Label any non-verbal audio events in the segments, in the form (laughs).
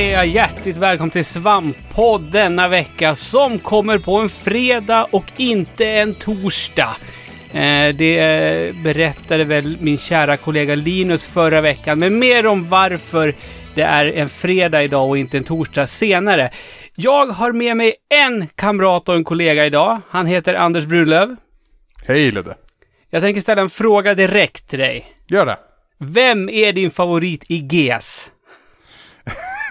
säger jag hjärtligt välkommen till Svamppodd denna vecka som kommer på en fredag och inte en torsdag. Eh, det berättade väl min kära kollega Linus förra veckan, men mer om varför det är en fredag idag och inte en torsdag senare. Jag har med mig en kamrat och en kollega idag. Han heter Anders Brunlöv. Hej Ludde. Jag tänker ställa en fråga direkt till dig. Gör det. Vem är din favorit i GES?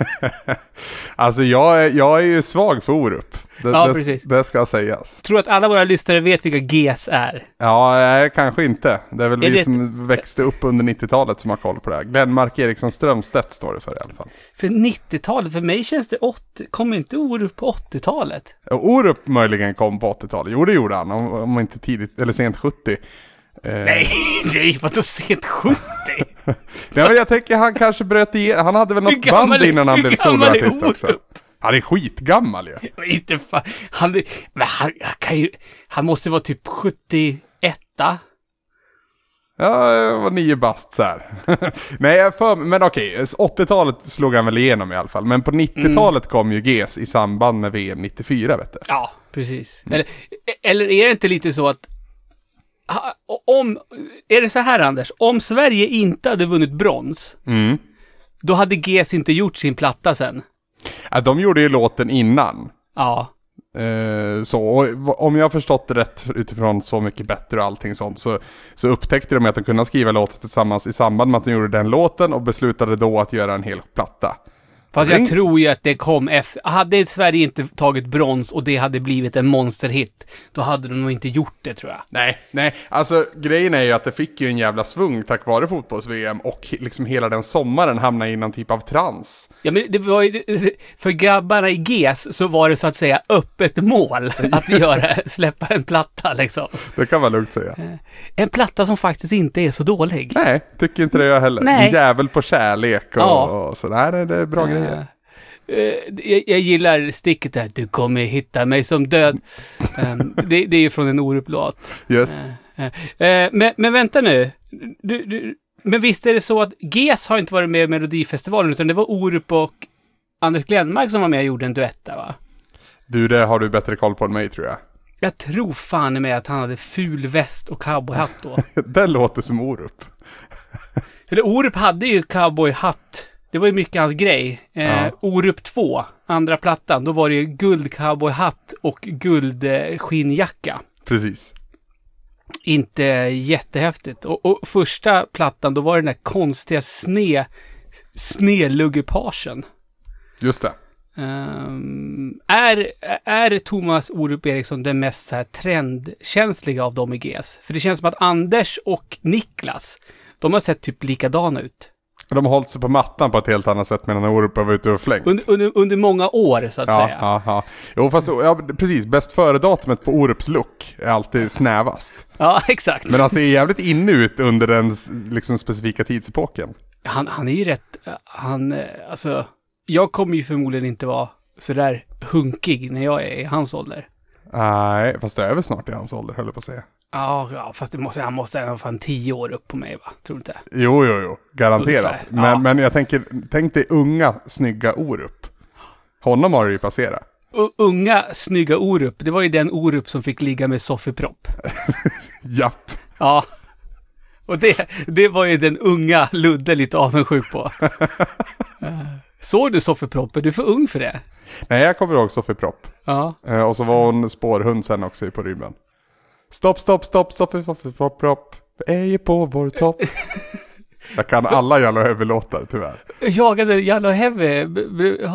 (laughs) alltså jag är, jag är ju svag för Orup. Det, Ja, det, precis. det ska sägas. Tror att alla våra lyssnare vet vilka GES är? Ja, nej, kanske inte. Det är väl Är vi det- som växte upp under 90-talet som har koll på det här. Glenmark Eriksson Strömstedt står det för i alla fall. För 90-talet, för mig känns det 80, kommer inte Orup på 80-talet? Och Orup möjligen kom på 80-talet. Jo, det gjorde han. Om, om inte tidigt, eller sent 70. Eh, Nej, (laughs) nej, vadå sent 70? (laughs) nej, men jag tänker han kanske bröt igenom. Han hade väl något gammal band innan han blev soloartist också. Han är skitgammal ju. Men (laughs) inte fan, han, men han, han kan ju, han måste vara typ 71 Ja, jag var nio bast så här. Nej, för, men okej, 80-talet slog han väl igenom i alla fall. Men på 90-talet kom ju GES i samband med VM 94 vet du. Ja, precis. Eller, eller är det inte lite så att om, är det så här Anders, om Sverige inte hade vunnit brons, Mm. då hade GES inte gjort sin platta sen. Ja, de gjorde ju låten innan. Ja, Eh, så, och om jag har förstått det rätt utifrån Så mycket bättre och allting sånt så, så upptäckte de att de kunde skriva låten tillsammans i samband med att de gjorde den låten och beslutade då att göra en hel platta. Fast jag tror ju att det kom efter. Hade Sverige inte tagit brons och det hade blivit en monsterhit, då hade de nog inte gjort det tror jag. Nej, nej, alltså grejen är ju att det fick ju en jävla svung tack vare fotbolls-VM och liksom hela den sommaren hamnade i någon typ av trans. Ja, men det var ju, (laughs) för grabbarna i GES så var det så att säga öppet mål att (laughs) göra, släppa en platta liksom. Det kan man lugnt säga. En platta som faktiskt inte är så dålig. Nej, tycker inte det jag heller. Nej. En jävel på kärlek och, Ja. och så. Nej, det, det är bra grejer. Eh, jag, jag gillar sticket där, du kommer hitta mig som död. (laughs) Ehm, det, det är ju från en Orup-låt. Yes. Eh, eh, men, men vänta nu. Du, du, men visst är det så att GES har inte varit med i Melodifestivalen, utan det var Orup och Anders Glenmark som var med och gjorde en duett där, va? Du, det har du bättre koll på än mig tror jag. Jag tror fan med att han hade ful väst och cowboyhatt då. (laughs) Det låter som Orup. Eller Orup hade ju cowboyhatt. Det var ju mycket hans grej. Eh, Ja. Orup 2, andra plattan, då var det ju guld cowboyhatt och guld eh. Precis. Inte jättehäftigt. Och, och första plattan, då var det den där konstiga sne, snedluggepagen. Just det. Ehm, är, är Thomas Orup Eriksson den mest så här trendkänsliga av dem i GES? För det känns som att Anders och Niklas, de har sett typ likadana ut. De har hållit sig på mattan på ett helt annat sätt medan Orup har varit ute och flängt. Under, under, under många år, så att Ja, säga. ja, ja. Jo, fast ja, precis. Bäst före-datumet på Orups look är alltid snävast. Ja, (laughs) exakt. Men han ser jävligt inne ut under den liksom, specifika tidsepoken. han, han är ju rätt, han, alltså, jag kommer ju förmodligen inte vara sådär hunkig när jag är i hans ålder. Nej, fast det är väl snart i hans ålder, höll jag på att säga. Ja, ja fast måste, han måste ha fan tio år upp på mig, va? Tror du inte? Jo, jo, jo. Garanterat. Ungefär, Men, ja. men jag tänker, tänk dig unga, snygga Orup. Honom har du ju passerat. U- unga, snygga Orup, det var ju den Orup som fick ligga med Sofie Propp. (laughs) Japp. Ja. Och det, det var ju den unga Ludde lite avundsjuk på. (laughs) Eh, Såg du Sofie Propp? Är du för ung för det? Nej, jag kommer ihåg Sofie Propp. Ja. Eh, och så var hon spårhund sen också på rymmen. Stopp, stopp, stopp, Sofie, Sofie, Propp, Propp. Vi är ju på vår topp. (laughs) jag kan alla Yellow Heavy-låtar, tyvärr. Jagade Yellow Heavy.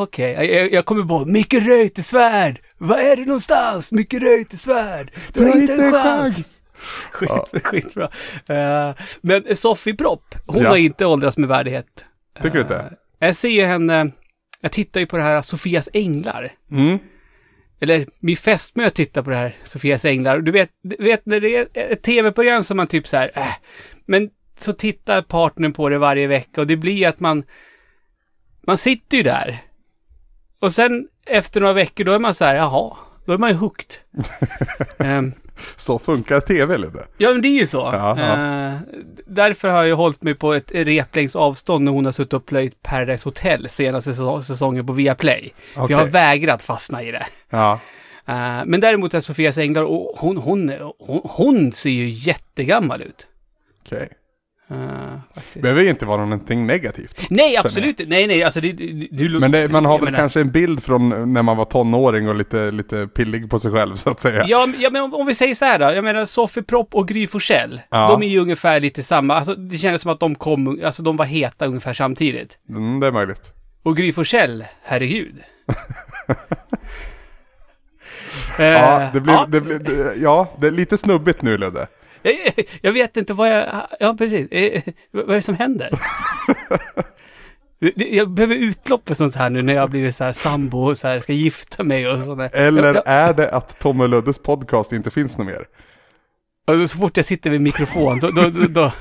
Okej, jag, jag kommer på Micke Reuterswärd! Var är du någonstans? Micke Reuterswärd! Du har inte en chans! (laughs) Skit, Skitbra. Uh, men Sofie Propp, hon Ja. har inte åldrats med värdighet. Tycker du inte? Eh, jag ser ju henne, jag tittar ju på det här Sofias Änglar. Mm. Eller min fästmö tittar på det här Sofias Änglar. Du vet, du vet när det är ett tv-program som man typ så här, äh, men så tittar partnern på det varje vecka och det blir att man, man sitter ju där. Och sen efter några veckor då är man så här, jaha, då är man ju hooked. (laughs) Ehm, Så funkar tv lite. Ja, men det är ju så. Ja, ja. Eh, därför har jag hållit mig på ett replängds avstånd när hon har suttit och plöjt Paradise Hotel senaste säsong- säsongen på Viaplay. För jag har vägrat fastna i det. Ja. Eh, men däremot är Sofias Änglar, och hon, hon, hon, hon ser ju jättegammal ut. Okej. Eh, faktiskt. Behöver ju inte vara någonting negativt. Nej, absolut Nej, nej, alltså det... det, det Men det, man har väl menar- kanske en bild från när man var tonåring och lite, lite pillig på sig själv så att säga. Ja, men- ja men om, om vi säger så här då. Jag menar Sofie Propp och Gry Forssell. Ja. De är ju ungefär lite samma. Alltså det kändes som att de kom, alltså de var heta ungefär samtidigt. Mm, det är möjligt. Och Gry Forssell, herregud. (laughs) Eh, Ja, det blir, ja. Det det, ja, det är lite snubbigt nu Ludde. Eh, Jag vet inte vad jag... Ja, precis. Eh, Vad är det som händer? Jag behöver utlopp för sånt här nu när jag har blivit så här sambo och så här ska gifta mig och sådär. Eller Jag, är det att Tom och Luddes podcast inte finns något mer? jag, och så fort jag sitter vid mikrofon, då, då, då,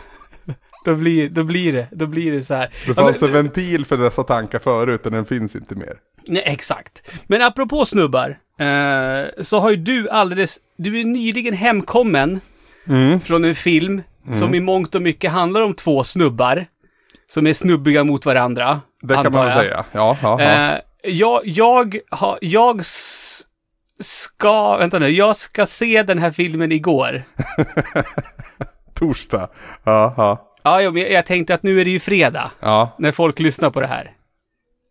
då, blir, då blir det, då blir det så här. Det fanns en ventil för dessa tankar förut, men den finns inte mer. Nej, exakt. Men apropå snubbar, eh, så har ju du alldeles, du är nyligen hemkommen Mm. från en film som i mångt och mycket handlar om två snubbar. Som är snubbiga mot varandra. Det kan man jag. säga. Ja, ja, ja. Eh, jag, jag har, jag ska, vänta nu, jag ska se den här filmen igår. (laughs) Torsdag. Ja, ja. Ja, jag, jag tänkte att nu är det ju fredag, Ja, när folk lyssnar på det här.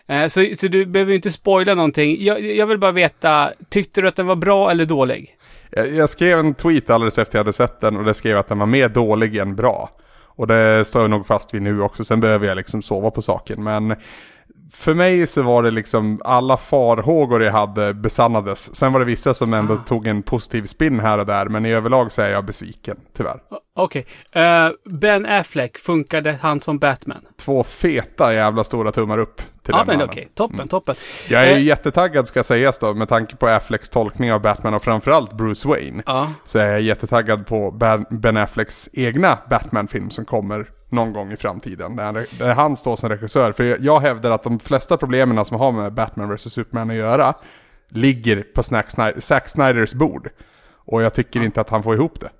Eh, så, så du behöver ju inte spoila någonting. Jag, jag vill bara veta, tyckte du att den var bra eller dålig? Jag, jag skrev en tweet alldeles efter jag hade sett den och det skrev att den var mer dålig än bra. Och det står jag nog fast vid nu också, sen behöver jag liksom sova på saken. Men för mig så var det liksom alla farhågor jag hade besannades. Sen var det vissa som ändå tog en positiv spin här och där, men i överlag så är jag besviken, tyvärr. Okej. Eh, ben Affleck, funkade han som Batman? Två feta jävla stora tummar upp till Ja, den men okej. Toppen, toppen. Jag är Eh, jättetaggad ska sägas då, med tanke på Afflecks tolkning av Batman och framförallt Bruce Wayne. Ja. Så är jag jättetaggad på Ben- Ben Afflecks egna Batman-film som kommer någon gång i framtiden. Där, han- står som regissör. För jag, hävdar att de flesta problemen som har med Batman vs Superman att göra ligger på Zack Snyders bord. Och jag tycker inte att han får ihop det.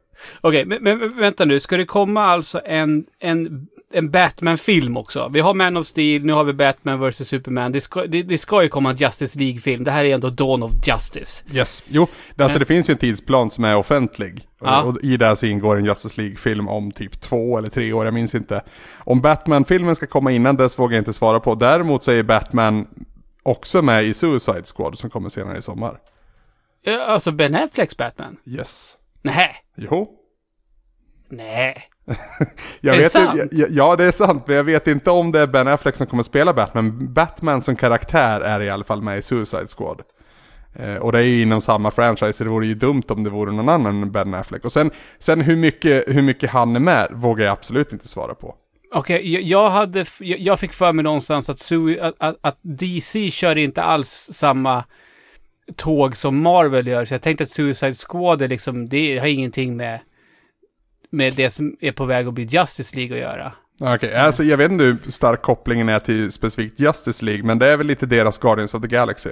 Okej, men, men men vänta nu. Ska det komma alltså en, en, en Batman-film också? Vi har Man of Steel, nu har vi Batman vs Superman. Det ska, det, det ska ju komma en Justice League-film. Det här är ändå Dawn of Justice. Yes. Jo, det, alltså det finns ju en tidsplan som är offentlig. Ja. Och i det så ingår en Justice League-film om typ två eller tre år, jag minns inte. Om Batman-filmen ska komma innan dess vågar jag inte svara på. Däremot så är Batman också med i Suicide Squad som kommer senare i sommar. Alltså Ben Afflecks Batman? Yes. Nej. Jo. Nej. (laughs) Jag vet inte- ja, ja, det är sant, men jag vet inte om det är Ben Affleck som kommer spela Batman. Batman som karaktär är i alla fall med i Suicide Squad. Eh, och det är ju inom samma franchise, så det vore ju dumt om det vore någon annan än Ben Affleck. Och sen, sen hur, mycket, hur mycket han är med vågar jag absolut inte svara på. Okej, jag, jag hade... Jag, jag fick för mig någonstans att, Sui, att, att, att DC kör inte alls samma tåg som Marvel gör. Så jag tänkte att Suicide Squad är liksom... Det har ingenting med... Med det som är på väg att bli Justice League att göra. Okej, alltså jag vet inte hur stark kopplingen är till specifikt Justice League, men det är väl lite deras Guardians of the Galaxy.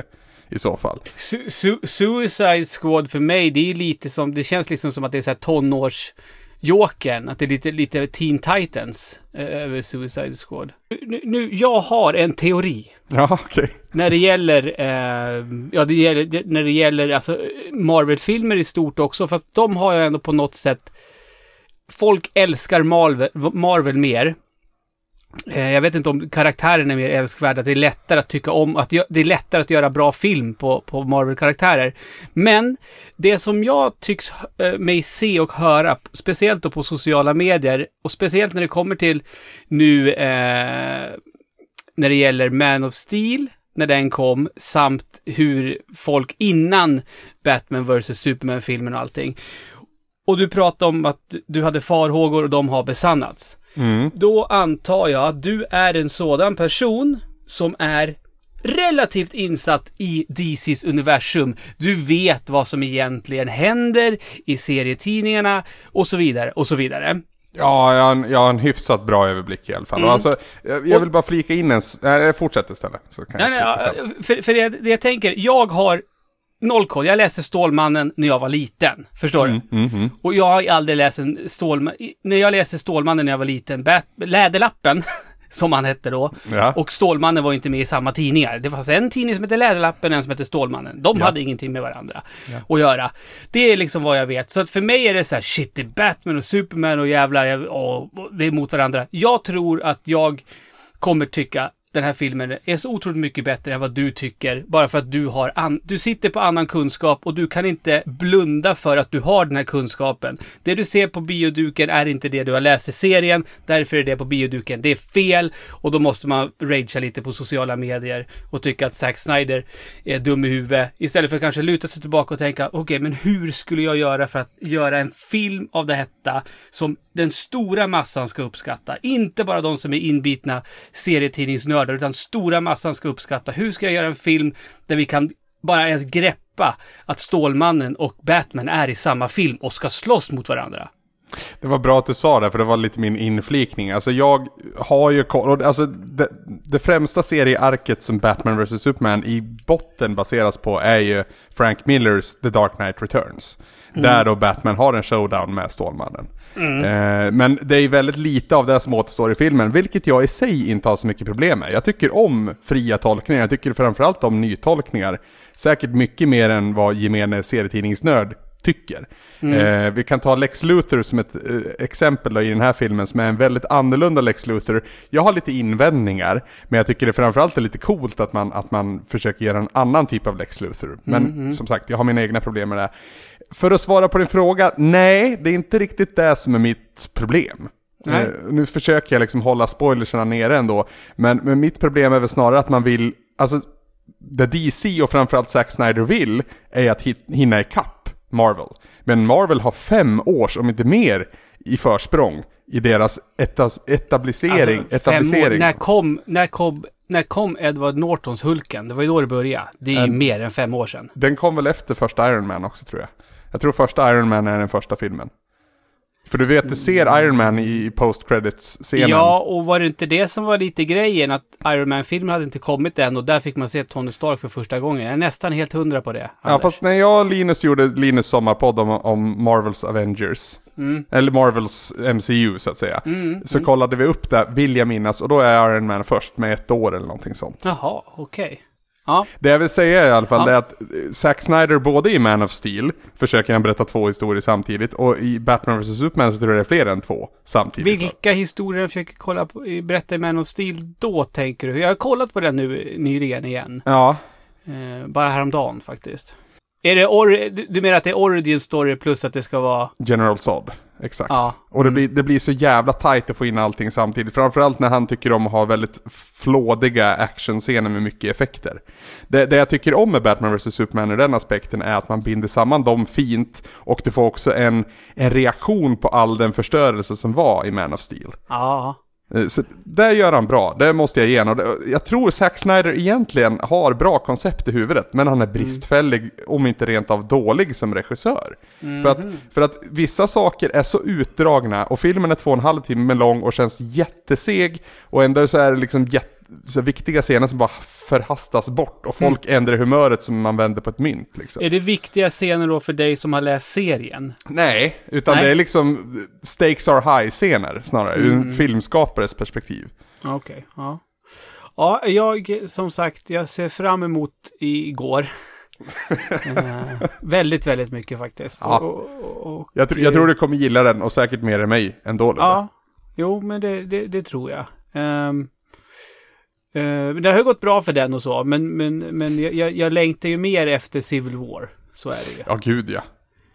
I så fall. Su- su- Suicide Squad för mig, det är lite som, det känns liksom som att det är så här tonårs Jokern, att det är lite, lite Teen Titans eh, över Suicide Squad. Nu, nu, jag har en teori. Ja, okej. När det gäller, eh, ja det gäller, när det gäller alltså Marvel-filmer i stort också, fast de har jag ändå på något sätt, folk älskar Marvel, Marvel mer. Eh, jag vet inte om karaktären är mer älskvärd, att det är lättare att tycka om, att det är lättare att göra bra film på, på Marvel-karaktärer. Men det som jag tycks eh, mig se och höra, speciellt då på sociala medier, och speciellt när det kommer till nu eh, när det gäller Man of Steel, när den kom, samt hur folk innan Batman vs. Superman-filmen och allting. Och du pratade om att du- hade farhågor och de har besannats. Mm. Då antar jag att du är en sådan person som är relativt insatt i DCs universum. Du vet vad som egentligen händer i serietidningarna och så vidare och så vidare. Ja, jag har, en, jag har en hyfsat bra överblick i alla fall. Mm. Alltså, jag, jag vill bara flika in en... Nej, fortsätt istället. Så kan Nej, jag nej, för, för det, det jag tänker, jag har noll koll. Jag läste Stålmannen när jag var liten. Förstår du? Mm, mm. Och jag har aldrig läst en Stålman... När jag läste Stålmannen när jag var liten, Bat... Läderlappen, (laughs) som han hette då. Ja. Och Stålmannen var inte med i samma tidningar. Det fanns en tidning som hette Läderlappen och en som hette Stålmannen. De Ja. hade ingenting med varandra att göra. Det är liksom vad jag vet. Så att för mig är det så här, shit, det är Batman och Superman och jävlar, jag, och, och, det är mot varandra. Jag tror att jag kommer tycka den här filmen är så otroligt mycket bättre än vad du tycker. Bara för att du har an- du sitter på annan kunskap och du kan inte blunda för att du har den här kunskapen. Det du ser på bioduken är inte det du har läst i serien. Därför är det på bioduken. Det är fel och då måste man ragea lite på sociala medier och tycka att Zack Snyder är dum i huvudet. Istället för att kanske luta sig tillbaka och tänka, okej, men hur skulle jag göra för att göra en film av detta som den stora massan ska uppskatta? Inte bara de som är inbitna serietidningsnördar, utan stora massan ska uppskatta. Hur ska jag göra en film där vi kan bara ens greppa att Stålmannen och Batman är i samma film och ska slåss mot varandra? Det var bra att du sa det, för det var lite min inflikning. Alltså jag har ju koll, alltså det, det främsta seriearket som Batman vs Superman i botten baseras på är ju Frank Millers The Dark Knight Returns. Där då Batman har en showdown med Stålmannen. Eh, men det är väldigt lite av det som återstår i filmen, vilket jag i sig inte har så mycket problem med. Jag tycker om fria tolkningar, jag tycker framförallt om nytolkningar. Säkert mycket mer än vad gemene serietidningsnörd tycker. Eh, vi kan ta Lex Luthor som ett eh, exempel då i den här filmen som är en väldigt annorlunda Lex Luthor. Jag har lite invändningar, men jag tycker det framförallt är lite coolt att man, att man försöker göra en annan typ av Lex Luthor. Men som sagt, jag har mina egna problem med det. För att svara på din fråga, nej, det är inte riktigt det som är mitt problem. Nej. Eh, nu försöker jag liksom hålla spoilersarna nere ändå, men, men mitt problem är väl snarare att man vill, alltså det DC och framförallt Zack Snyder vill är att hit, hinna ikapp Marvel. Men Marvel har fem års, om inte mer, i försprång i deras etas, etablisering. Alltså, fem år. När kom, när kom, när kom Edward Nortons Hulken? Det var ju då det började. Det är ju En- mer än fem år sedan. Den kom väl efter första Iron Man också tror jag. Jag tror första Iron Man är den första filmen. För du vet, du ser Iron Man i post credits scenen Ja, och var det inte det som var lite grejen? Att Iron Man-filmen hade inte kommit än och där fick man se Tony Stark för första gången. Jag är nästan helt hundra på det. Ja, Anders. fast när jag och Linus gjorde Linus sommarpodd om, om Marvels Avengers, Mm. eller Marvels MCU så att säga, så kollade vi upp det, vill jag minnas, och då är Iron Man först med ett år eller någonting sånt. Jaha, okej. Ja, Det jag vill säga i alla fall Ja. är att eh, Zack Snyder både i Man of Steel försöker han berätta två historier samtidigt och i Batman vs Superman så tror jag det är fler än två samtidigt. vilka historier jag försöker kolla på, i- berätta i Man of Steel då, tänker du? Jag har kollat på den nu nyligen igen. Ja, Eh, bara häromdagen faktiskt. Är det or- du, du menar att det är origin story plus att det ska vara... General Zod. Exakt. Ja. Och det blir, det blir så jävla tight att få in allting samtidigt. Framförallt när han tycker om att ha väldigt flådiga actionscener med mycket effekter. Det, det jag tycker om med Batman vs Superman ur den aspekten är att man binder samman dem fint och du får också en, en reaktion på all den förstörelse som var i Man of Steel. Ja. Eh, Så det gör han bra, det måste jag ge honom. Jag tror Zack Snyder egentligen har bra koncept i huvudet, men han är bristfällig, om inte rent av dålig som regissör. För, att, för att vissa saker är så utdragna, och filmen är två och en halv timme lång och känns jätteseg, och ändå så är det liksom jätte, så viktiga scener som bara förhastas bort, och folk ändrar humöret som man vänder på ett mynt liksom. Är det viktiga scener då för dig som har läst serien? Nej, utan Nej. det är liksom stakes are high-scener snarare, ur en filmskapares perspektiv. Okej, ja. Ja, jag som sagt, jag ser fram emot igår. (laughs) eh, väldigt, väldigt mycket faktiskt. Ja. Och, och, och, Jag, tr- jag tror du kommer gilla den och säkert mer än mig ändå. Ja, jo, men det, det, det tror jag. Ehm, eh, men det har ju gått bra för den och så, men, men, men jag, jag, längtar ju mer efter Civil War. Så är det ju. Ja, gud ja.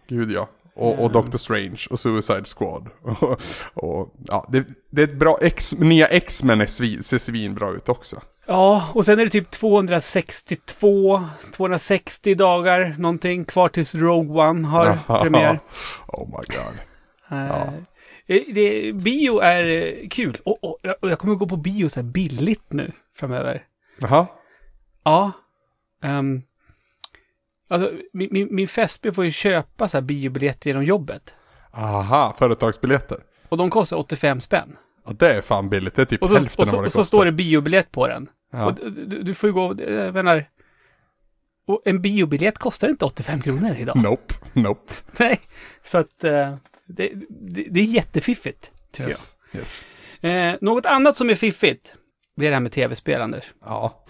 Gud ja. Och, och Doctor Strange och Suicide Squad. (laughs) Och, och, ja, det, det är ett bra X, nya X-Men svin, ser svinbra ut också. Ja, och sen är det typ 262, 260 dagar någonting kvar tills Rogue One har (laughs) premiär. Oh my god. Eh, eh, det, bio är eh, kul. Och, och, och jag kommer gå på bio så här billigt nu framöver. Jaha. Ja. Um, alltså, min, min, min fästmö får ju köpa så här biobiljetter genom jobbet. Aha, företagsbiljetter. Och de kostar 85 spänn. Ja, det är fan billigt. Det är typ Och så, hälften och av så, vad det och så kostar. står det biobiljett på den. Ja. Och du, du får ju gå, jag menar, Och en biobiljett kostar inte 85 kronor idag. Nope, nope. (laughs) Nej, så att eh, det, det, det är jättefiffigt, tycker Yes. yes. jag. Eh, något annat som är fiffigt, det är det här med tv-spel, Anders. Ja.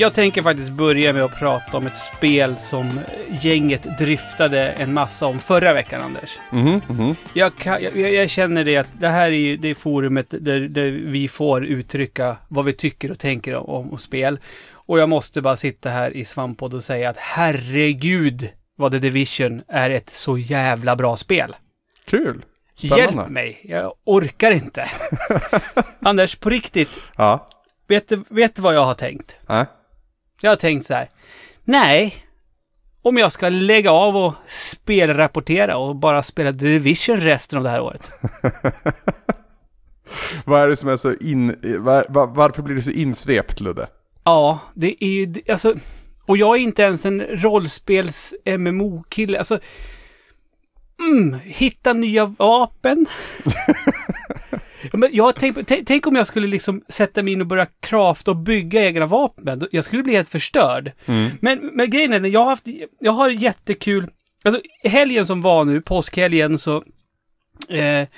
Jag tänker faktiskt börja med att prata om ett spel som gänget dryftade en massa om förra veckan, Anders. Mhm, mhm. Jag, kan, jag, jag känner det att det här är ju det forumet där, där vi får uttrycka vad vi tycker och tänker om, om spel. Och jag måste bara sitta här i Svamppodd och säga att herregud vad The Division är ett så jävla bra spel. Kul. Hjälp Spännande. mig, jag orkar inte. (laughs) Anders, på riktigt, Ja. vet du, vet du vad jag har tänkt? Nej. Jag har tänkt så här. Nej, om jag ska lägga av och spelrapportera och bara spela Division resten av det här året. (laughs) Vad är det som är så in... Var, var, varför blir du så insvept, Ludde? Ja, det är ju, alltså, och jag är inte ens en rollspels-MMO-kille, alltså, mm, hitta nya vapen. (laughs) Ja, Men jag tänk, tänk om jag skulle liksom sätta mig in och börja crafta och bygga egna vapen. Jag skulle bli helt förstörd. Men, men grejen är, jag har haft, jag har jättekul, alltså helgen som var nu, påskhelgen, så eh,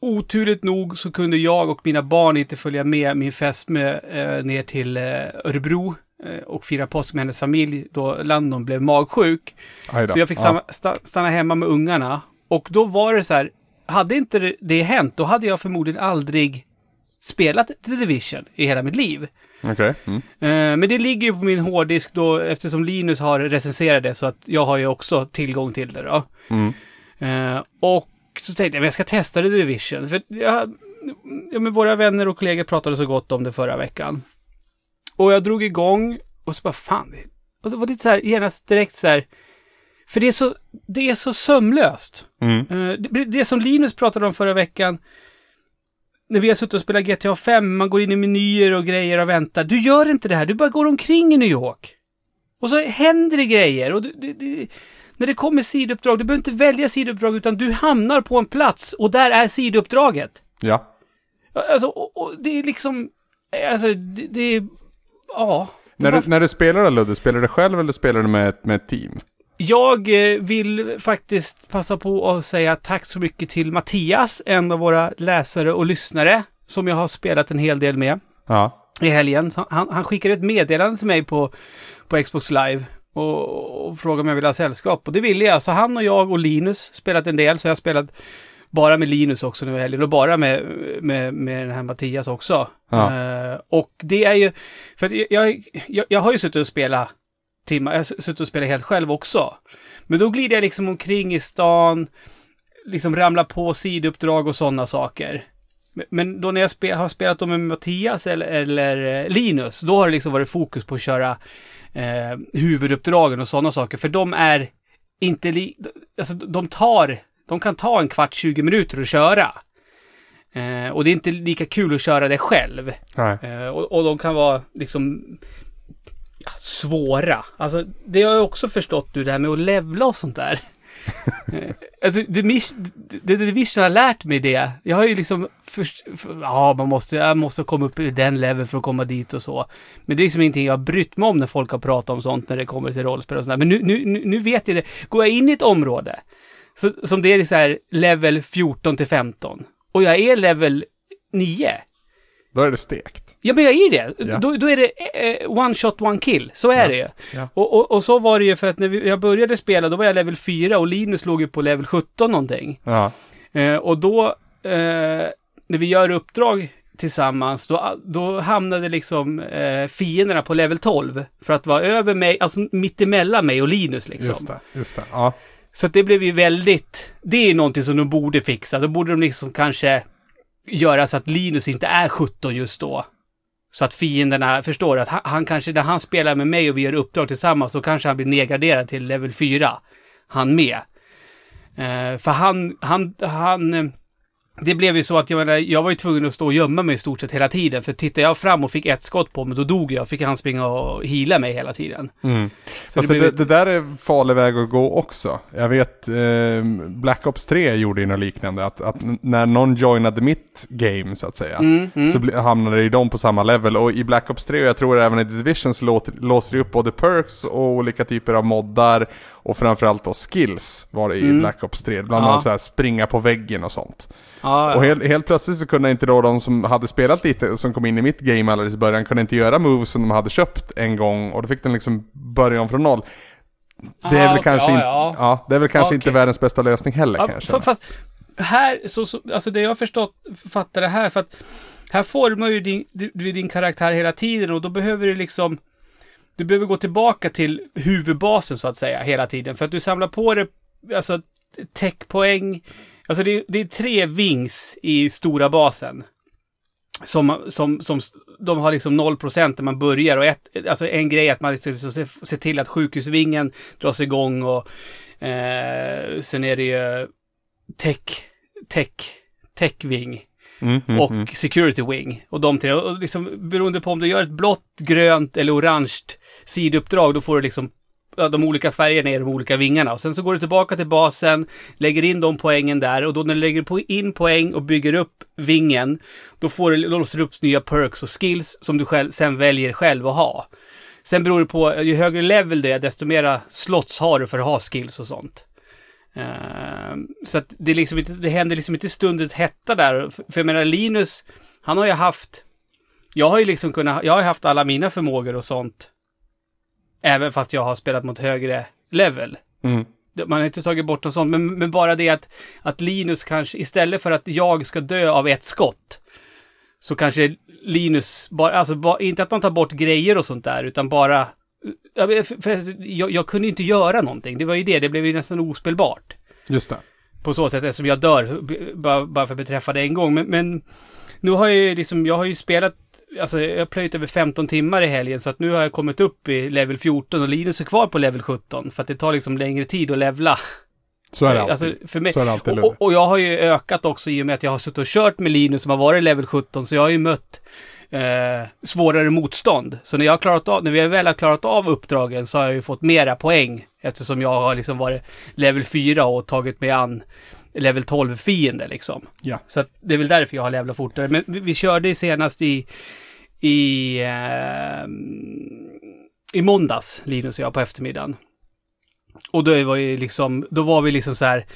Oturligt nog så kunde jag och mina barn inte följa med min fästmö eh, ner till eh, Örebro eh, och fira påsk med hennes familj då Landon blev magsjuk. Så jag fick stanna, sta, stanna hemma med ungarna. Och då var det så här, hade inte det- hänt, då hade jag förmodligen aldrig spelat The Division i hela mitt liv. Okej. Mm. Eh, men det ligger ju på min hårddisk då eftersom Linus har recenserat det så att jag har ju också tillgång till det då. Mm. Eh, och så tänkte jag, men jag ska testa The Division. För jag, ja, men våra vänner och kollegor pratade så gott om det förra veckan. Och jag drog igång och så bara, fan. Och så var det så här, genast direkt så här. För det är så, det är så sömlöst. Mm. Eh, det, det som Linus pratade om förra veckan. När vi har suttit och spelat GTA 5, man går in i menyer och grejer och väntar. Du gör inte det här, du bara går omkring i New York. Och så händer det grejer. Och du, det, det, när det kommer sidouppdrag, du behöver inte välja sidouppdrag utan du hamnar på en plats och där är sidouppdraget. Ja. Alltså, och, och det är liksom, alltså det, det är, ja. När du, när du spelar då, Ludde, spelar du själv eller spelar du med, med ett team? Jag eh, vill faktiskt passa på att säga tack så mycket till Mattias, en av våra läsare och lyssnare, som jag har spelat en hel del med Ja. i helgen. Han, han skickade ett meddelande till mig på, på Xbox Live och, och frågade om jag ville ha sällskap. Och det ville jag. Så han och jag och Linus spelat en del, så jag har spelat bara med Linus också nu i helgen och bara med, med, med den här Mattias också. Ja. Eh, och det är ju, för jag, jag, jag har ju suttit och spelat timmar, jag har suttit och spelat helt själv också. Men då glider jag liksom omkring i stan, liksom ramlar på sidouppdrag och sådana saker. Men- då när jag spe, har spelat dem med Mattias eller, eller eh, Linus, då har det liksom varit fokus på att köra eh, huvuduppdragen och sådana saker. För de är inte li... Alltså de tar... De kan ta en kvart, 20 minuter att köra. Eh, och det är inte lika kul att köra det själv. Eh, och, och de kan vara liksom ja, svåra. Alltså det har jag också förstått nu det här med att levla och sånt där. (laughs) Alltså det, det, det Division har lärt mig det. Jag har ju liksom först, för, ja man måste, jag måste komma upp i den leveln för att komma dit och så. Men det är liksom ingenting jag har brytt mig om när folk har pratat om sånt när det kommer till rollspel och sånt där. Men nu, nu, nu, nu vet jag det. Går jag in i ett område så, som det är så här level 14 till 15 och jag är level 9 Då är det stekt. Ja, men jag är det. Ja. Då, då är det eh, one shot, one kill. Så är Ja. det ju. Ja. Och, och, och så var det ju för att när vi, jag började spela, då var jag level 4 och Linus låg ju på level 17 någonting. Ja. Eh, och då, eh, när vi gör uppdrag tillsammans, då, då hamnade liksom eh, fienderna på level 12. För att vara över mig, alltså mittemellan mig och Linus liksom. Just det. Just det. Ja. Så att det blev ju väldigt, det är någonting som de borde fixa. Då borde de liksom kanske göra så att Linus inte är 17 just då. Så att fienderna förstår att han, han kanske, när han spelar med mig och vi gör uppdrag tillsammans, då kanske han blir nedgraderad till level 4. Han med. Eh, för han, han, han, eh, det blev ju så att jag, menar, jag var ju tvungen att stå och gömma mig i stort sett hela tiden. För tittar jag fram och fick ett skott på mig, då dog jag. Fick han springa och hila mig hela tiden. Mm. Så Fast det det, blev- det, där är farlig väg att gå också. Jag vet, eh, Black Ops 3 gjorde ju något liknande. Att, att när någon joinade mitt game så att säga. Mm, mm. Så hamnade ju de på samma level. Och i Black Ops 3 och jag tror även i The Division så låter, låser det upp både perks och olika typer av moddar. Och framförallt då skills var det i Mm. Black Ops 3. Bland Ja. annat så här springa på väggen och sånt. Ja, ja. Och helt, helt plötsligt så kunde inte då de som hade spelat lite, som kom in i mitt game alldeles i början, kunde inte göra moves som de hade köpt en gång och då fick de liksom börja om från noll. Det är Aha, väl okej, kanske, ja, inte, ja. det är väl kanske Okej. inte världens bästa lösning heller Ja, kan jag fa- känna. fast här, så, så, alltså det jag har förstått, fattar det här, för att här formar ju din, du din karaktär hela tiden och då behöver du liksom, du behöver gå tillbaka till huvudbasen så att säga hela tiden. För att du samlar på dig, alltså techpoäng, alltså det, det är tre vings i stora basen. Som, som, som, de har liksom 0% när man börjar och ett, alltså en grej är att man liksom ser, ser till att sjukhusvingen dras igång och eh, sen är det ju tech, tech, techving. Mm, mm, och mm. security wing. Och de tre, och liksom beroende på om du gör ett blått, grönt eller orange sidouppdrag, då får du liksom ja, de olika färgerna i de olika vingarna. Och sen så går du tillbaka till basen, lägger in de poängen där och då när du lägger in poäng och bygger upp vingen, då får du, låser du upp nya perks och skills som du själv, sen väljer själv att ha. Sen beror det på, ju högre level du är, desto mera slots har du för att ha skills och sånt. Ehm, så att det, liksom inte, det händer liksom inte stundens hetta där. För, jag menar Linus, han har ju haft... Jag har ju liksom kunnat, jag har haft alla mina förmågor och sånt. Även fast jag har spelat mot högre level. Mm. Man har inte tagit bort något sånt, men, men bara det att, att Linus kanske, istället för att jag ska dö av ett skott, så kanske Linus, bara, alltså bara, inte att man tar bort grejer och sånt där, utan bara... Ja, men för, för, jag, jag kunde inte göra någonting, det var ju det, det blev ju nästan ospelbart Just det. på så sätt eftersom jag dör bara, bara för att beträffa det en gång. Men, men nu har jag ju liksom, jag har ju spelat, alltså jag har plöjt över 15 timmar i helgen så att nu har jag kommit upp i level 14 och Linus är kvar på level 17 för att det tar liksom längre tid att levla. Så är det alltid. Alltså, för mig. Så är det alltid och, och jag har ju ökat också i och med att jag har suttit och kört med Linus som har varit level 17 så jag har ju mött eh, svårare motstånd. Så när jag klarat av, när vi väl har klarat av uppdragen så har jag ju fått mera poäng eftersom jag har liksom varit level 4 och tagit mig an level 12 fiender liksom. Ja. Så att det är väl därför jag har levlat fortare. Men vi, vi körde senast i i eh, i måndags, Linus och jag, på eftermiddagen. Och då var ju liksom, då var vi liksom så här,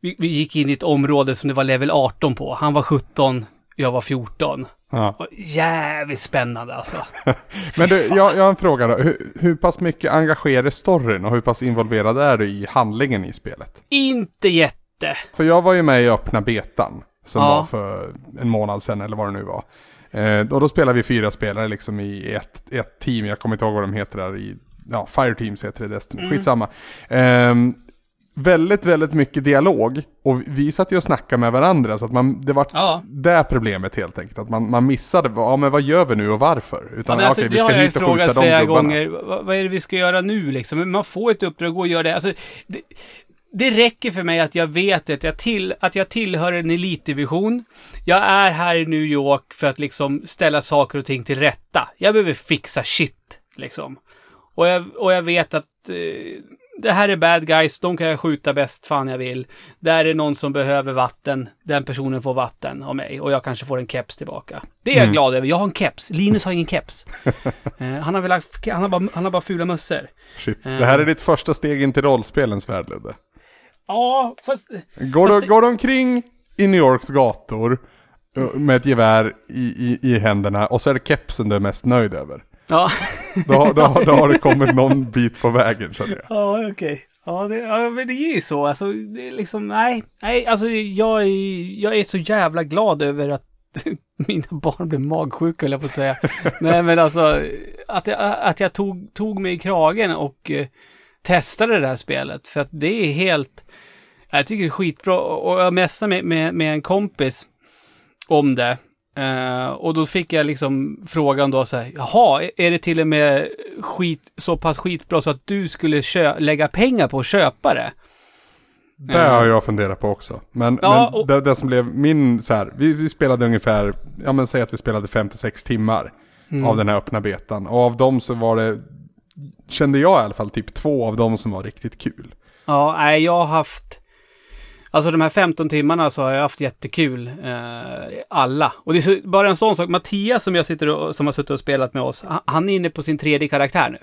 vi, vi gick in i ett område som det var level 18 på. Han var 17, jag var 14. Ja. Och jävligt spännande alltså. (laughs) Men du, jag, jag har en fråga då. Hur, hur pass mycket engagerar storyn och hur pass involverad är du i handlingen i spelet? Inte jätte. För jag var ju med i öppna betan. Som Ja. var för en månad sedan eller vad det nu var. Eh, och då spelade vi fyra spelare liksom i ett, ett team. Jag kommer inte ihåg vad de heter där i... Ja, Fire Teams heter det i Destiny. Mm. Skitsamma. Ehm, väldigt, väldigt mycket dialog. Och vi satt ju och snackade med varandra. Så att man, det var Ja. det problemet helt enkelt. Att man, man missade, ja men vad gör vi nu och varför? Ja, Utan men alltså, okej, vi ska hit och skjuta de flera gubbarna. gånger. Vad, vad är det vi ska göra nu liksom? Man får ett uppdrag och gör det. Alltså, det, det räcker för mig att jag vet att jag, till, att jag tillhör en elitdivision. Jag är här i New York för att liksom ställa saker och ting till rätta. Jag behöver fixa shit, liksom. Och jag, och jag vet att eh, det här är bad guys, de kan jag skjuta bäst fan jag vill. Där är någon som behöver vatten, den personen får vatten av mig och jag kanske får en keps tillbaka. Det är jag Mm. glad över, jag har en keps. Linus har ingen keps. (laughs) Eh, han, har väl, han, har bara, han har bara fula mössor. Shit. Eh. Det här är ditt första steg in till rollspelens värld Ludde. Ja, fast... Går, Fast du, det- går du omkring i New Yorks gator eh, med ett gevär i, i, i händerna och så är det kepsen du är mest nöjd över. Ja, Då, då, då har du kommit någon bit på vägen känner jag. ja okej. Ja, det, ja, men det är ju så. Alltså, det är liksom, nej. Nej, alltså jag är, jag är så jävla glad över att (laughs) mina barn blev magsjuka, höll jag på att säga. (laughs) nej, men alltså, att jag, att jag tog, tog mig i kragen och eh, testade det här spelet. För att det är helt, jag tycker det är skitbra. Och jag messade med, med, med en kompis om det. Eh, och då fick jag liksom frågan då så här, jaha, är det till och med skit, så pass skitbra så att du skulle lägga pengar på att köpa det? Det har jag funderat på också. Men, Ja, men och- det, det som blev min så här, vi, vi spelade ungefär, ja men säg att vi spelade 5-6 timmar Mm. av den här öppna betan. Och av dem så var det, kände jag i alla fall, typ två av dem som var riktigt kul. Ja, nej, jag har haft... Alltså de här 15 timmarna så har jag haft jättekul. Eh, alla. Och det är så, bara en sån sak. Mattias som jag sitter och, som har suttit och spelat med oss. Han, är inne på sin tredje karaktär nu.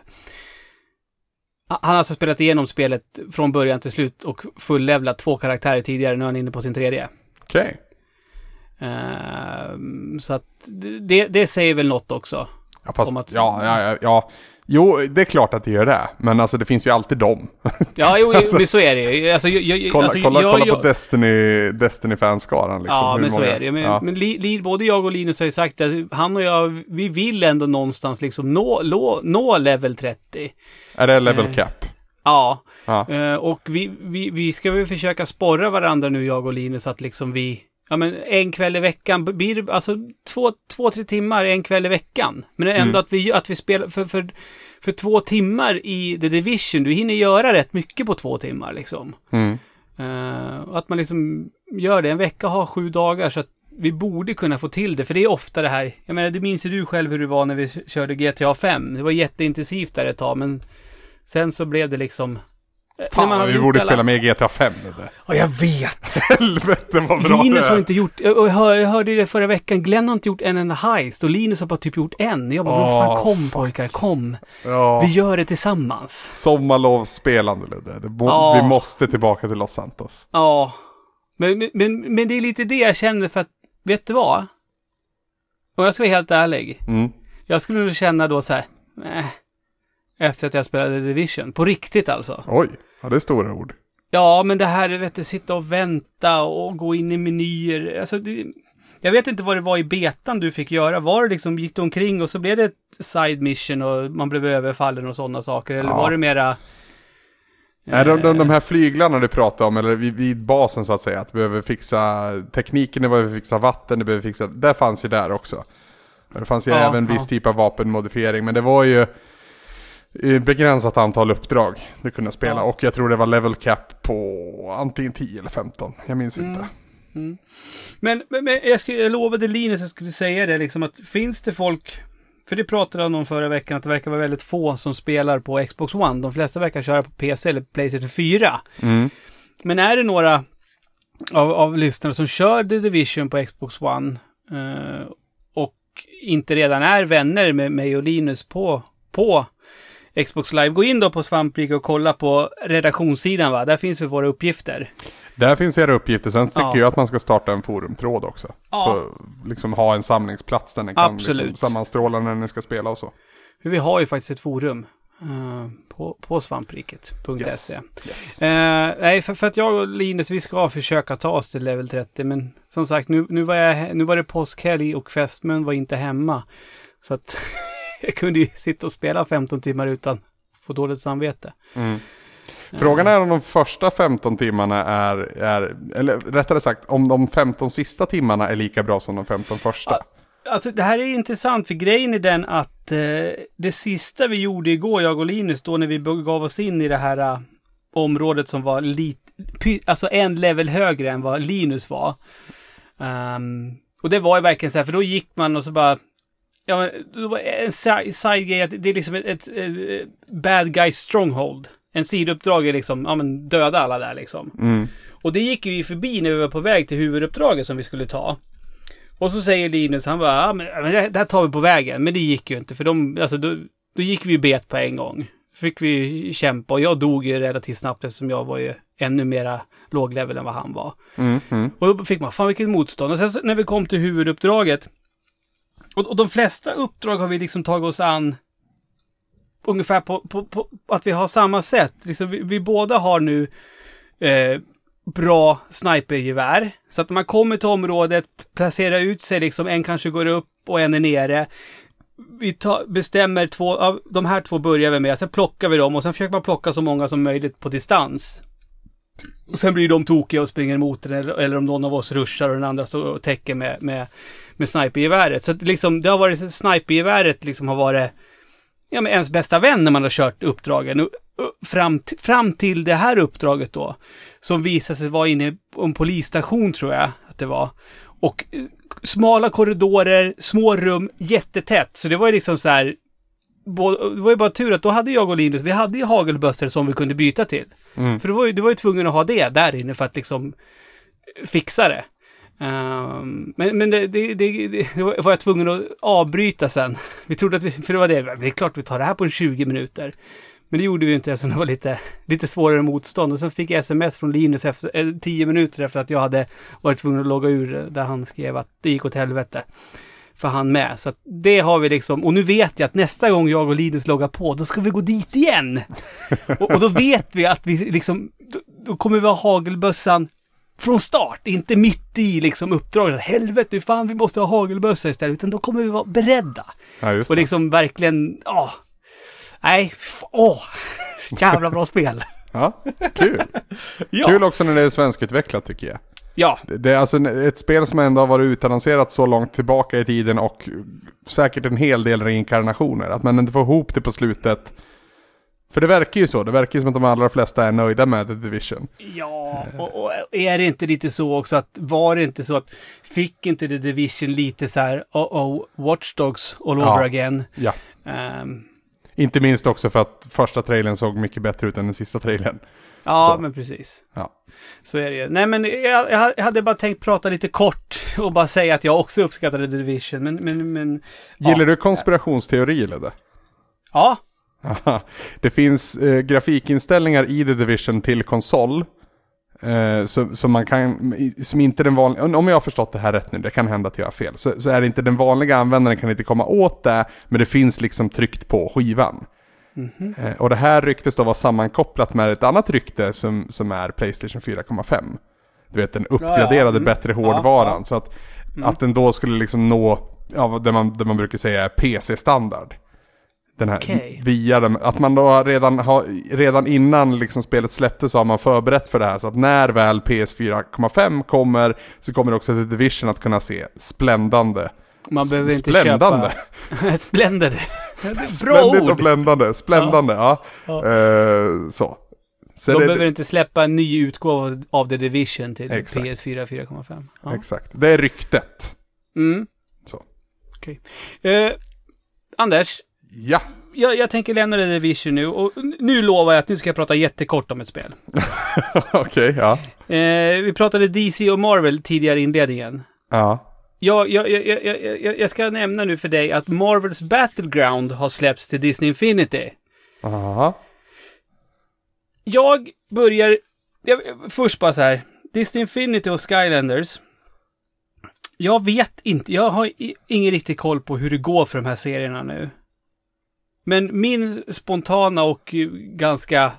Han har alltså spelat igenom spelet från början till slut och fullevlat två karaktärer tidigare. Nu är han inne på sin tredje. Okej. Eh, så att det, det säger väl något också. Ja, fast, att- ja, ja, ja. Jo, det är klart att det gör det. Men alltså det finns ju alltid dem. (laughs) Ja, jo, Alltså- men så är det ju. Alltså, jag, jag, kolla alltså, kolla, jag, kolla på Destiny, Destiny-fanskaran liksom. Ja, hur men så många- är det. Men, ja. men li, både jag och Linus har ju sagt att han och jag, vi vill ändå någonstans liksom nå, nå, nå level 30. Är det level Eh, cap? Ja, Ja. eh, och vi, vi, vi ska väl försöka sporra varandra nu, jag och Linus, att liksom vi, ja men en kväll i veckan, blir det alltså två, två, tre timmar en kväll i veckan. Men ändå Mm. att vi, att vi spelar, för, för, för två timmar i The Division, du hinner göra rätt mycket på två timmar liksom. Mm. Och att man liksom gör det. En vecka har sju dagar så att vi borde kunna få till det. För det är ofta det här. Jag menar, det minns ju du själv hur det var när vi körde GTA 5. Det var jätteintensivt där ett tag, men sen så blev det liksom... eh, man Fan, hade vi borde alla- spela med GTA 5 nu. Ja, jag vet! (laughs) Helvete vad bra Linus har inte gjort, och jag, hör, jag hörde det förra veckan, Glenn har inte gjort en enda heist och Linus har bara typ gjort en. Jag bara, oh, fan kom fuck. pojkar, kom. Ja. Vi gör det tillsammans. Sommarlovsspelande Ludde. Det må- Ja. Vi måste tillbaka till Los Santos. Ja. Men, men- men, men det är lite det jag känner för att, vet du vad? Och jag ska vara helt ärlig. Mm. Jag skulle nog känna då så här, eh, efter att jag spelade Division. På riktigt alltså. Oj, ja det är stora ord. Ja, men det här, vet du, sitta och vänta och gå in i menyer. Alltså, det, jag vet inte vad det var i betan du fick göra. Var det liksom, gick du omkring och så blev det ett side mission och man blev överfallen och sådana saker? Eller Ja. var det mera... Är de, de, de här flyglarna du pratar om, eller vid, vid basen så att säga, att du behöver fixa tekniken, du behöver fixa vatten, du behöver fixa, det fanns ju där också. Det fanns ju Ja, även viss ja. typ av vapenmodifiering, men det var ju begränsat antal uppdrag du kunde spela. Ja. Och jag tror det var level cap på antingen 10 eller 15, jag minns Mm. inte. Men, men, men jag, skulle, jag lovade Linus att jag skulle säga det liksom att finns det folk, för det pratade han om förra veckan, att det verkar vara väldigt få som spelar på Xbox One. De flesta verkar köra på PC eller Playstation 4. Mm. Men är det några av, av lyssnarna som kör The Division på Xbox One eh, och inte redan är vänner med mig och Linus på, på Xbox Live, gå in då på Svamprika och kolla på redaktionssidan va? Där finns väl våra uppgifter. Där finns era uppgifter, sen tycker Ja. jag att man ska starta en forumtråd också. Ja. För, liksom ha en samlingsplats där ni kan Absolut. liksom, sammanstråla när ni ska spela och så. Vi har ju faktiskt ett forum eh, på, på svampriket.se. Yes. Yes. Eh, nej, för, för att jag och Linus, vi ska försöka ta oss till level 30. Men som sagt, nu, nu, var, jag, nu var det påskhelg och fästmön var inte hemma. Så att (laughs) jag kunde ju sitta och spela 15 timmar utan att få dåligt samvete. Mm. Frågan är om de första 15 timmarna är, är, eller rättare sagt, om de 15 sista timmarna är lika bra som de 15 första. Alltså det här är intressant för grejen är den att eh, det sista vi gjorde igår, jag och Linus, då när vi gav oss in i det här eh, området som var lite, alltså en level högre än vad Linus var. Ehm, och det var ju verkligen så här, för då gick man och så bara, ja men en si- side-grej, det är liksom ett, ett, ett bad guy stronghold. En sidouppdrag är liksom, ja men döda alla där liksom. Mm. Och det gick vi förbi när vi var på väg till huvuduppdraget som vi skulle ta. Och så säger Linus, han bara, ja men det här tar vi på vägen. Men det gick ju inte, för de, alltså då, då gick vi ju bet på en gång. Fick vi kämpa och jag dog ju relativt snabbt eftersom jag var ju ännu mera låglevel än vad han var. Mm, mm. Och då fick man, fan vilket motstånd. Och sen när vi kom till huvuduppdraget. Och, och de flesta uppdrag har vi liksom tagit oss an ungefär på, på, på att vi har samma sätt. Liksom vi, vi båda har nu eh, bra snipergevär. Så att man kommer till området, placerar ut sig liksom, en kanske går upp och en är nere. Vi tar, bestämmer två, av de här två börjar vi med, sen plockar vi dem och sen försöker man plocka så många som möjligt på distans. Och sen blir de tokiga och springer emot den eller, eller om någon av oss ruschar och den andra står och täcker med, med, med snipergeväret. Så att liksom, det har varit, snipergeväret liksom har varit ja, men ens bästa vän när man har kört uppdragen. Fram, t- fram till det här uppdraget då, som visade sig vara inne på en polisstation tror jag att det var. Och eh, smala korridorer, små rum, jättetätt. Så det var ju liksom så här, det var ju bara tur att då hade jag och Linus, vi hade ju hagelbössor som vi kunde byta till. Mm. För du var, ju, du var ju tvungen att ha det där inne för att liksom fixa det. Ehm, men men det, det, det, det var jag tvungen att avbryta sen. Vi trodde att vi, för det var det, det är klart vi tar det här på en 20 minuter. Men det gjorde vi inte eftersom det var lite, lite svårare motstånd. Och sen fick jag sms från Linus efter, eh, 10 minuter efter att jag hade varit tvungen att logga ur där han skrev att det gick åt helvete. För han med. Så att det har vi liksom, och nu vet jag att nästa gång jag och Linus loggar på, då ska vi gå dit igen. (laughs) och, och då vet vi att vi liksom, då, då kommer vi ha hagelbössan från start, inte mitt i liksom uppdraget. Helvete, fan vi måste ha hagelbössa istället. Utan då kommer vi vara beredda. Ja, Och liksom verkligen, ja. Nej, åh. (laughs) Jävla bra spel. Ja, kul. (laughs) Ja. Kul också när det är svenskutvecklat tycker jag. Ja, Det- Det är alltså ett spel som ändå har varit utannonserat så långt tillbaka i tiden och säkert en hel del reinkarnationer. Att man inte får ihop det på slutet. För det verkar ju så. Det verkar ju som att de allra flesta är nöjda med The Division. ja. Och, och är det inte lite så också att, var det inte så att, fick inte The Division lite så här, oh oh, Watch Dogs all Ja. over again? Ja. Ehm, Inte minst också för att första trailern såg mycket bättre ut än den sista trailern. ja, Så. men precis. Ja. Så är det ju. Nej, men jag, jag hade bara tänkt prata lite kort (laughs) och bara säga att jag också uppskattade The Division, men, men, men Gillar ja. du konspirationsteori eller? det? Ja, (laughs) Det finns eh, grafikinställningar i The Division till konsol. Eh, som, som man kan, som inte den vanliga, om jag har förstått det här rätt nu, det kan hända att jag har fel. Så, så är det inte den vanliga användaren kan inte komma åt det, men det finns liksom tryckt på skivan. Eh, och det här ryktes då vara sammankopplat med ett annat rykte som, som är Playstation 4,5. Du vet den uppgraderade Ja, ja. Mm. bättre hårdvaran. ja. Så att, att den då skulle liksom nå, ja, det man, det man brukar säga är PC-standard. Den här, Okej. via den, att man då redan, har, redan innan liksom spelet släpptes så har man förberett för det här. Så att när väl PS4,5 kommer så kommer också The Division att kunna se spländande. man behöver inte Spländande. köpa... (laughs) Är (laughs) Bra Splendid och ord! bländande. Spländande, ja. Ja. Eh, så. så De det, behöver inte släppa en ny utgåva av The Division till Exakt. PS4 4,5. Ja. Exakt. Det är ryktet. Mm. Så. Okej. Eh, Anders, Ja. jag, jag tänker lämna The Division nu och nu lovar jag att nu ska jag prata jättekort om ett spel. (laughs) Okej, ja. Eh, vi pratade DC och Marvel tidigare i inledningen. Ja. Jag, jag, jag, jag, jag, ska nämna nu för dig att Marvels Battleground har släppts till Disney Infinity. Aha. Jag börjar... Jag, först bara så här. Disney Infinity och Skylanders. Jag vet inte, jag har ingen riktig koll på hur det går för de här serierna nu. Men min spontana och ganska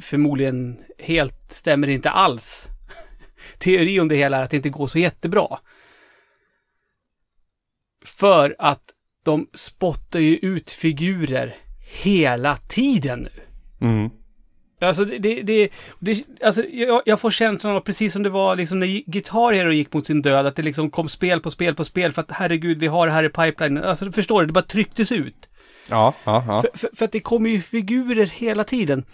förmodligen helt stämmer inte alls (laughs) teori om det hela är att det inte går så jättebra. För att de spottar ju ut figurer hela tiden nu. Mm. Alltså, det, det, det, det, alltså jag, jag får känslan av, precis som det var liksom när Guitar Hero gick mot sin död, att det liksom kom spel på spel på spel för att herregud, vi har det här i pipelinen. Alltså, förstår du? Det bara trycktes ut. Ja, ja, ja. För, för, för att det kommer ju figurer hela tiden.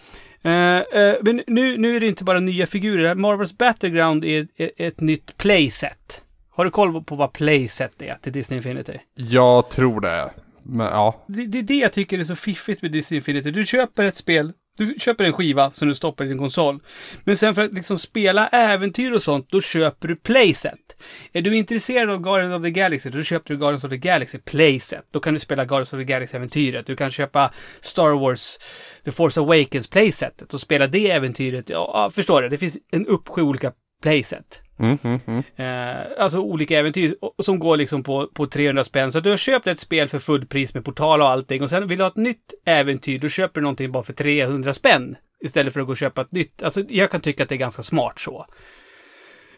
Eh, eh, men nu, nu är det inte bara nya figurer. Marvels Battleground är, är ett nytt playset. Har du koll på vad playset är till Disney Infinity? Jag tror det. Men ja. Det, det är det jag tycker är så fiffigt med Disney Infinity. Du köper ett spel, du köper en skiva som du stoppar i din konsol. Men sen för att liksom spela äventyr och sånt, då köper du playset. Är du intresserad av Guardians of the Galaxy, då köper du Guardians of the Galaxy playset. Då kan du spela Guardians of the Galaxy-äventyret. Du kan köpa Star Wars The Force Awakens playsetet och spela det äventyret. Ja, ja, förstår du? Det finns en uppsjö olika playset. Mm, mm, mm. Eh, alltså olika äventyr som går liksom på, på 300 spänn. Så du har köpt ett spel för fullpris med portal och allting och sen vill du ha ett nytt äventyr, då köper du någonting bara för 300 spänn. Istället för att gå och köpa ett nytt. Alltså jag kan tycka att det är ganska smart så.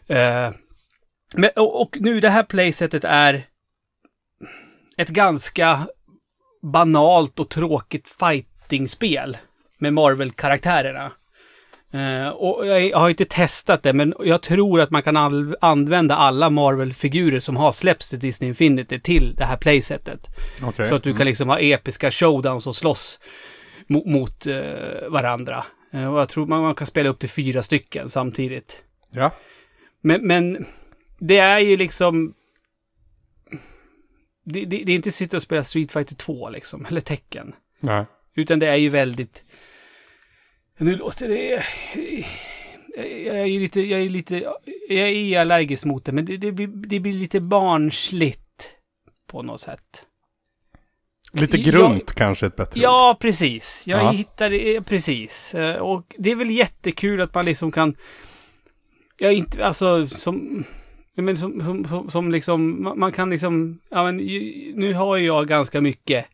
Eh, men, och, och nu det här playsetet är ett ganska banalt och tråkigt fightingspel med Marvel-karaktärerna. Eh, och jag har inte testat det, men jag tror att man kan använda alla Marvel-figurer som har släppts till Disney Infinity till det här playsetet. Okej. Så att du kan liksom ha episka showdowns och slåss mot, mot eh, varandra. Eh, och jag tror man, man kan spela upp till fyra stycken samtidigt. Ja. Men, men det är ju liksom... Det, det, det är inte sitta och spela Street Fighter 2 liksom, eller tecken. Nej. Utan det är ju väldigt... Nu låter det... Jag är lite, jag är lite, jag är allergisk mot det, men det, det, blir, det blir lite barnsligt på något sätt. Lite Jag- grunt kanske ett bättre ord. Ja, precis. Jag Ja. hittar det, precis. Eh, Och det är väl jättekul att man liksom kan... Ja, inte, alltså som... Men som, som, som, som liksom, man, man kan liksom, ja men nu har jag ganska mycket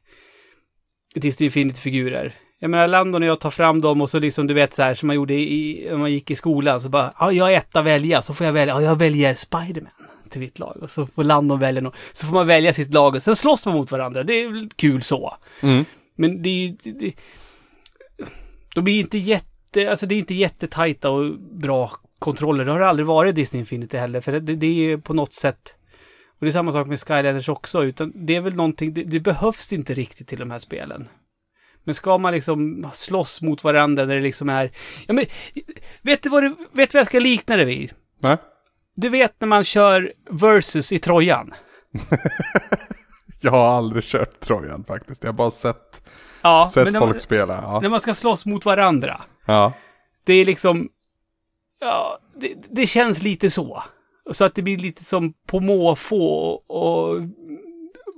Disney Infinity-figurer. Jag menar, Landon och jag tar fram dem och så liksom, du vet så här som man gjorde i, när man gick i skolan, så bara, ja, jag är etta välja, så får jag välja, ja, jag väljer Spiderman till mitt lag. Och så får Landon välja något, så får man välja sitt lag och sen slåss man mot varandra. Det är väl kul så. Mm. Men det är ju... Det, det, de blir inte jätte... Alltså det är inte jättetajta och bra kontroller. Det har det aldrig varit i Disney Infinity heller. För det, det är på något sätt... Och det är samma sak med Skylanders också. Utan det är väl någonting... Det, det behövs inte riktigt till de här spelen. Men ska man liksom slåss mot varandra när det liksom är... Ja men... Vet du vad, det, vet du vad jag ska likna det vid? Nej. Du vet när man kör versus i Trojan? (laughs) Jag har aldrig kört Trojan faktiskt. Jag har bara sett, Ja, sett folk man, spela. Ja. när man ska slåss mot varandra. ja. Det är liksom... Ja, det, det känns lite så. Så att det blir lite som på måfå och, och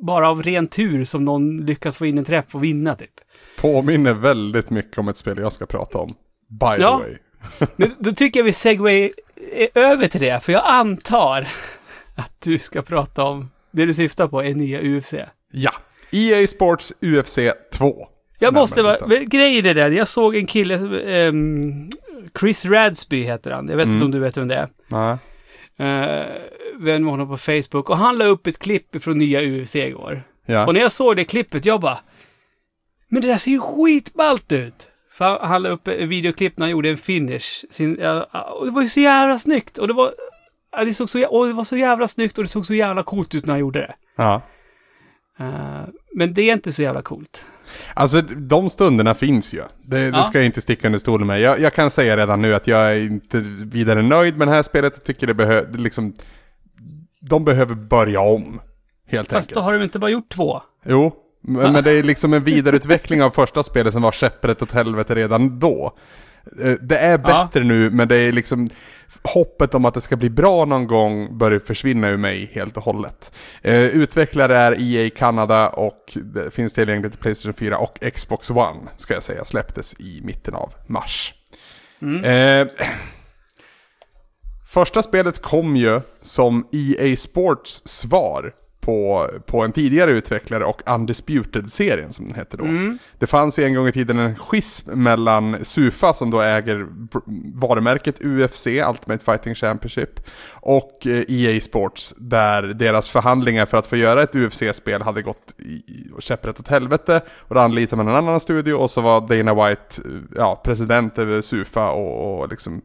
bara av ren tur som någon lyckas få in en träff och vinna typ. Påminner väldigt mycket om ett spel jag ska prata om. By Ja. the way. Men då tycker jag vi segway över till det, för jag antar att du ska prata om det du syftar på är nya UFC. Ja. EA Sports UFC 2. Jag måste vara, grejen är den, jag såg en kille, ehm, Chris Radsby heter han, jag vet Mm. inte om du vet vem det är. Nej. uh, vän med honom på Facebook och han la upp ett klipp från nya UFC igår. Ja. Och när jag såg det klippet, jag bara Men det där ser ju skitballt ut! För han, la upp videoklipp när han gjorde en finish. Sin, och det var ju så jävla snyggt! Och det var... Det, såg så, och det var så jävla snyggt och det såg så jävla coolt ut när han gjorde det. ja. Eh, men det är inte så jävla coolt. Alltså de stunderna finns ju. Det, Ja. det ska jag inte sticka under stolen med. Jag, jag kan säga redan nu att jag är inte vidare nöjd med det här spelet. Jag tycker det behöver, liksom, de behöver börja om. Helt Fast enkelt. då har de inte bara gjort två. Jo, men, det är liksom en vidareutveckling av första spelet som var käpprätt åt helvete redan då. Eh, Det är Ja. bättre nu, men det är liksom hoppet om att det ska bli bra någon gång börjar försvinna ur mig helt och hållet. Eh, utvecklare är EA Canada och det finns tillgängligt till Playstation 4 och Xbox One, ska jag säga, släpptes i mitten av mars. Eh, (clears throat) Första spelet kom ju som EA Sports svar på, på en tidigare utvecklare och Undisputed-serien som den hette då. Det fanns ju en gång i tiden en schism mellan Sufa som då äger varumärket UFC, Ultimate Fighting Championship, och eh, EA Sports där deras förhandlingar för att få göra ett UFC-spel hade gått käpprätt åt helvete och då anlitade man en annan studio och så var Dana White eh, ja, president över Sufa och, och liksom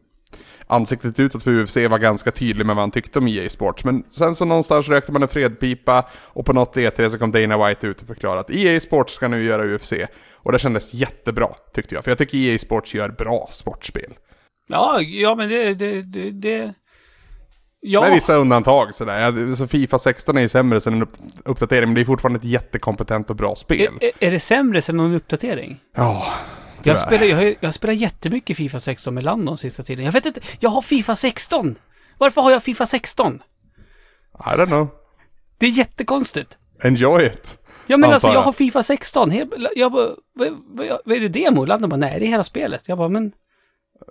ansiktet utåt för UFC var ganska tydlig med vad han tyckte om EA Sports. Men sen så någonstans rökte man en fredpipa och på något E3 så kom Dana White ut och förklarade att EA Sports ska nu göra UFC. Och det kändes jättebra tyckte jag, för jag tycker EA Sports gör bra sportspel. Ja, ja men det... det, det, det ja. Med vissa undantag sådär. Så Fifa 16 är ju sämre sen en upp- uppdatering, men det är fortfarande ett jättekompetent och bra spel. är, är- är det sämre sen någon uppdatering? Ja, Jag spelar, jag, jag spelar jättemycket Fifa 16 med Landon sista tiden. Jag vet inte, jag har Fifa 16! Varför har jag Fifa 16? I don't know. Det är jättekonstigt. Enjoy it. Ja men Antar alltså jag jag. har Fifa 16. He- Jag bara, vad, vad, vad är det demo? Landon bara, nej det är hela spelet. Jag bara, men...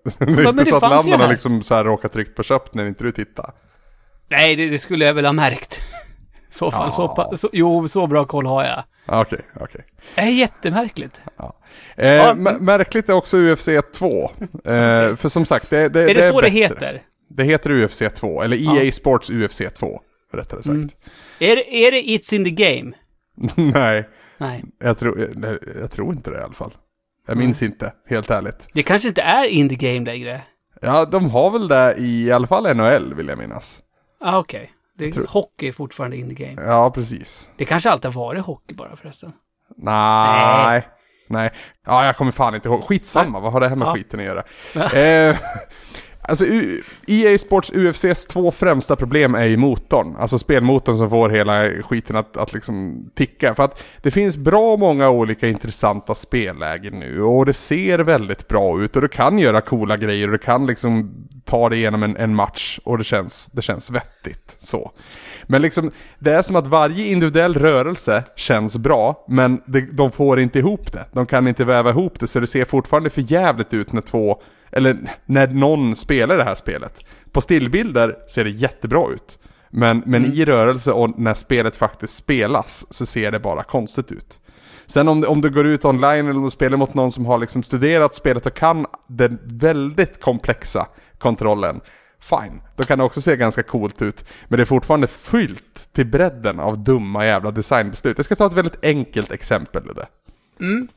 (laughs) Det är men inte det så att Landon har liksom så här råkat tryckt på köpt när inte du tittar. Nej, det, det skulle jag väl ha märkt. Så fall, Ja. så, så, jo, så bra koll har jag. Okej, okej. Det är jättemärkligt. Eh, Ja. mä- Märkligt är också UFC 2. Eh, För som sagt, det, det, Är det, så det bättre. heter? Det heter UFC 2, eller Ja. EA Sports UFC 2, rättare sagt. Mm. Är, det- är det It's in the game? (laughs) Nej, Nej. jag tror, nej, jag tror inte det i alla fall. Jag Mm. minns inte, helt ärligt. Det kanske inte är in the game längre. Ja, de har väl det i, i alla fall NHL vill jag minnas. Ah, okej. Det Tror- Hockey är fortfarande in the game. Ja, precis. Det kanske alltid har varit hockey bara förresten. Nej. Nej, Nej, ja jag kommer fan inte ihåg. Skitsamma, vad har det här med Ja. skiten att göra? eh, alltså EA Sports UFCs två främsta problem är ju motorn. Alltså spelmotorn som får hela skiten att, att liksom ticka. För att det finns bra många olika intressanta spellägen nu och det ser väldigt bra ut och du kan göra coola grejer och du kan liksom ta dig igenom en, en match och det känns, det känns vettigt. Så. Men liksom, det är som att varje individuell rörelse känns bra, men det, de får inte ihop det. De kan inte väva ihop det, så det ser fortfarande för jävligt ut när två, eller när någon spelar det här spelet. På stillbilder ser det jättebra ut. Men, men i rörelse och när spelet faktiskt spelas så ser det bara konstigt ut. Sen om om det går ut online eller om du spelar mot någon som har liksom studerat spelet och kan den väldigt komplexa kontrollen. Fine, då kan det också se ganska coolt ut. Men det är fortfarande fyllt till bredden av dumma jävla designbeslut. Jag ska ta ett väldigt enkelt exempel det. Eh,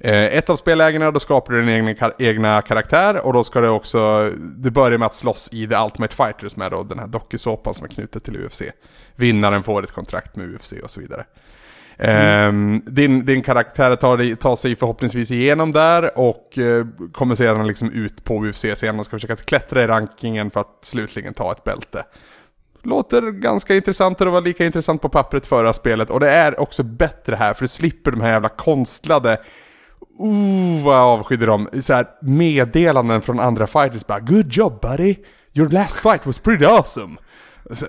ett av spellägena, då skapar du din egna, kar- egna karaktär och då ska du också, det börjar med att slåss i The Ultimate Fighter som är då den här dokusåpan som är knutet till UFC. Vinnaren får ett kontrakt med UFC och så vidare. Ehm, din, din karaktär tar, tar sig förhoppningsvis igenom där och eh, kommer sedan liksom ut på UFC-scenen och ska försöka klättra i rankingen för att slutligen ta ett bälte. Låter ganska intressant och det var lika intressant på pappret förra spelet och det är också bättre här för du slipper de här jävla konstlade Oh vad jag avskydde dem. Så här, meddelanden från andra fighters bara Good job buddy! Your last fight was pretty awesome! Så,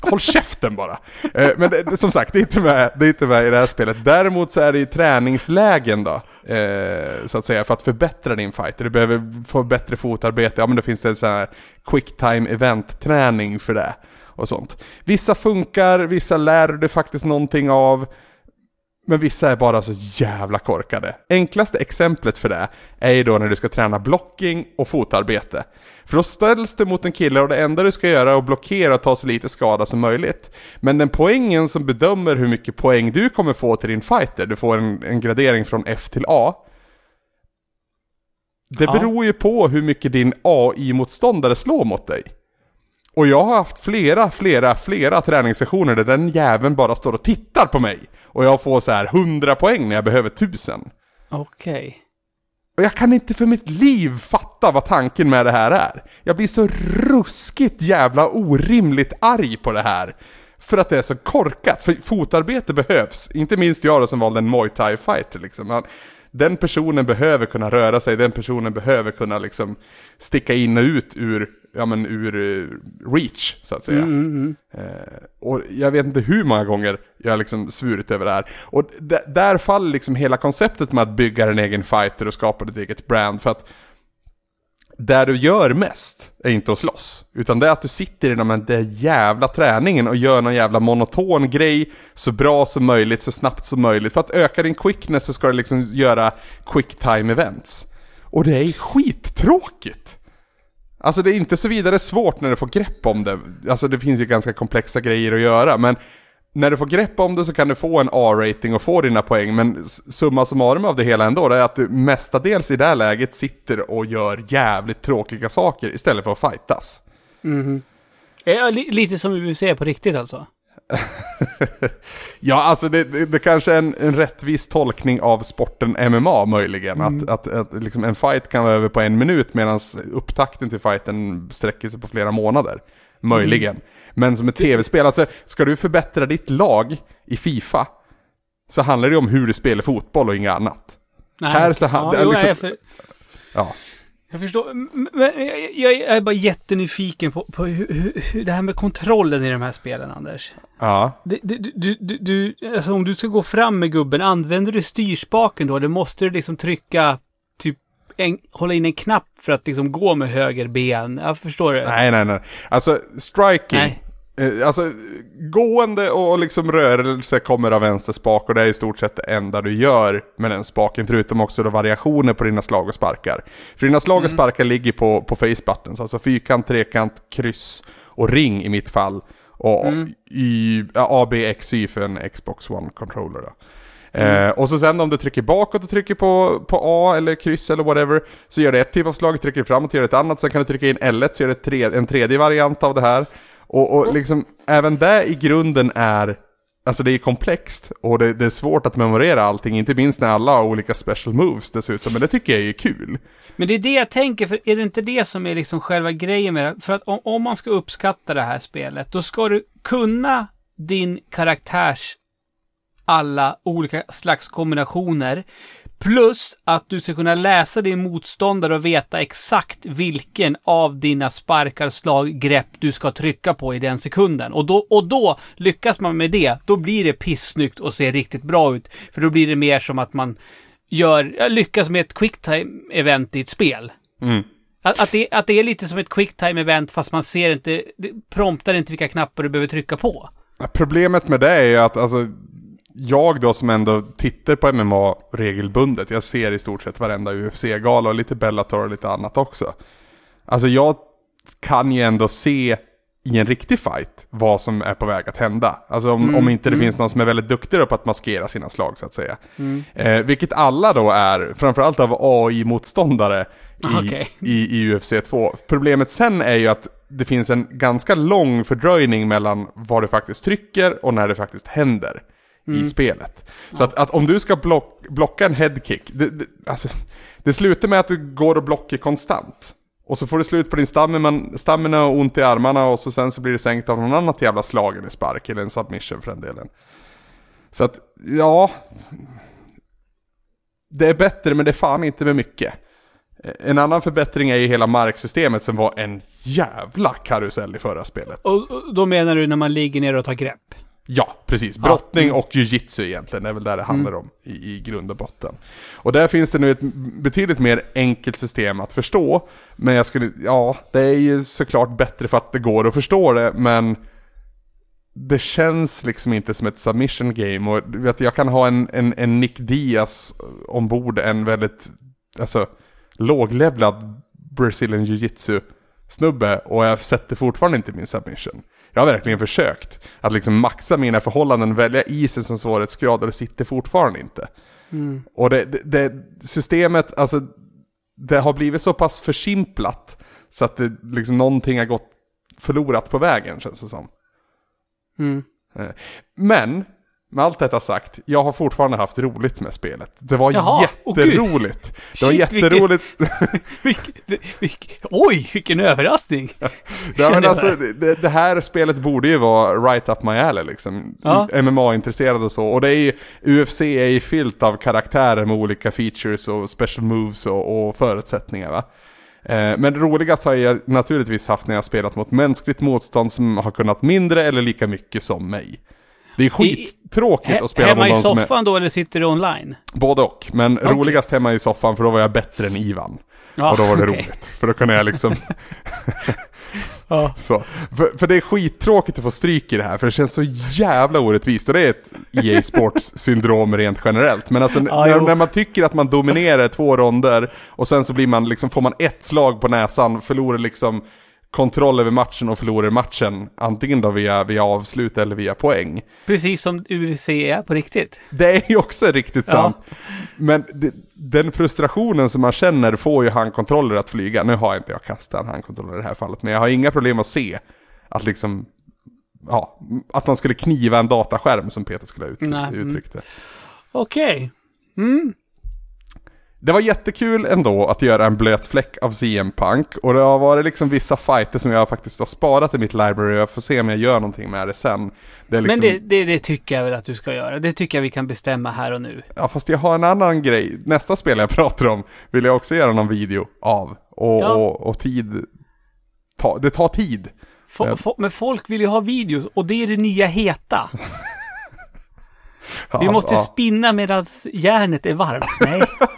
håll käften bara! Eh, men det, som sagt, det är, inte med, det är inte med i det här spelet. Däremot så är det ju träningslägen då, eh, så att säga, för att förbättra din fighter. Du behöver få bättre fotarbete, ja men då finns en sån här quick time event träning för det. Och sånt. Vissa funkar, vissa lär du faktiskt någonting av. Men vissa är bara så jävla korkade. Enklaste exemplet för det är ju då när du ska träna blocking och fotarbete. För då ställs du mot en kille och det enda du ska göra är att blockera och ta så lite skada som möjligt. Men den poängen som bedömer hur mycket poäng du kommer få till din fighter, du får en, en gradering från F till A. Det Ja. beror ju på hur mycket din AI-motståndare slår mot dig. Och jag har haft flera, flera, flera träningssessioner där den jäveln bara står och tittar på mig. Och jag får så här 100 poäng när jag behöver 1000. Okej. Och jag kan inte för mitt liv fatta vad tanken med det här är. Jag blir så ruskigt jävla orimligt arg på det här. För att det är så korkat. För fotarbete behövs. Inte minst jag då som valde en Muay Thai fighter liksom. Den personen behöver kunna röra sig, den personen behöver kunna liksom sticka in och ut ur, ja men ur eh, reach så att säga. Eh, och jag vet inte hur många gånger jag har liksom svurit över det här. Och där faller liksom hela konceptet med att bygga en egen fighter och skapa ditt eget brand. För att där du gör mest är inte att slåss. Utan det är att du sitter i den där jävla träningen och gör någon jävla monoton grej så bra som möjligt, så snabbt som möjligt. För att öka din quickness så ska du liksom göra quick time events. Och det är skittråkigt. Alltså det är inte så vidare svårt när du får grepp om det. Alltså det finns ju ganska komplexa grejer att göra, men när du får grepp om det så kan du få en A-rating och få dina poäng, men summa summarum av det hela ändå, det är att du mestadels i det här läget sitter och gör jävligt tråkiga saker istället för att fightas. Ja, li lite som UFC på riktigt alltså? (laughs) Ja, alltså det, det, det kanske är en, en rättvis tolkning av sporten MMA möjligen. Att, att, att liksom en fight kan vara över på en minut medan upptakten till fighten sträcker sig på flera månader. Möjligen. Men som ett tv-spel, alltså ska du förbättra ditt lag i Fifa så handlar det om hur du spelar fotboll och inget annat. Nej, Här så han- ja, liksom- för, Ja. Jag förstår. Men jag, är bara jättenyfiken på, på hur, hur, det här med kontrollen i de här spelen, Anders. Ja. Det, du, du, du, alltså om du ska gå fram med gubben, använder du styrspaken då? Eller måste du liksom trycka, typ, en, hålla in en knapp för att liksom gå med höger ben? Jag förstår det. Nej, nej, nej. Alltså striking. Nej. Eh, Alltså, gående och liksom rörelse kommer av vänster spak och det är i stort sett det enda du gör med den spaken. Förutom också då variationer på dina slag och sparkar. För dina slag och sparkar ligger på, på face buttons. Alltså fyrkant, trekant, kryss och ring i mitt fall. Och y, ja, A, B, X, Y för en Xbox One-controller då. Eh, och så sen om du trycker bakåt och trycker på, på A eller kryss eller whatever Så gör det ett typ av slag, trycker framåt gör det ett annat Sen kan du trycka in L1 så gör det tre, en tredje variant av det här Och, och liksom även det i grunden är Alltså det är komplext och det, det, är svårt att memorera allting, inte minst när alla har olika special moves dessutom, men det tycker jag är kul. Men det är det jag tänker, för är det inte det som är liksom själva grejen med det? För att om, om man ska uppskatta det här spelet, då ska du kunna din karaktärs alla olika slags kombinationer. Plus att du ska kunna läsa din motståndare och veta exakt vilken av dina sparkar, slag, grepp du ska trycka på i den sekunden. Och då, och då lyckas man med det, då blir det pissnyggt och ser riktigt bra ut. För då blir det mer som att man gör, lyckas med ett quicktime-event i ett spel. Mm. Att, att, det, att det är lite som ett quicktime-event fast man ser inte, det promptar inte vilka knappar du behöver trycka på. Problemet med det är ju att alltså, jag då som ändå tittar på MMA regelbundet, jag ser i stort sett varenda UFC-gala och lite Bellator och lite annat också. Alltså jag kan ju ändå se i en riktig fight vad som är på väg att hända. Alltså om, mm, om inte det mm. finns någon som är väldigt duktig på att maskera sina slag så att säga. Mm. Eh, vilket alla då är, framförallt av AI-motståndare i, (laughs) okay. i, i UFC 2. Problemet sen är ju att det finns en ganska lång fördröjning mellan vad du faktiskt trycker och när det faktiskt händer mm. i spelet. Så att, att, om du ska block, blocka en headkick, det, det, alltså, det slutar med att du går och blockar konstant. Och så får du slut på din stamina, stamina och ont i armarna och så sen så blir det sänkt av någon annat jävla slag eller spark eller en submission för den delen. Så att, ja. Det är bättre men det är fan inte med mycket. En annan förbättring är ju hela marksystemet som var en jävla karusell i förra spelet. Och då menar du när man ligger ner och tar grepp? Ja, precis. Brottning och jujitsu egentligen är väl där det handlar mm. om i, i grund och botten. Och där finns det nu ett betydligt mer enkelt system att förstå. Men jag skulle, ja, det är ju såklart bättre för att det går att förstå det, men det känns liksom inte som ett submission game och vet, jag kan ha en, en, en Nick Diaz ombord, en väldigt, alltså låglevlad Brazilian jiu-jitsu snubbe och jag sätter fortfarande inte min submission. Jag har verkligen försökt att liksom maxa mina förhållanden, välja isen som svårighetsgrad och det sitter fortfarande inte. Mm. Och det, det, det, systemet, alltså det har blivit så pass försimplat så att det liksom någonting har gått förlorat på vägen känns det som. Mm. Eh, men med allt detta sagt, jag har fortfarande haft roligt med spelet. Det var Jaha, jätteroligt. Oh, det var Shit, jätteroligt. (laughs) Vilken, vilken, vilken, oj, vilken överraskning! ja, men alltså, det, det, här spelet borde ju vara right up my alley liksom. Ja. MMA-intresserad och så. Och det är ju, UFC är ju fyllt av karaktärer med olika features och special moves och, och förutsättningar va. Eh, men roligast har jag naturligtvis haft när jag spelat mot mänskligt motstånd som har kunnat mindre eller lika mycket som mig. Det är skittråkigt I, att spela mot någon som Hemma i soffan är... då eller sitter du online? Både och. Men okay. roligast hemma i soffan för då var jag bättre än Ivan. Ja, och då var det okay. roligt. För då kunde jag liksom... (laughs) ja. så. För, för, det är skittråkigt att få stryk i det här, för det känns så jävla orättvist. Och det är ett EA Sports (laughs) syndrom rent generellt. Men alltså ja, när, när, man tycker att man dominerar två ronder och sen så blir man liksom, får man ett slag på näsan, förlorar liksom kontroll över matchen och förlorar matchen. Antingen då via, via avslut eller via poäng. Precis som UFC är på riktigt. Det är ju också riktigt sant. Ja. Men det, den frustrationen som man känner får ju handkontroller att flyga. Nu har inte jag kastat en handkontroller i det här fallet, men jag har inga problem att se att liksom Ja, att man skulle kniva en dataskärm som Peter skulle ha ut, uttryckt det. Okej. Okay. Mm. Det var jättekul ändå att göra en blöt fläck av CM Punk och det har varit liksom vissa fighter som jag faktiskt har sparat i mitt library och jag får se om jag gör någonting med det sen. Det liksom... Men det, det, det, tycker jag väl att du ska göra. Det tycker jag vi kan bestämma här och nu. Ja, fast jag har en annan grej. Nästa spel jag (laughs) pratar om vill jag också göra någon video av. Och, ja. och, och tid, ta, det tar tid. Fo, fo, men folk vill ju ha videos och det är det nya heta. (laughs) vi måste ja. spinna medan järnet är varmt. Nej. (laughs)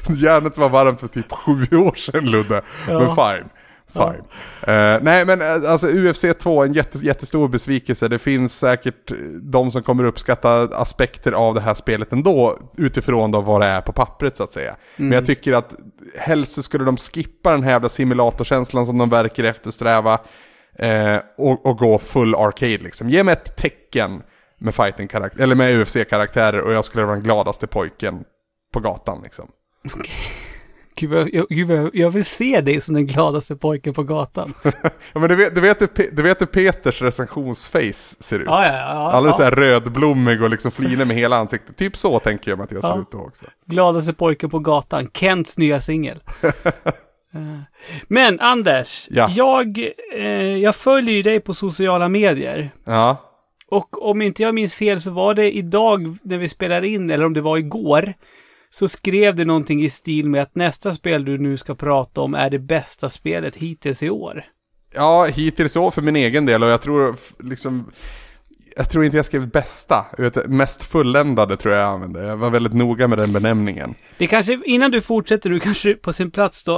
(laughs) Järnet var varmt för typ sju år sedan Ludde. Ja. Men fine. Fine. Ja. Uh, nej men eh, alltså UFC 2 en jätte, jättestor besvikelse. Det finns säkert de som kommer uppskatta aspekter av det här spelet ändå. Utifrån då vad det är på pappret så att säga. Mm. Men jag tycker att helst så skulle de skippa den här jävla simulatorkänslan som de verkar eftersträva. Uh, och, och, gå full arcade liksom. Ge mig ett tecken med fighting karaktär eller med UFC-karaktärer och jag skulle vara den gladaste pojken på gatan liksom. Okej. Gud, jag, vad- jag vill se dig som den gladaste pojken på gatan. (laughs) Ja men du vet, du vet, hur du vet hur Peters recensionsface ser ut? Ja, ja, ja. Alldeles ja. så här rödblommig och liksom flinig med hela ansiktet. Typ så tänker jag mig att jag ser ut då också. Gladaste pojken på gatan. Kents nya singel. (laughs) Eh, Men Anders, Ja. jag, eh, jag följer ju dig på sociala medier. Ja. Och om inte jag minns fel så var det idag när vi spelade in, eller om det var igår, så skrev det någonting i stil med att nästa spel du nu ska prata om är det bästa spelet hittills i år. Ja, hittills så för min egen del och jag tror liksom jag tror inte jag skrev bästa, mest fulländade tror jag jag använde. Jag var väldigt noga med den benämningen. Det kanske, innan du fortsätter, du kanske på sin plats då,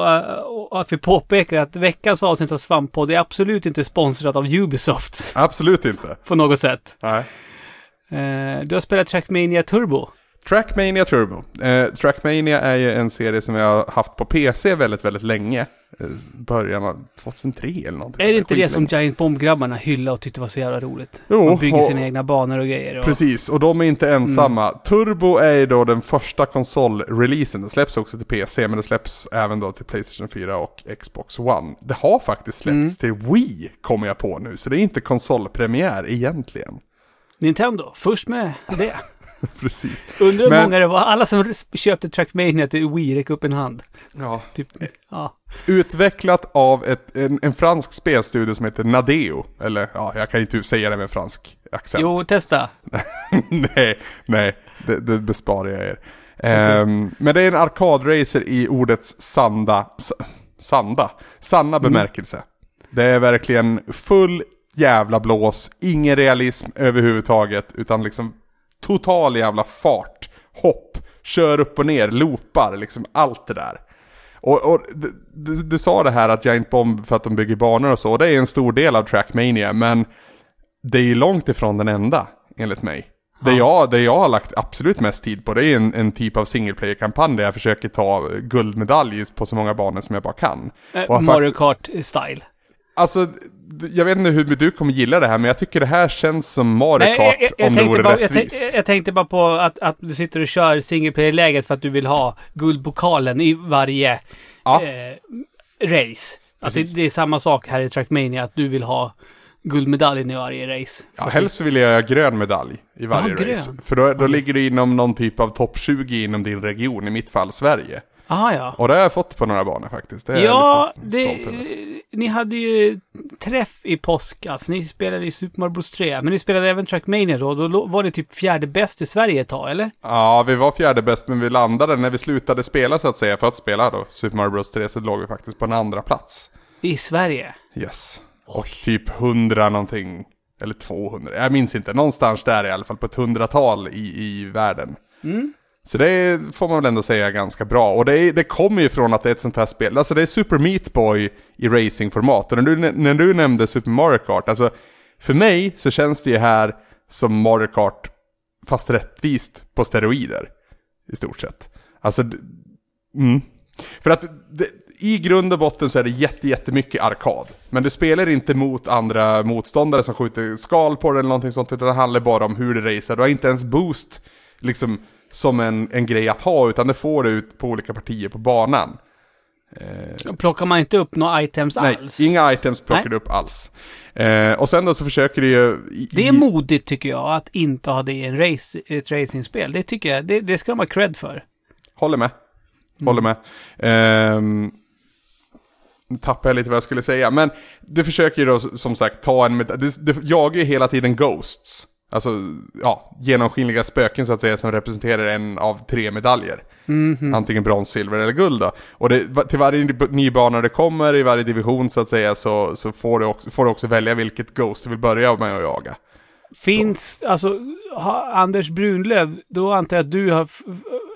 och att vi påpekar att veckans avsnitt av Svamppodd är absolut inte sponsrat av Ubisoft Absolut inte. (laughs) på något sätt. Nej. Eh, du har spelat Trackmania Turbo. Trackmania Turbo. Eh, Trackmania är ju en serie som jag har haft på PC väldigt, väldigt länge. Eh, början av 2003 eller någonting. Är det inte det som Giant Bomb-grabbarna hyllade och tyckte var så jävla roligt? Jo, Man bygger och- sina egna banor och grejer. Och... Precis, och de är inte ensamma. Turbo är ju då den första konsolreleasen. Den släpps också till PC, men det släpps även då till Playstation 4 och Xbox One. Det har faktiskt släppts till Wii, kommer jag på nu. Så det är inte konsolpremiär egentligen. Nintendo, först med det. (laughs) Precis. Undrar hur Men- många det var. Alla som köpte Trackmania till Wii, räck upp en hand. Ja. Typ, ja. Utvecklat av ett, en, en fransk spelstudio som heter Nadeo. Eller ja, jag kan inte säga det med fransk accent. Jo, testa. (laughs) nej, nej, det, det besparar jag er. Ehm, men det är en arkadracer i ordets sanda, sanda, sanna bemärkelse. Det är verkligen full jävla blås, ingen realism överhuvudtaget, utan liksom total jävla fart, hopp, kör upp och ner, loopar, liksom allt det där. Och, och du, du, sa det här att Giant Bomb för att de bygger banor och så, och det är en stor del av Trackmania, men det är ju långt ifrån den enda, enligt mig. Det, jag, det jag har lagt absolut mest tid på, det är en, en typ av single player-kampanj där jag försöker ta guldmedalj på så många banor som jag bara kan. Och Mario Kart-style. Alltså, jag vet inte hur du kommer gilla det här, men jag tycker det här känns som Mario Kart jag, jag, om det vore bara, jag, rättvist. tänkte, jag tänkte bara på att, att du sitter och kör single player-läget för att du vill ha guldpokalen i varje Ja. eh, race. Alltså Precis. det är samma sak här i Trackmania, att du vill ha guldmedaljen i varje race. Ja, helst vill jag ha grön medalj i varje Ja, race. grön. För då, då ligger du inom någon typ av topp 20 inom din region, i mitt fall Sverige. Aha, ja. Och det har jag fått på några banor faktiskt. Det är jag Ja, det. Ni hade ju träff i påskas. Ni spelade i Super Mario Bros 3. Men ni spelade även Trackmania då. Då var ni typ fjärde bäst i Sverige ett tag, eller? Ja, vi var fjärde bäst men vi landade när vi slutade spela så att säga för att spela då Super Mario Bros 3 så låg vi faktiskt på en andra plats. I Sverige. Yes. Och typ 100 någonting, eller 200, jag minns inte. Någonstans där i alla fall på ett hundratal i, i världen. Så det får man väl ändå säga ganska bra. Och det, är, det kommer ju från att det är ett sånt här spel, alltså det är Super Meat Boy i racingformat. Och när du, när du nämnde Super Mario Kart, alltså för mig så känns det ju här som Mario Kart fast rättvist på steroider. I stort sett. Alltså, mm. För att det, i grund och botten så är det jätte, jättemycket arkad. Men du spelar inte mot andra motståndare som skjuter skal på dig eller någonting sånt. Utan det handlar bara om hur du racear. Du har inte ens boost liksom som en, en grej att ha. Utan det får du ut på olika partier på banan. Plockar man inte upp några items Nej, alls? inga items plockar Nej. du upp alls. Eh, och sen då så försöker du ju... I, Det är modigt tycker jag, att inte ha det i en race, ett racingspel. Det tycker jag, det, det ska de ha cred för. Håller med. Håller med. Ehm, nu tappade jag lite vad jag skulle säga. Men du försöker ju då som sagt ta en med... Du, du jagar ju hela tiden Ghosts. Alltså, ja, genomskinliga spöken så att säga som representerar en av tre medaljer. Antingen brons, silver eller guld då. Och det, till varje ny- bana det kommer, i varje division så att säga, så, så får, du också, får du också välja vilket Ghost du vill börja med att jaga. Finns, alltså, ha, Anders Brunlöv, då antar jag att du har,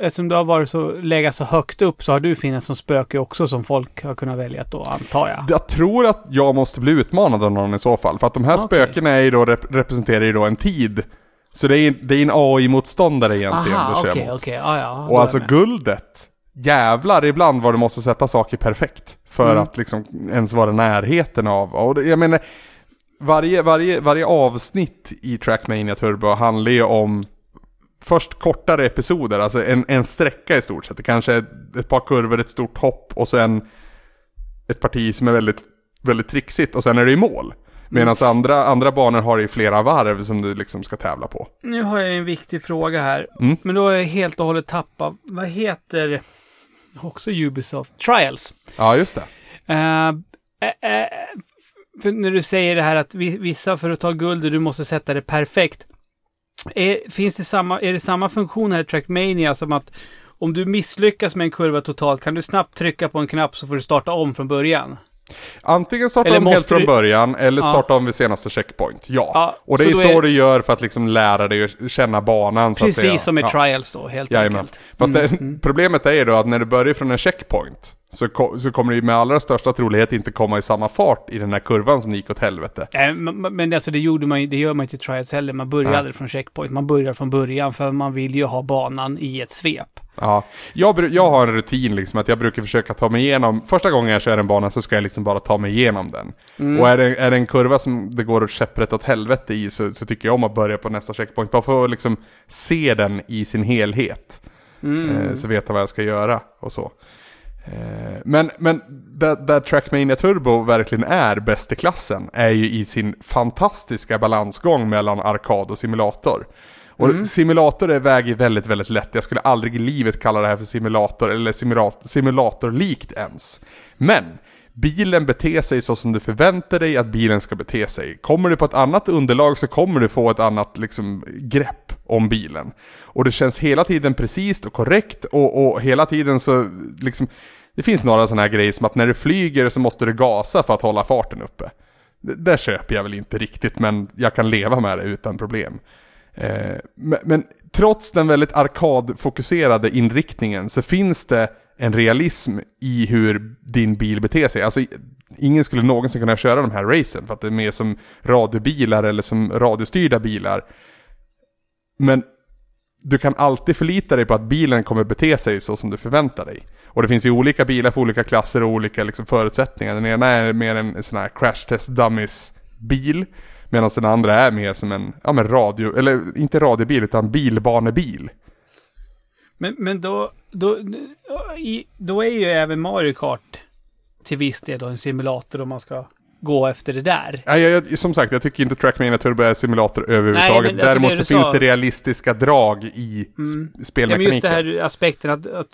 eftersom du har varit så, legat så högt upp, så har du funnits som spöke också som folk har kunnat välja då, antar jag. Jag tror att jag måste bli utmanad av någon i så fall. För att de här Okej. spökena är då, rep- representerar ju då en tid. Så det är, det är en AI-motståndare egentligen Aha, du kör okej, mot. okej, ja, ja. Och alltså guldet, jävlar ibland vad du måste sätta saker perfekt. För Mm. att liksom ens vara närheten av, och jag menar, varje, varje, varje avsnitt i Trackmania Turbo handlar ju om först kortare episoder, alltså en, en sträcka i stort sett. Det kanske är ett par kurvor, ett stort hopp och sen ett parti som är väldigt, väldigt trixigt och sen är det i mål. Medan andra, andra banor har i flera varv som du liksom ska tävla på. Nu har jag en viktig fråga här. Mm. Men då har jag helt och hållet tappat. Vad heter också Ubisoft? Trials. Ja, just det. Eh, eh, för när du säger det här att vi- vissa för att ta guld du måste sätta det perfekt. Är, finns det samma, är det samma funktion här i Trackmania som att om du misslyckas med en kurva totalt kan du snabbt trycka på en knapp så får du starta om från början? Antingen starta Eller om helt från början eller Ja. starta om vid senaste checkpoint. Ja. Ja, och det så är så är- du gör för att liksom lära dig att känna banan. Precis som i Ja. Trials då, helt Jajamän. enkelt. Fast Mm, det, mm. problemet är ju då att när du börjar från en checkpoint så, ko- så kommer du med allra största trolighet inte komma i samma fart i den här kurvan som gick åt helvete. Eh, men- Men alltså det gjorde man ju, det gör man ju i Trials heller. Man börjar aldrig från checkpoint. Man börjar från början för man vill ju ha banan i ett svep. Ja, jag, bru- jag har en rutin liksom att jag brukar försöka ta mig igenom, första gången jag kör en bana så ska jag liksom bara ta mig igenom den. Mm. Och är det, är det en kurva som det går käpprätt åt helvete i så, så tycker jag om att börja på nästa checkpoint. Bara för att liksom se den i sin helhet. Mm. Eh, så veta vad jag ska göra och så. Eh, men men där, där Trackmania Turbo verkligen är bäst i klassen är ju i sin fantastiska balansgång mellan arkad och simulator. Och Mm. simulator är väger väldigt, väldigt lätt. Jag skulle aldrig i livet kalla det här för simulator eller simulator, simulatorlikt ens. Men bilen beter sig så som du förväntar dig att bilen ska bete sig. Kommer du på ett annat underlag så kommer du få ett annat liksom, grepp om bilen. Och det känns hela tiden precis och korrekt och, och hela tiden så liksom det finns några sådana här grejer som att när du flyger så måste du gasa för att hålla farten uppe. Det där köper jag väl inte riktigt men jag kan leva med det utan problem. Eh, men, men trots den väldigt arkadfokuserade inriktningen så finns det en realism i hur din bil beter sig. Alltså ingen skulle någonsin kunna köra de här racen för att det är mer som radiobilar eller som radiostyrda bilar. Men du kan alltid förlita dig på att bilen kommer bete sig så som du förväntar dig. Och det finns ju olika bilar för olika klasser och olika liksom, förutsättningar. Den ena är mer en sån här crash test dummies bil. Medan den andra är mer som en, ja men radio, eller inte radiobil utan bilbanebil. Men, men då, då, då är ju även Mario Kart till viss del då en simulator om man ska gå efter det där. Ja, jag, som sagt, jag tycker inte Trackmania Turbo är simulator överhuvudtaget. men alltså Däremot så finns sa- det realistiska drag i Mm. mm. Ja, men spelmekaniken. just det här aspekten att, att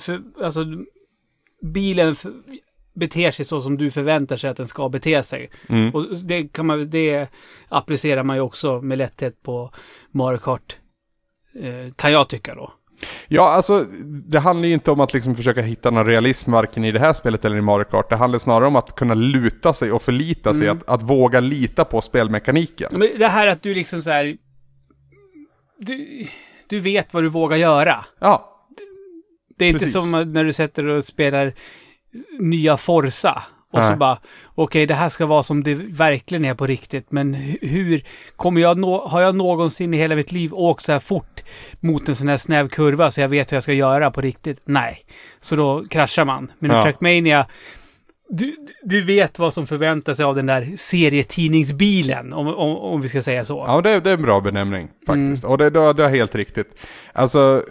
för, alltså, bilen för, beter sig så som du förväntar sig att den ska bete sig. Mm. Och det, kan man, det applicerar man ju också med lätthet på Mario Kart. Eh, kan jag tycka då. Ja, alltså det handlar ju inte om att liksom försöka hitta någon realism varken i det här spelet eller i Mario Kart. Det handlar snarare om att kunna luta sig och förlita sig, Mm. att, att våga lita på spelmekaniken. Men det här att du liksom så här... Du, du vet vad du vågar göra. Ja, Det är inte Precis. som när du sätter och spelar nya Forza. Och så Nej. bara, okej det här ska vara som det verkligen är på riktigt. Men hu- hur, kommer jag nå, har jag någonsin i hela mitt liv åkt så här fort mot en sån här snäv kurva så jag vet hur jag ska göra på riktigt? Nej. Så då kraschar man. Men i Ja. Trackmania, du, du vet vad som förväntar sig av den där serietidningsbilen, om, om, om vi ska säga så. ja det, det är en bra benämning faktiskt. Mm. Och det, det, det är helt riktigt. Alltså,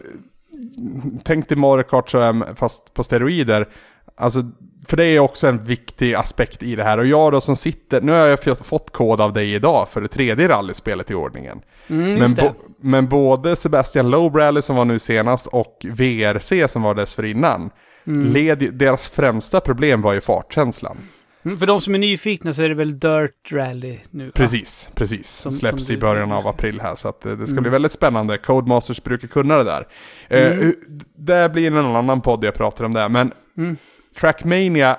tänk dig Mario Kart så är, fast på steroider. Alltså, för det är också en viktig aspekt i det här. Och jag då som sitter, nu har jag fått- kod av dig idag för det tredje rallyspelet i ordningen. Mm, Men, bo, men både Sebastian Loeb Rally som var nu senast och VRC som var dessförinnan. Mm. Led, deras främsta problem var ju fartkänslan. Mm, För de som är nyfikna så är det väl Dirt Rally nu? va? Precis, precis. Som- Släpps som i början av april här så att eh, det ska Mm. bli väldigt spännande. Codemasters brukar kunna det där. Eh, Mm. hu- det blir en annan podd jag pratar om det. Men Mm. Trackmania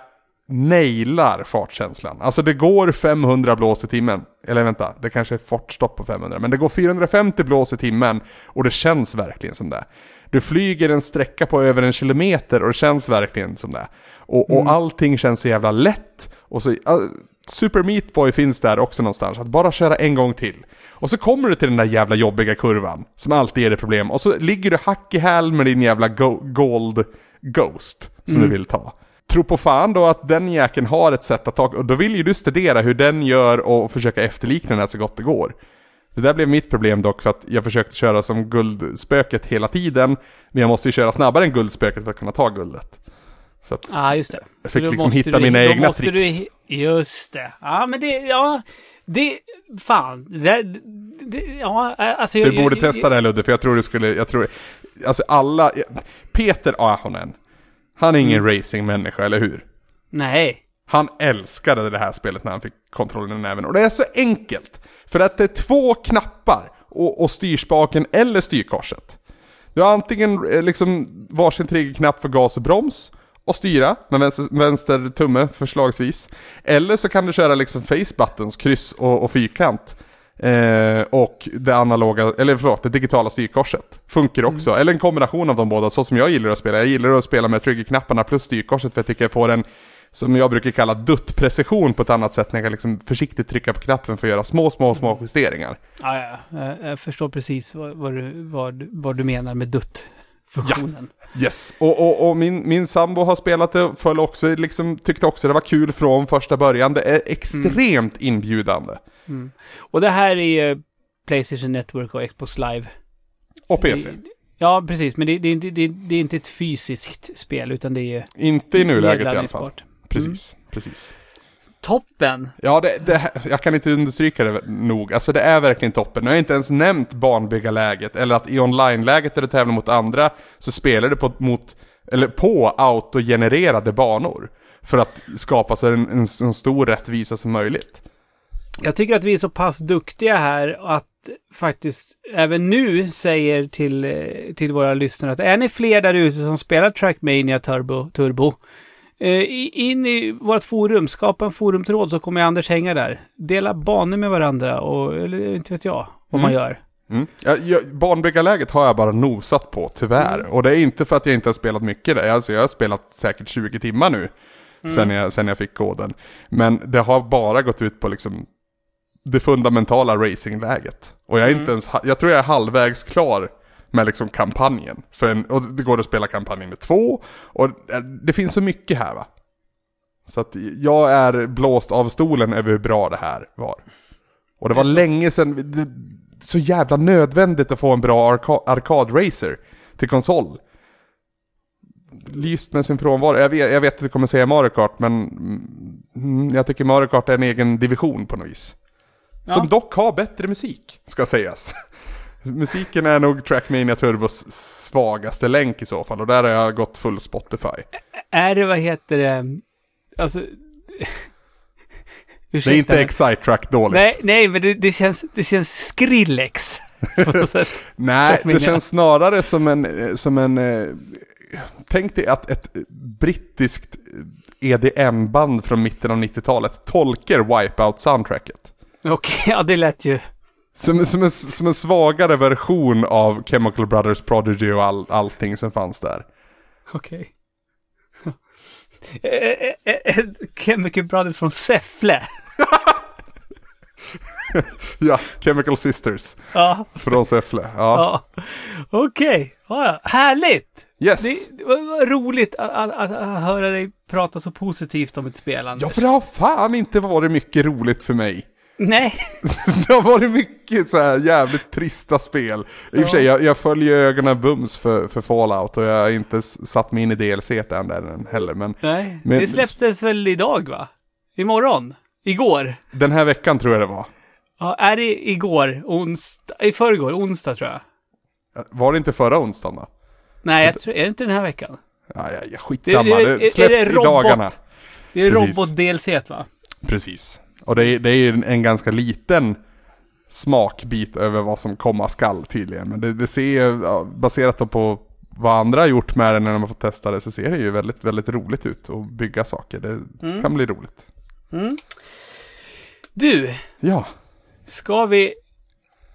nailar fartkänslan. Alltså det går 500 blås i timmen. Eller vänta, det kanske är fartstopp på 500. Men det går 450 blås i timmen och det känns verkligen som det. Du flyger en sträcka på över en kilometer och det känns verkligen som det. Och, och Mm. allting känns så jävla lätt. Och så, Super Meat Boy finns där också någonstans. Att bara köra en gång till. Och så kommer du till den där jävla jobbiga kurvan. Som alltid ger dig problem. Och så ligger du hack i häl med din jävla go- Gold Ghost. Som Mm. du vill ta. Tro på fan då att den jäkeln har ett sätt att ta, och då vill ju du studera hur den gör och försöka efterlikna den här så gott det går. Det där blev mitt problem dock för att jag försökte köra som guldspöket hela tiden. Men jag måste ju köra snabbare än guldspöket för att kunna ta guldet. Så att ah, just det. jag fick liksom hitta du- mina då egna måste tricks. Du, just det. Ja, men det, ja, det, fan. Det, det, ja, alltså. Du jag- borde jag- testa det här Ludde, för jag tror du skulle, jag tror, alltså alla, Peter Ahonen, han är ingen Mm. racingmänniska, eller hur? Nej. Han älskade det här spelet när han fick kontrollen i näven. Och det är så enkelt! För att det är två knappar och, och styrspaken eller styrkorset. Du har antingen eh, liksom varsin triggerknapp för gas och broms och styra med vänster, vänster tumme förslagsvis. Eller så kan du köra liksom face buttons, kryss och, och fyrkant. Eh, och det analoga, eller förlåt, det digitala styrkorset. Funkar också. Eller en kombination av de båda, så som jag gillar att spela. Jag gillar att spela med triggerknapparna plus styrkorset för jag tycker jag får en som jag brukar kalla dutt-precision på ett annat sätt när jag kan liksom försiktigt trycka på knappen för att göra små, små, små justeringar. Ja, ja. Jag, jag förstår precis vad, vad, du, vad, vad du menar med dutt-funktionen. Yes, och, och, och min, min sambo har spelat det, föll också, liksom, tyckte också det var kul från första början. Det är extremt inbjudande. Mm. Och det här är ju Playstation Network och Xbox Live. Och PC. Det- Ja, precis. Men det, det, det, det, det är inte ett fysiskt spel, utan det är Inte i nuläget i alla fall. Precis, precis. Toppen! Ja, det, det, jag kan inte understryka det nog. Alltså det är verkligen toppen. Jag har inte ens nämnt banbyggarläget, eller att i online-läget där du tävlar mot andra, så spelar du på, mot, eller på autogenererade banor. För att skapa sig en, en så stor rättvisa som möjligt. Jag tycker att vi är så pass duktiga här att faktiskt även nu säger till, eh, till våra lyssnare att är ni fler där ute som spelar Trackmania Turbo, Turbo in i vårt forum, skapa en forumtråd så kommer Anders hänga där. Dela banor med varandra och, eller inte vet jag, vad man Mm. gör. Mm. Ja, jag, banbyggarläget har jag bara nosat på, tyvärr. Mm. Och det är inte för att jag inte har spelat mycket där. Alltså jag har spelat säkert 20 timmar nu. Mm. Sen, jag, sen jag fick koden. Men det har bara gått ut på liksom det fundamentala racingläget. Och jag är Mm. inte ens, ha- jag tror jag är halvvägs klar med liksom kampanjen. För en, och det går att spela kampanjen med två. Och eh, det finns så mycket här va. Så att jag är blåst av stolen över hur bra det här var. Och det var länge sedan, det, så jävla nödvändigt att få en bra arka, arkadracer till konsol. Lyst med sin frånvaro. Jag vet, jag vet att du kommer säga Mario Kart, men mm, jag tycker Mario Kart är en egen division på något vis. Som Ja. dock har bättre musik, ska sägas. Musiken är nog Trackmania Turbos svagaste länk i så fall, och där har jag gått full Spotify. Är det, vad heter det, alltså... (laughs) Det är Ursäkta, inte Excite-track dåligt. Nej, nej, men det, det, känns, det känns Skrillex. (laughs) Nej, det känns snarare som en, eh, som en eh, Tänk dig att ett brittiskt EDM-band från mitten av 90-talet tolkar Wipeout-soundtracket. Okej, ja det lät ju... Som, som, en, som en svagare version av Chemical Brothers Prodigy och all, allting som fanns där. Okej. (laughs) Eh, eh, eh, Chemical Brothers från Säffle. (laughs) Ja, Chemical Sisters Ja, från Säffle. Ja. ja. Okej, ja, ja. härligt! Yes! Det, det var var roligt att, att, att, att höra dig prata så positivt om ett spel, Anders. Ja, för det har fan inte varit mycket roligt för mig. Nej, (laughs) det har varit mycket så här jävligt trista spel. I och för sig, jag, jag följer ögonen bums för, för Fallout och jag har inte satt mig in i DLC än där heller. Men nej. Men- det släpptes väl idag, va? Imorgon? Igår? den här veckan tror jag det var. Ja, är det igår? Onsdag? I förrgår? Onsdag, tror jag. Var det inte förra onsdagen då? Nej, jag tror, är det inte den här veckan? Ja, ja, ja skitsamma. Det- Det, det- är släpps i dagarna. Det är robot-DLC, va? Precis. Och det är, det är ju en, en ganska liten smakbit över vad som komma skall tydligen. Men det, det ser ju, ja, baserat på vad andra har gjort med den när de har fått testa det, så ser det ju väldigt, väldigt roligt ut att bygga saker. Det Mm. kan bli roligt. Mm. Du, Ja, ska vi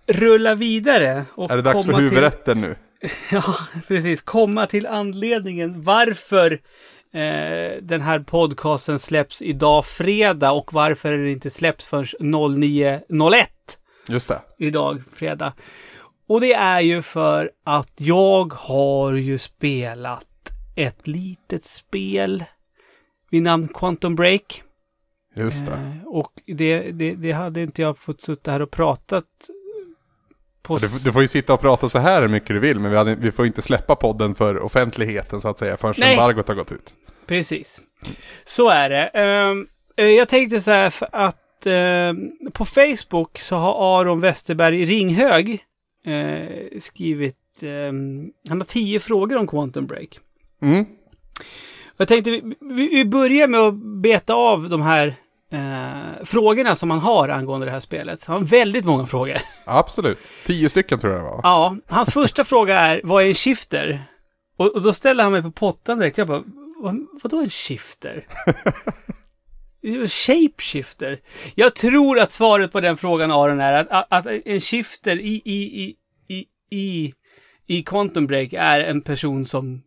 rulla vidare och är det dags för huvudrätten nu? Till, (laughs) ja, precis. Komma till anledningen varför eh, den här podcasten släpps idag fredag och varför den inte släpps förrän 09.01 Just det. idag fredag. Och det är ju för att jag har ju spelat ett litet spel vid namn Quantum Break. Just det. Eh, och det, det, det hade inte jag fått sitta här och pratat på... Du, du får ju sitta och prata så här hur mycket du vill, men vi, hade, vi får inte släppa podden för offentligheten så att säga förrän Nej. embargot har gått ut. Precis. Så är det. Eh, jag tänkte så här för att ehm, på Facebook så har Aron Westerberg Ringhög eh, skrivit... ehm, han har tio frågor om Quantum Break. Mm. Jag tänkte vi, vi, vi börjar med att beta av de här eh, frågorna som han har angående det här spelet. Han har väldigt många frågor. Absolut. Tio stycken tror jag det var. Ja, hans första fråga är vad är en shifter? Och, och då ställer han mig på pottan direkt. Jag bara, vad, vadå en shifter? (laughs) Shapeshifter? Jag tror att svaret på den frågan Aron är att, att, att en shifter i, i, i, i, i, i Quantum Break är en person som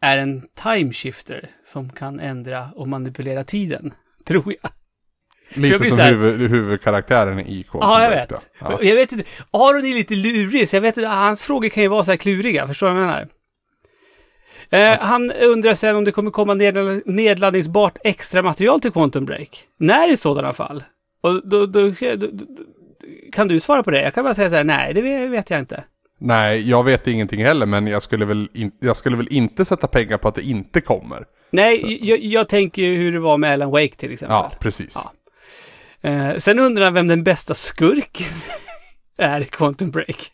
är en time shifter som kan ändra och manipulera tiden. Tror jag. jag Lite blir som här- huvud, huvudkaraktären i Quantum Ja, jag vet. Ja. Jag vet inte. Aron är lite lurig, så jag vet inte. Hans frågor kan ju vara så här kluriga. Förstår du vad jag menar? Eh, han undrar sen om det kommer komma nedla- nedladdningsbart extra material till Quantum Break. När i sådana fall? Och då, då, då, kan du svara på det? Jag kan bara säga så här, nej, det vet- vet jag inte. Nej, jag vet ingenting heller, men jag skulle, väl in, jag skulle väl inte sätta pengar på att det inte kommer. Nej, jag, jag tänker ju hur det var med Alan Wake till exempel. Ja, precis. Ja. Eh, sen undrar han vem den bästa skurken (laughs) är i Quantum Break.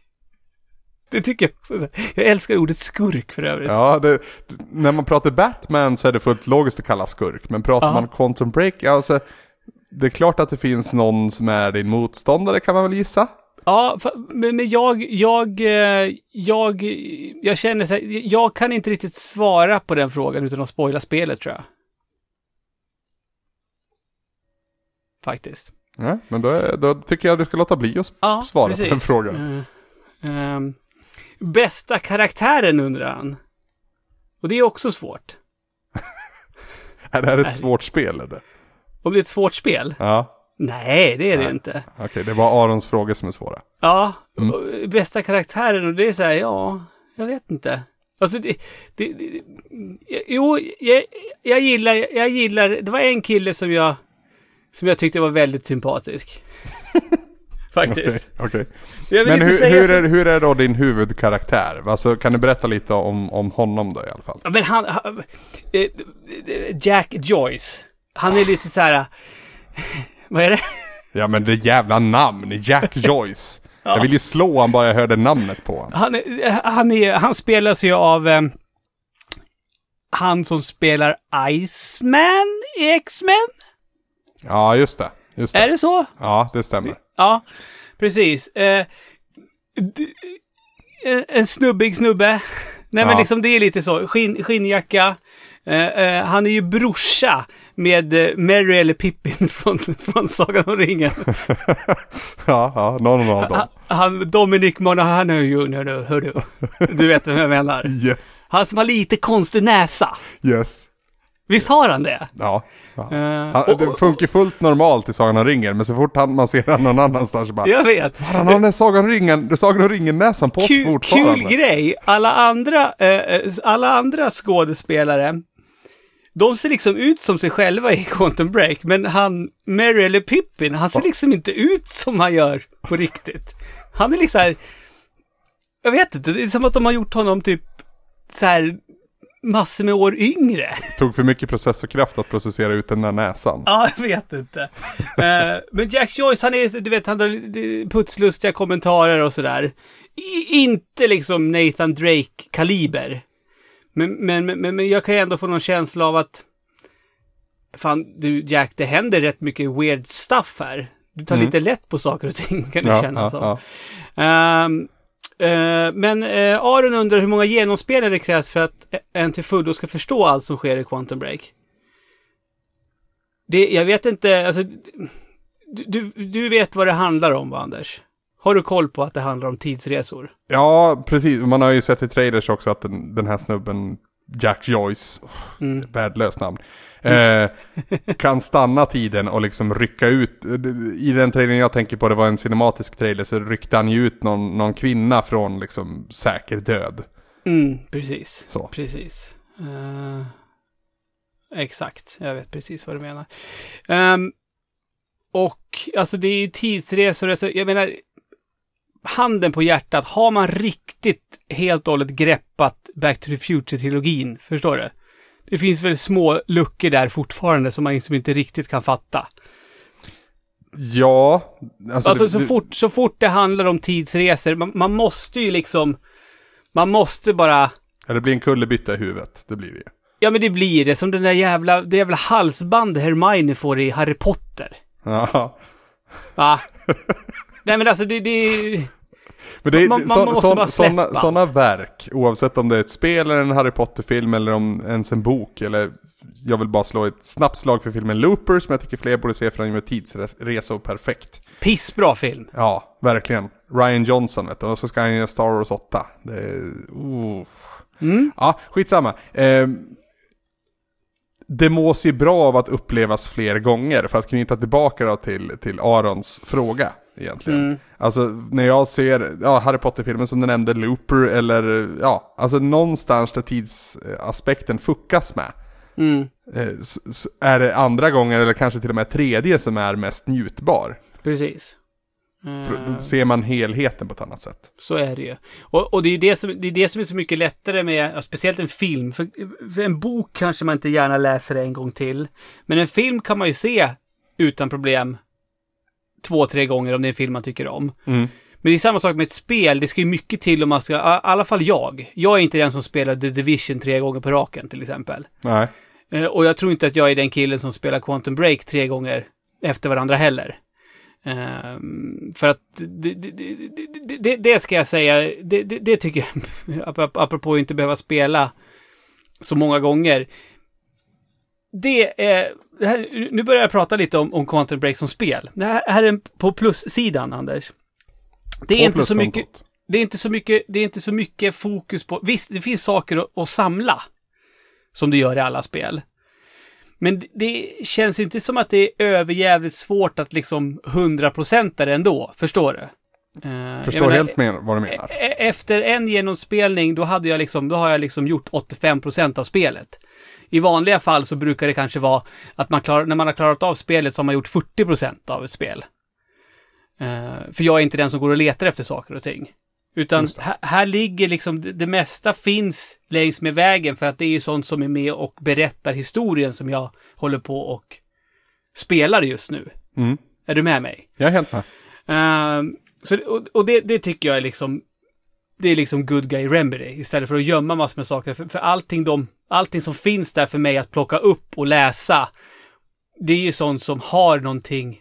Det tycker jag också. Jag älskar ordet skurk för övrigt. Ja, det, när man pratar Batman så är det fullt logiskt att kalla skurk. Men pratar Ja. man Quantum Break, alltså det är klart att det finns någon som är din motståndare kan man väl gissa? Ja, men, jag, jag, eh, jag, jag känner så här, jag kan inte riktigt svara på den frågan utan att spoila spelet tror jag. Faktiskt. Ja, men då, då tycker jag du ska låta bli att Ja, svara precis. på den frågan. Eh, ehm, bästa karaktären undrar han. Och det är också svårt. (laughs) Är det här ett Nej. svårt spel eller? Om det är ett svårt spel? Ja, Nej, det är det Nej. inte. okej, det var Arons frågor som är svåra. Ja, Mm. och bästa karaktären och det är så här, ja, jag vet inte. Alltså, det, det, det, jo, jag, jag gillar, jag gillar, det var en kille som jag, som jag tyckte var väldigt sympatisk. (laughs) Faktiskt. Okej. Jag vill Men hur, hur, är, hur är då din huvudkaraktär? Alltså, kan du berätta lite om, om honom då i alla fall? Ja, Men han, han eh, Jack Joyce, han är lite så här, vad är det? Ja men det jävla namn, Jack (laughs) Joyce. Jag vill ju slå han bara jag hörde namnet på honom. Han, han, är, han spelas ju av eh, han som spelar Iceman i X-Men. Ja, just det. Just det. Är det så? Ja, det stämmer. Ja, precis. Eh, d- en- snubbig snubbe. Nej men Ja. liksom det är lite så. Skinn, skinnjacka. Eh, eh, han är ju brorsa med eh, Merry eller Pippin (laughs) från, från Sagan om ringen. (laughs) ja, ja, någon av dem. Han, Dominic Monaghan, hör du, hör du. (laughs) Du vet vem jag menar. Yes, Han som har lite konstig näsa. yes. Visst har han det? Ja. ja. Eh, Han, det funkar fullt normalt i Sagan om ringen, men så fort han, man ser han någon annanstans så bara... Jag vet. Han har den Sagan om ringen, Sagan om ringen-näsan på sig fortfarande. kul grej. Alla andra, eh, eh, alla andra skådespelare, de ser liksom ut som sig själva i (laughs) Quantum Break, men han, Mary eller Pippin, han ser liksom inte ut som han gör på riktigt. Han är liksom här, jag vet inte, det är som att de har gjort honom typ så här massor med år yngre. Tog för mycket processorkraft att processera ut den där näsan. Ja, jag vet inte. Eh, men Jack Joyce, han är, du vet, han har putslustiga kommentarer och sådär. Inte liksom Nathan Drake-kaliber. Men, men, men, men jag kan ju ändå få någon känsla av att Fan, du Jack, det händer rätt mycket weird stuff här. Du tar Mm. lite lätt på saker och ting, kan det Ja, kännas ja, som. ja. Ehm, eh, men uh, Aron undrar hur många genomspelare det krävs för att en till fullo ska förstå allt som sker i Quantum Break. Det, jag vet inte, alltså, du, du, du vet vad det handlar om va, Anders? Har du koll på att det handlar om tidsresor? Ja, precis. Man har ju sett i trailers också att den, den här snubben, Jack Joyce, Mm. värdelöst namn, eh, (laughs) kan stanna tiden och liksom rycka ut. I den trailern jag tänker på, det var en cinematisk trailer, så ryckte han ju ut någon, någon kvinna från liksom säker död. Mm, precis. Så. Precis. Eh, exakt, jag vet precis vad du menar. Ehm, och alltså det är ju tidsresor, alltså, jag menar handen på hjärtat, har man riktigt helt och hållet greppat Back to the Future-trilogin, förstår du? Det finns väl små luckor där fortfarande som man liksom inte riktigt kan fatta. Ja, alltså, Alltså det, så, det- fort, så fort det handlar om tidsresor, man, man måste ju liksom, man måste bara, Ja, det blir en kullerbytta i huvudet, det blir det ja men det blir det, som den där jävla, det jävla halsband Hermione får i Harry Potter. Ja. Va? (laughs) Nej men alltså det, det Men det är Man- man måste så, släppa. såna verk, oavsett om det är ett spel eller en Harry Potter-film eller om ens en bok eller jag vill bara slå ett snabbt slag för filmen Looper som jag tycker fler borde se för den gör tidsresor perfekt. pissbra film. Ja, verkligen. Ryan Johnson vet du, och så ska han göra Star Wars 8. Det är... Uh. Mm. Ja, skitsamma. Eh, det mås ju bra av att upplevas fler gånger för att knyta tillbaka då till, till Arons fråga egentligen. Mm. Alltså när jag ser ja, Harry Potter-filmen som du nämnde, Looper eller ja, alltså någonstans där tidsaspekten fuckas med. Mm. Eh, s- s- är det andra gånger eller kanske till och med tredje som är mest njutbar. Precis. För Eh, Då ser man helheten på ett annat sätt. Så är det ju. Och, och det, är det, som, det är det som är så mycket lättare med, ja, speciellt en film. För, för en bok kanske man inte gärna läser en gång till. Men en film kan man ju se utan problem två, tre gånger om det är en film man tycker om. Mm. Men det är samma sak med ett spel. Det ska ju mycket till om man ska, i alla fall jag. Jag är inte den som spelar The Division tre gånger på raken till exempel. Nej. Eh, Och jag tror inte att jag är den killen som spelar Quantum Break tre gånger efter varandra heller. Ehm, för att det, det, det, det, ska jag säga, det, tycker jag, (laughs) ap- apropå att inte behöva spela så många gånger. Det är, här, nu börjar jag prata lite om, om Quantum Break som spel. Det här, här är på plussidan, Anders. Det är På inte så mycket, det är inte så mycket, det är inte så mycket fokus på, visst det finns saker att, att samla. Som det gör i alla spel. Men det- känns inte som att det är överjävligt svårt att liksom 100% det ändå, förstår du? Jag Förstår menar, helt men, vad du menar. e- Efter en genomspelning, då hade jag liksom, då har jag liksom gjort 85% av spelet. I vanliga fall så brukar det kanske vara att man klarar, när man har klarat av spelet så har man gjort 40% av ett spel. Eh, för jag är inte den som går och letar efter saker och ting. Utan här, här ligger liksom, det, mesta finns längs med vägen för att det är ju sånt som är med och berättar historien som jag håller på och spelar just nu. Mm. Är du med mig? Jag är helt med. Ehm, så, och och det, det tycker jag är liksom, det är liksom good guy remedy istället för att gömma massor med saker. För, för allting, de, allting som finns där för mig att plocka upp och läsa, det är ju sånt som har någonting,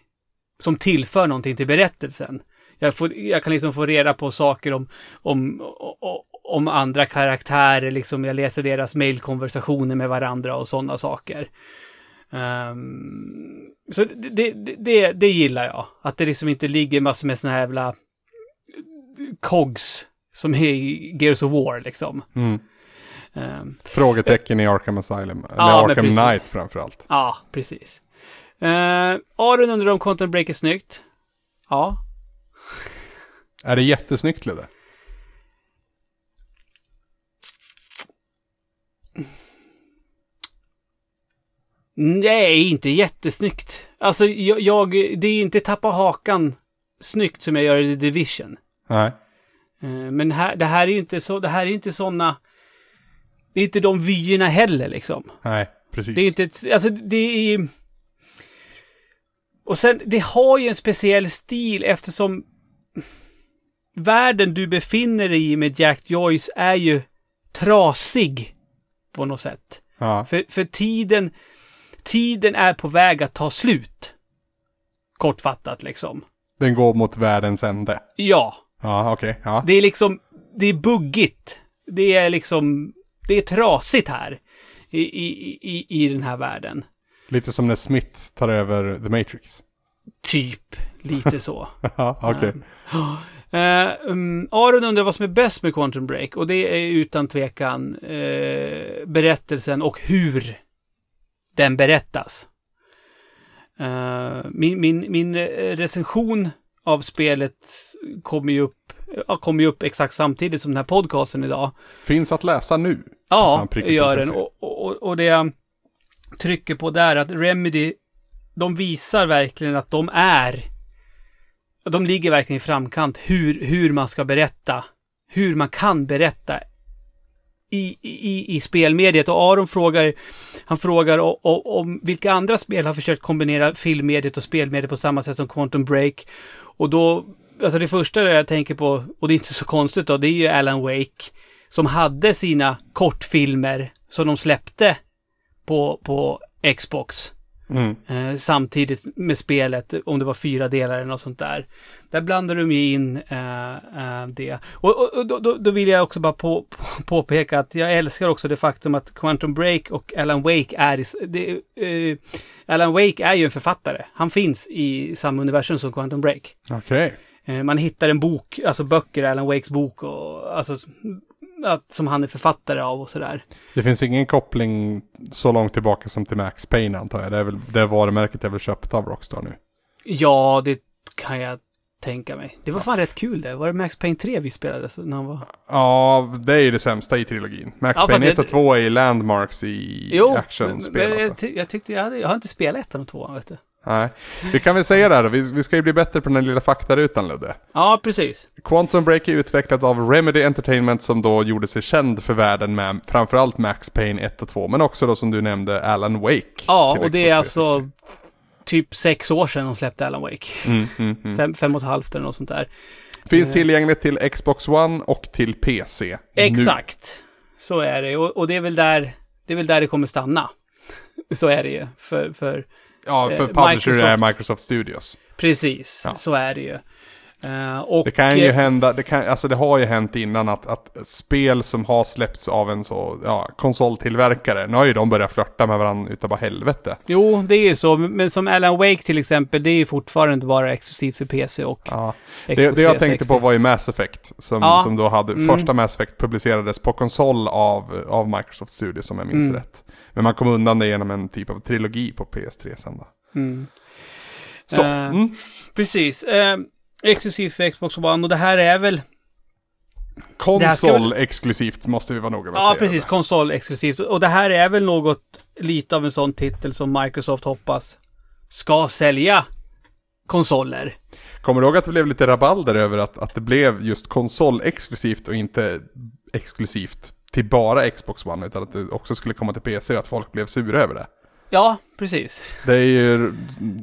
som tillför någonting till berättelsen. Jag, får, jag kan liksom få reda på saker om, om, om andra karaktärer, liksom jag läser deras mailkonversationer med varandra och sådana saker. Um, så det, det, det, det gillar jag. Att det liksom inte ligger massor med såna här jävla cogs som är i Gears of War liksom. Mm. Ehm, Frågetecken i Arkham Asylum. Eller Ja, Arkham. Knight framförallt. ja, precis. Uh, Aron undrar om Quantum Break är snyggt. Ja. Är det jättesnyggt Ludde? Nej, inte jättesnyggt. Alltså, jag, jag det är inte tappa hakan snyggt som jag gör i The Division. Nej. Eh, Men här, det här är ju inte så, det här är inte sådana... Det är inte de vyerna heller liksom. Nej, precis. Det är inte, ett- alltså det är... Och sen, det har ju en speciell stil eftersom världen du befinner dig i med Jack Joyce är ju trasig på något sätt. Ja. För, för tiden, tiden är på väg att ta slut. Kortfattat liksom. Den går mot världens ände. Ja, Ja, okej. Ja. det är liksom, det är buggigt. Det är liksom, det är trasigt här. I, i, i, i den här världen. Lite som när Smith tar över The Matrix. Typ, lite så. (laughs) Ja, okej. (gasps) Eh, um, Aron undrar vad som är bäst med Quantum Break och det är utan tvekan eh, berättelsen och hur den berättas. Eh, min, min, min recension av spelet kommer ju upp, ja, kommer ju upp exakt samtidigt som den här podcasten idag. Finns att läsa nu. Ja, Svampriket.se. gör den. Och, och, och det jag trycker på där att Remedy, de visar verkligen att de är de ligger verkligen i framkant hur, hur man ska berätta, hur man kan berätta i, i, i spelmediet. Och Aron frågar, han frågar om, om vilka andra spel har försökt kombinera filmmediet och spelmediet på samma sätt som Quantum Break. Och då, alltså det första jag tänker på, och det är inte så konstigt då, det är ju Alan Wake. Som hade sina kortfilmer som de släppte på, på Xbox. Mm. Eh, samtidigt med spelet, om det var fyra delar eller något sånt där. Där blandar de ju in eh, eh, det. Och, och, och då, då, vill jag också bara på, på, (laughs) påpeka att jag älskar också det faktum att Quantum Break och Alan Wake är det, eh, Alan Wake är ju en författare. Han finns i samma universum som Quantum Break. Okej. Eh, man hittar en bok, alltså böcker, Alan Wakes bok och alltså att, som han är författare av och sådär. Det finns ingen koppling så långt tillbaka som till Max Payne antar jag. Det är väl det varumärket är väl köpt av Rockstar nu. Ja, det kan jag tänka mig. Det var fan rätt kul det. Var det Max Payne 3 vi spelade när han var... Ja, det är ju det sämsta i trilogin. Max Ja, Payne 1 det- och 2 är ju landmarks i Jo, men, actionspel. men jag, alltså. ty- jag tyckte jag hade, jag har inte spelat ettan och tvåan vet du. Nej. Vi kan väl säga det här då, vi, vi ska ju bli bättre på den här lilla faktarutan Ludde. Ja, precis. Quantum Break är utvecklat av Remedy Entertainment som då gjorde sig känd för världen med framförallt Max Payne 1 och 2, men också då som du nämnde Alan Wake. Ja, och det är Xbox 360. alltså typ sex år sedan de släppte Alan Wake. Mm, mm, mm. Fem, fem och ett halvt eller något sånt där. Finns Eh. tillgängligt till Xbox One och till PC. Nu. Exakt. Så är det. Och, och det är väl där det är väl där det kommer stanna. Så är det ju. För, för Ja, för Eh, publisher Microsoft. är Microsoft Studios. precis, Ja. så är det ju. Eh, och, Det kan ju hända, det, kan, alltså det har ju hänt innan att, att spel som har släppts av en så, ja, konsoltillverkare, nu har ju de börjat flörta med varandra utav bara helvete. Jo, det är ju så. Men som Alan Wake till exempel, det är ju fortfarande bara exklusivt för PC och Ja. Det, det jag 360. tänkte på var ju Mass Effect, som, Ja. som då hade, Mm. första Mass Effect publicerades på konsol av, av Microsoft Studios om jag minns Mm. rätt. Men man kom undan det genom en typ av trilogi på PS3 sen då. Mm. Så, mm. Precis. Eh, exklusivt för Xbox One och det här är väl... det här ska konsol exklusivt måste vi vara noga med att Ja, säga. precis. Konsol exklusivt. Och det här är väl något lite av en sån titel som Microsoft hoppas ska sälja konsoler. Kommer du ihåg att det blev lite rabalder över att, att det blev just konsol exklusivt och inte exklusivt till bara Xbox One utan att det också skulle komma till PC och att folk blev sura över det. Ja, precis. Det är ju,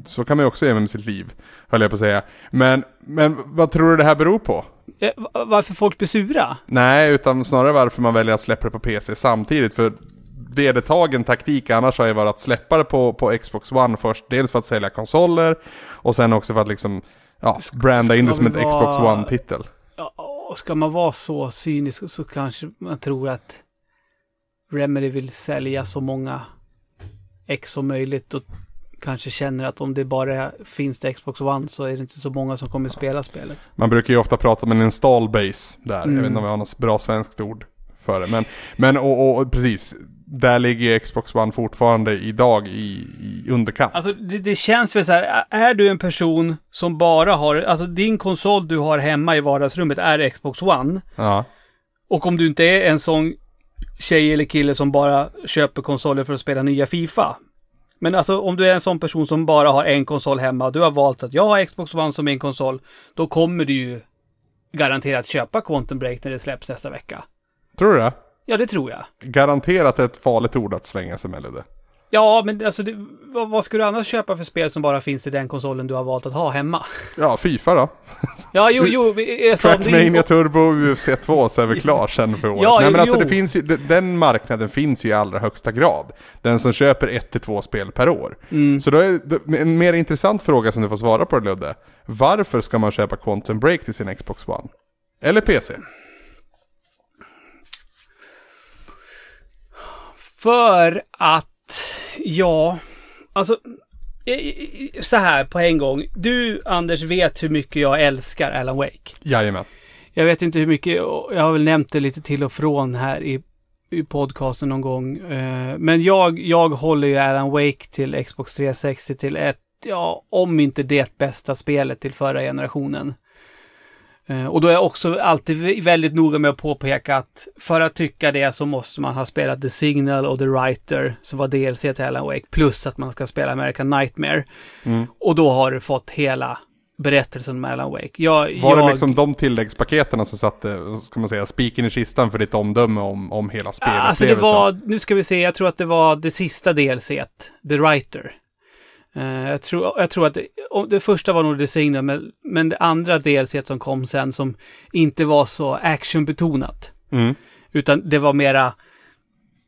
så kan man ju också göra med sitt liv, höll jag på att säga. Men, men vad tror du det här beror på? Va- Varför folk blir sura? Nej, utan snarare varför man väljer att släppa det på PC samtidigt. För vedertagen taktik annars har ju varit att släppa det på, på Xbox One först. Dels för att sälja konsoler och sen också för att liksom, ja, branda in det som ett vi Xbox vara- One-titel. Ja, och ska man vara så cynisk så kanske man tror att Remedy vill sälja så många X som möjligt och kanske känner att om det bara finns det Xbox One så är det inte så många som kommer spela spelet. Man brukar ju ofta prata om en install base där. Mm. Jag vet inte om vi har något bra svenskt ord för det. Men, men och, och, och precis, där ligger Xbox One fortfarande idag i, i underkant. Alltså det, det känns väl så här, är du en person som bara har, alltså din konsol du har hemma i vardagsrummet är Xbox One. ja. Och om du inte är en sån tjej eller kille som bara köper konsoler för att spela nya Fifa. Men alltså om du är en sån person som bara har en konsol hemma och du har valt att jag har Xbox One som min konsol. Då kommer du ju garanterat köpa Quantum Break när det släpps nästa vecka. Tror du det? Ja, det tror jag. Garanterat ett farligt ord att slänga sig med det. Ja, men alltså det, vad, vad ska du annars köpa för spel som bara finns i den konsolen du har valt att ha hemma? Ja, Fifa då. Ja, jo, jo. Ju- Trackmania Turbo UFC 2 så är vi klar sen för året. Ja, Nej men alltså jo. det finns ju, den- den marknaden finns ju i allra högsta grad. Den som köper ett till två spel per år. Mm. Så då är det, en mer intressant fråga som du får svara på Ludde. Varför ska man köpa Quantum Break till sin Xbox One? Eller PC? För att, ja, alltså, så här på en gång. Du, Anders, vet hur mycket jag älskar Alan Wake. Jajamän. Jag vet inte hur mycket, jag har väl nämnt det lite till och från här i, i podcasten någon gång. Eh, Men jag, jag håller ju Alan Wake till Xbox 360 till ett, ja, om inte det bästa spelet till förra generationen. Eh, Och då är jag också alltid väldigt noga med att påpeka att för att tycka det så måste man ha spelat The Signal och The Writer som var DLC till Alan Wake plus att man ska spela American Nightmare. Mm. Och då har du fått hela berättelsen om Alan Wake. Jag, Var jag, det liksom de tilläggspaketen som satte, ska man säga, spiken i kistan för ditt omdöme om, om hela spelet? Alltså det var, nu ska vi se, jag tror att det var det sista DLC't, The Writer. Eh, jag, tror, jag tror att det, det första var nog The Signal, men, men det andra DLC't som kom sen som inte var så actionbetonat. Mm. Utan det var mera,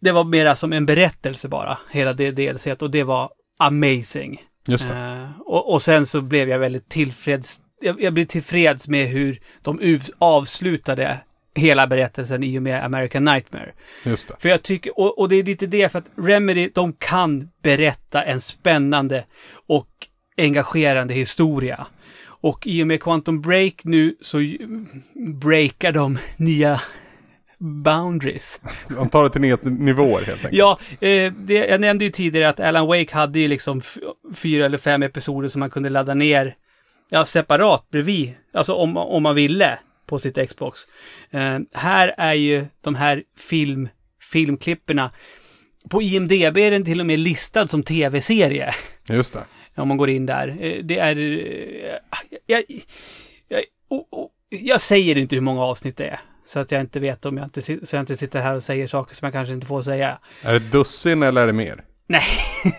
det var mera som en berättelse bara, hela det DLC't och det var amazing. Just. Eh, och, och sen så blev jag väldigt tillfreds, jag, jag blev tillfreds med hur de avslutade hela berättelsen i och med American Nightmare. Just det. För jag tycker, och, och det är lite det, för att Remedy, de kan berätta en spännande och engagerande historia. Och i och med Quantum Break nu så breakar de (laughs) nya boundaries. De tar det till nya nivåer helt enkelt. Ja, eh, det, jag nämnde ju tidigare att Alan Wake hade ju liksom fyra eller fem episoder som man kunde ladda ner ja, separat bredvid, alltså om, om man ville på sitt Xbox. Eh, här är ju de här film, filmklipperna, på IMDB är den till och med listad som tv-serie. Just det. Om man går in där. Eh, Det är... eh, Jag, jag, o- o- jag säger inte hur många avsnitt det är. Så att jag inte vet om jag inte, så jag inte sitter här och säger saker som jag kanske inte får säga. Är det dussin eller är det mer? Nej, (laughs)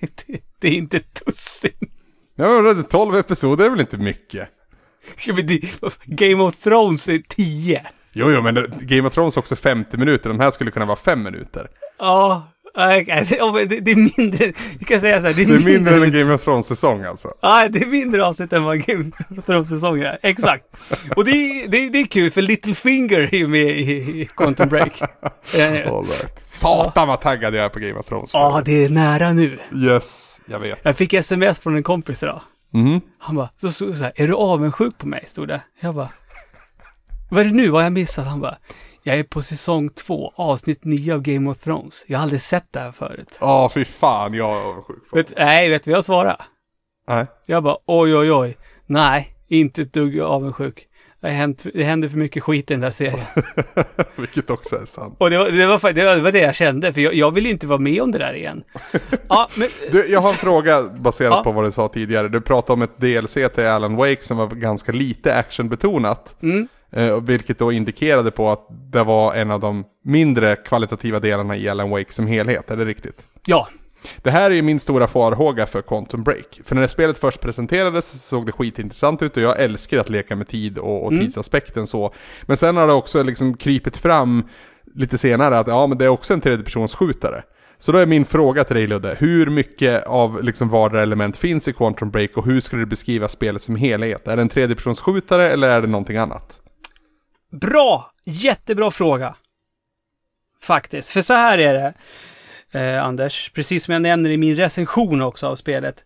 det, det är inte dussin. Ja, men 12 episoder är väl inte mycket? (laughs) Game of Thrones är 10. Jo, jo, men Game of Thrones är också 50 minuter. De här skulle kunna vara 5 minuter. Ja, det, är mindre, vi kan säga så här, det är, Det är mindre än en Game of Thrones-säsong alltså. Ja, det är mindre avsnitt än vad Game of Thrones-säsongen är. Exakt. Och det, är- det, är- det är kul, för Littlefinger är ju med i, Quantum Break. (laughs) All right. Satan vad taggad jag är på Game of Thrones. Ja, det är nära nu. Yes, jag vet. Jag fick sms från en kompis idag. Mhm. Han bara, så stod det så här, är du avundsjuk på mig? Stod det. Jag bara, vad är det nu? Vad har jag missat? Han bara, jag är på säsong två, avsnitt nio av Game of Thrones. Jag har aldrig sett det här förut. Ja, fy fan, jag är avundsjuk Vet, nej, vet du vad jag svarade? Nej. Jag bara, oj, oj, oj. Nej, inte ett dugg avundsjuk. Det, har hänt, det händer för mycket skit i den där serien. (laughs) Vilket också är sant. Och det var det, var, det, var, det, var det jag kände, för jag, jag vill inte vara med om det där igen. (laughs) Ja, men... Du, jag har en fråga baserat Ja. på vad du sa tidigare. Du pratade om ett DLC till Alan Wake som var ganska lite actionbetonat. Mm. Eh, vilket då indikerade på att det var en av de mindre kvalitativa delarna i Alan Wake som helhet. Är det riktigt? Ja, Det här är ju min stora farhåga för Quantum Break. För när spelet först presenterades så såg det skitintressant ut och jag älskar att leka med tid och, och Mm. tidsaspekten så. Men sen har det också liksom krypit fram lite senare att ja men det är också en tredjepersonsskjutare. Så då är min fråga till dig Ludde, hur mycket av liksom vardera element finns i Quantum Break och hur skulle du beskriva spelet som helhet? Är det en tredjepersonsskjutare eller är det någonting annat? Bra! Jättebra fråga. Faktiskt. För så här är det, eh, Anders. Precis som jag nämner i min recension också av spelet.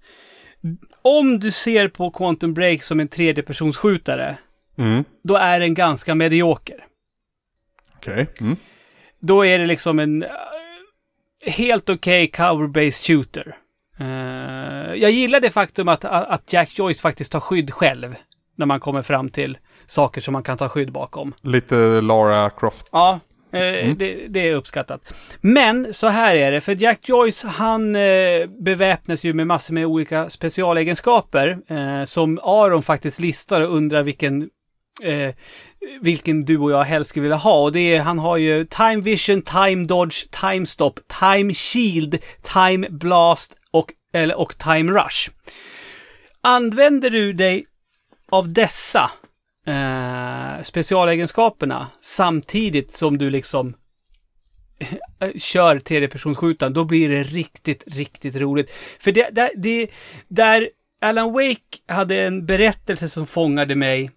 Om du ser på Quantum Break som en tredjepersonsskjutare, Mm. då är den ganska medioker. Okej. Mm. Då är det liksom en eh, helt okej cover-based shooter. Eh, jag gillar det faktum att, att Jack Joyce faktiskt tar skydd själv. När man kommer fram till saker som man kan ta skydd bakom. Lite Lara Croft. Ja, eh, det, det är uppskattat. Men så här är det, för Jack Joyce han eh, beväpnas ju med massor med olika specialegenskaper eh, som Aron faktiskt listar och undrar vilken eh, vilken du och jag helst skulle vilja ha. Och det är, han har ju Time Vision, Time Dodge, Time Stop, Time Shield, Time Blast och, eller, och Time Rush. Använder du dig av dessa eh, specialegenskaperna samtidigt som du liksom eh, eh, kör tredjepersonsskjutaren, då blir det riktigt, riktigt roligt. För det, det, det, där Alan Wake hade en berättelse som fångade mig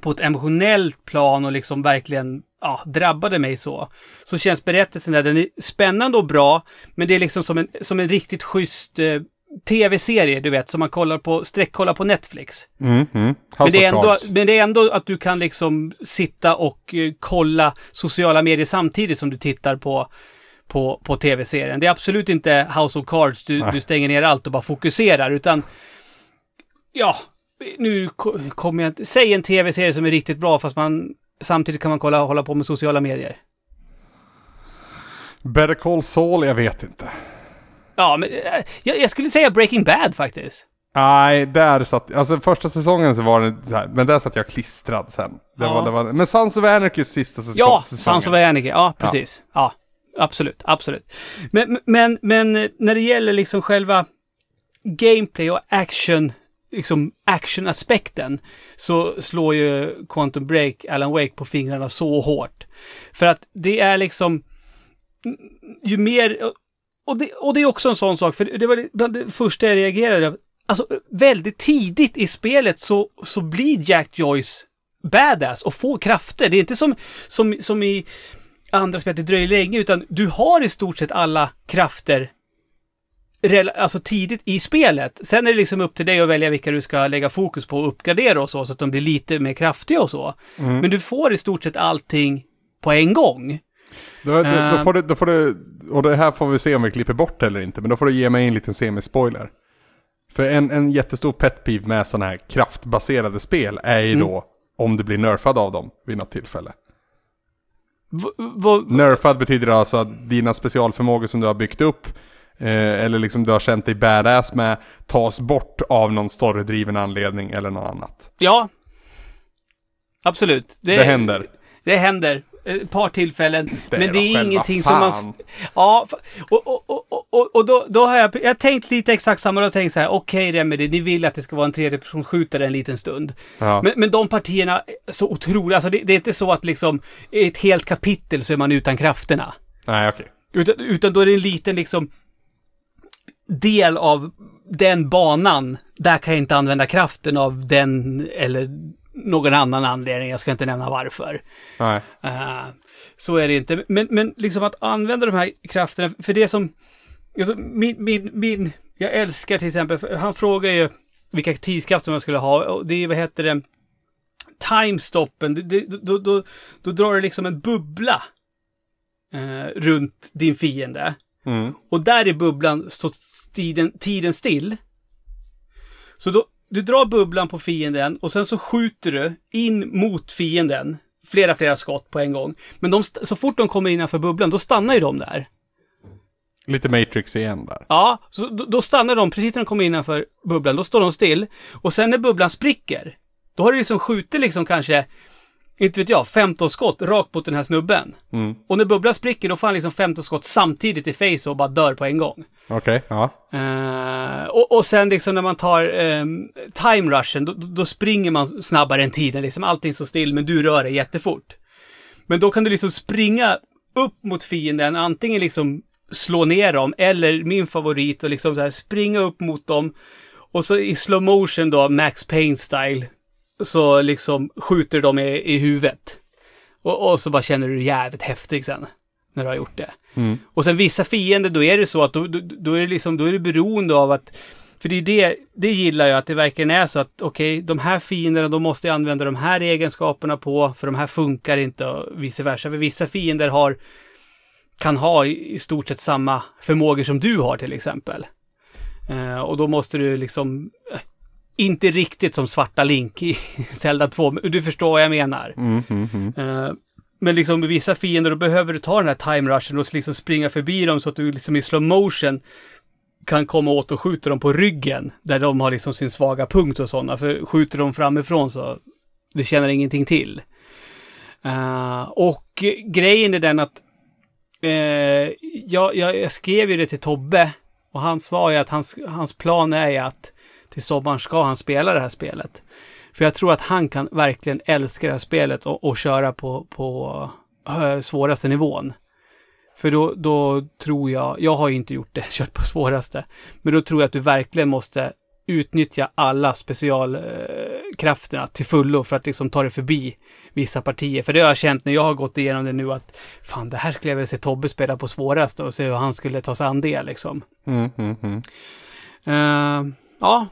på ett emotionellt plan och liksom verkligen ja, drabbade mig så. Så känns berättelsen där, den är spännande och bra, men det är liksom som en, som en riktigt schysst eh, tv-serie, du vet, som man kollar på, sträckkollar på Netflix. Mm, mm. Men det, ändå, men det är ändå att du kan liksom sitta och eh, kolla sociala medier samtidigt som du tittar på, på, på tv-serien. Det är absolut inte House of Cards, du, du stänger ner allt och bara fokuserar, utan ja, nu ko- kommer jag inte... Säg en tv-serie som är riktigt bra fast man samtidigt kan man kolla, hålla på med sociala medier. Better Call Saul, jag vet inte. Ja, men eh, jag, jag skulle säga Breaking Bad faktiskt. Nej, där satt, alltså första säsongen så var det så här, men där satt jag klistrad sen. Det Ja. var, det var, men Sons of Anarchys sista säsong, Ja, säsongen. Sons of Anarchy. Ja, precis. Ja. absolut, absolut. Men, men, men när det gäller liksom själva gameplay och action, liksom actionaspekten, så slår ju Quantum Break Alan Wake på fingrarna så hårt. För att det är liksom, ju mer, och det, och det är också en sån sak, för det var bland det första jag reagerade Alltså väldigt tidigt i spelet så, så blir Jack Joyce badass och får krafter. Det är inte som, som, som i andra spel, att det dröjer länge, utan du har i stort sett alla krafter alltså tidigt i spelet. Sen är det liksom upp till dig att välja vilka du ska lägga fokus på och uppgradera och så, så att de blir lite mer kraftiga och så. Men du får i stort sett allting på en gång. Då, då, då, Ehm. får du, då får du, och det här får vi se om vi klipper bort eller inte, men då får du ge mig en liten semispoiler. För en, en jättestor pet med sådana här kraftbaserade spel är ju Mm. då om du blir nerfad av dem vid något tillfälle. V- Nerfad betyder alltså att dina specialförmågor som du har byggt upp, eh, eller liksom du har känt dig badass med, tas bort av någon storydriven anledning eller något annat. ja. Absolut. Det händer. Det händer. Ett par tillfällen. Det men det är ingenting som man... fan. Ja, och, och, och, och, då, då har jag, jag har tänkt lite exakt samma. Då tänkt så här, okej Remedy, ni vill att det ska vara en tredjepersonsskjutare en liten stund. Ja. Men, men de partierna så otroliga. Alltså det, det är inte så att liksom i ett helt kapitel så är man utan krafterna. Nej, okej. Utan, utan då är det en liten liksom del av den banan. Där kan jag inte använda kraften av den eller någon annan anledning. Jag ska inte nämna varför. Nej. Eh, så är det inte. Men, men liksom att använda de här krafterna, för det som... Alltså min, min, min... Jag älskar till exempel, han frågar ju vilka tidskrafter man skulle ha. Och det är, vad heter det? Timestoppen. Det, det, då, då, då drar det liksom en bubbla eh, runt din fiende. Mm. Och där i bubblan står tiden, tiden still. Så då, du drar bubblan på fienden och sen så skjuter du in mot fienden. Flera, flera skott på en gång. Men de, så fort de kommer innanför bubblan, då stannar ju de där. Lite Matrix igen där. Ja, så då, då stannar de precis när de kommer innanför bubblan. Då står de still. Och sen när bubblan spricker, då har du liksom skjutit liksom kanske, inte vet jag, 15 skott rakt mot den här snubben. Mm. Och när bubblan spricker, då får han liksom 15 skott samtidigt i face och bara dör på en gång. Okej, ja. Uh, och, och sen liksom när man tar um, time rushen, då, då springer man snabbare än tiden. Liksom allting står still, men du rör dig jättefort. Men då kan du liksom springa upp mot fienden, antingen liksom slå ner dem, eller min favorit, och liksom så här springa upp mot dem. Och så i slow motion då, Max Payne style, så liksom skjuter de i, i huvudet. Och, och så bara känner du dig jävligt häftig sen, när du har gjort det. Mm. Och sen vissa fiender, då är det så att då, då, då är det liksom, då är det beroende av att för det är det, det gillar jag, att det verkligen är så att okej, de här fienderna, de måste jag använda de här egenskaperna på, för de här funkar inte och vice versa. För vissa fiender har, kan ha i, i stort sett samma förmågor som du har till exempel. Eh, och då måste du liksom, eh, inte riktigt som svarta Link i (laughs) Zelda 2, men du förstår vad jag menar. Mm, mm, mm. Eh, men liksom med vissa fiender, då behöver du ta den här time rushen och liksom springa förbi dem så att du liksom i slow motion kan komma åt och skjuta dem på ryggen. Där de har liksom sin svaga punkt och sådana. För skjuter de framifrån så det känner ingenting till. Uh, och grejen är den att uh, jag, jag, jag skrev ju det till Tobbe och han sa ju att hans, hans plan är ju att till sommaren ska han spela det här spelet. För jag tror att han kan verkligen älska det här spelet och, och köra på, på hö, svåraste nivån. För då, då tror jag, jag har ju inte gjort det, (laughs) kört på svåraste. Men då tror jag att du verkligen måste utnyttja alla specialkrafterna till fullo för att liksom ta dig förbi vissa partier. För det har jag känt när jag har gått igenom det nu att fan, det här skulle jag vilja se Tobbe spela på svåraste och se hur han skulle ta sig an det liksom. Mm, mm, mm. Eh, ja.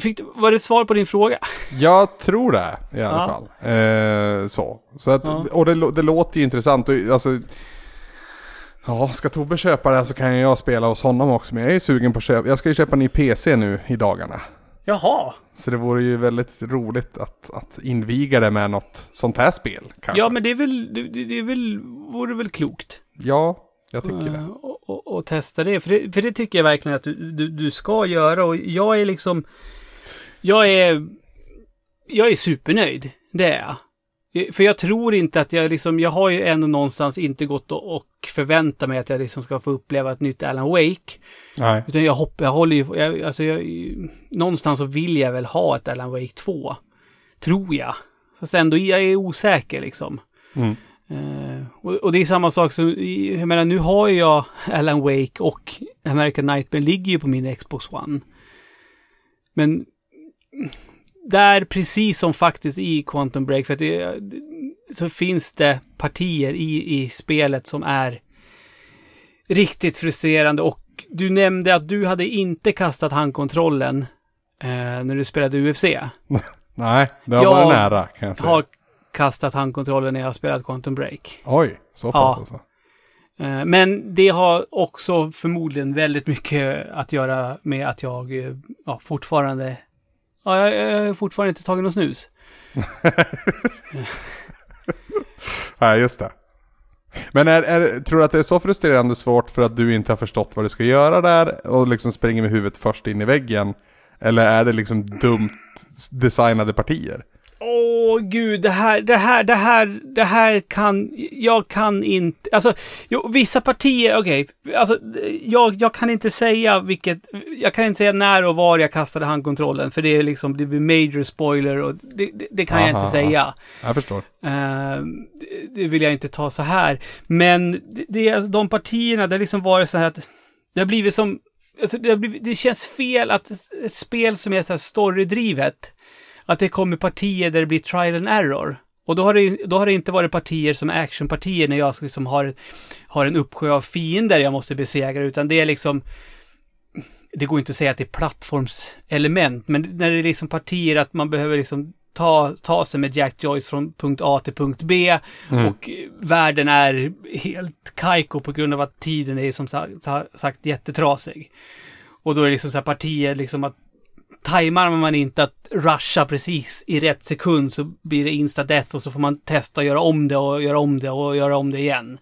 Fick du, var det ett svar på din fråga? Jag tror det i alla Ja. fall. Eh, så. så att, Ja. Och det, det låter ju intressant. Alltså, ja, ska Tobbe köpa det så kan jag spela hos honom också. Men jag är sugen på att köpa. Jag ska ju köpa en ny PC nu i dagarna. Jaha. Så det vore ju väldigt roligt att, att inviga det med något sånt här spel. Kanske. Ja, men det är väl, det, det är väl, vore väl klokt. ja jag tycker det. Eh, och, och, och testa det. För, det. för det tycker jag verkligen att du, du, du ska göra. Och jag är liksom... Jag är... Jag är supernöjd. Det är jag. För jag tror inte att jag liksom, jag har ju ändå någonstans inte gått och, och förväntat mig att jag liksom ska få uppleva ett nytt Alan Wake. Nej. Utan jag hoppar, jag håller ju, jag, alltså jag, någonstans så vill jag väl ha ett Alan Wake 2. Tror jag. Fast ändå, jag är osäker liksom. Mm. Uh, och, och, det är samma sak som, jag menar nu har jag (laughs) Alan Wake och American Nightmare ligger ju på min Xbox One. Men där, precis som faktiskt i Quantum Break, för att det, så finns det partier i, i spelet som är riktigt frustrerande och du nämnde att du hade inte kastat handkontrollen eh, när du spelade UFC. (laughs) Nej, det har jag varit nära kan jag säga. har kastat handkontrollen när jag spelat Quantum Break. Oj, så pass Ja. alltså. Eh, Men det har också förmodligen väldigt mycket att göra med att jag eh, ja, fortfarande... Ja, jag jag har fortfarande inte tagit någon snus. (laughs) Nej, just det. Men är, är, tror du att det är så frustrerande svårt för att du inte har förstått vad du ska göra där och liksom springer med huvudet först in i väggen? Eller är det liksom dumt designade partier? Åh gud, det här, det här, det här, det här kan, jag kan inte, alltså, jo, vissa partier, okej, alltså, jag, jag kan inte säga vilket, jag kan inte säga när och var jag kastade handkontrollen, för det är liksom, det blir major spoiler och det, det, det kan jag Aha, inte säga. Jag förstår. Eh, det- vill jag inte ta så här. Men det, det alltså de partierna, det har liksom varit så här att det har blivit som, alltså det, har blivit, det känns fel att ett spel som är så här storydrivet, att det kommer partier där det blir trial and error. Och då har det, då har det inte varit partier som är actionpartier när jag liksom har, har en uppsjö av fiender jag måste besegra, utan det är liksom det går inte att säga att det är plattformselement, men när det är liksom partier att man behöver liksom ta, ta sig med Jack Joyce från punkt A till punkt B Mm. och världen är helt kajko på grund av att tiden är som sagt, sagt jättetrasig. Och då är det liksom så här partier liksom att tajmar man inte att rusha precis i rätt sekund så blir det insta-death och så får man testa att göra om det och göra om det och göra om det igen.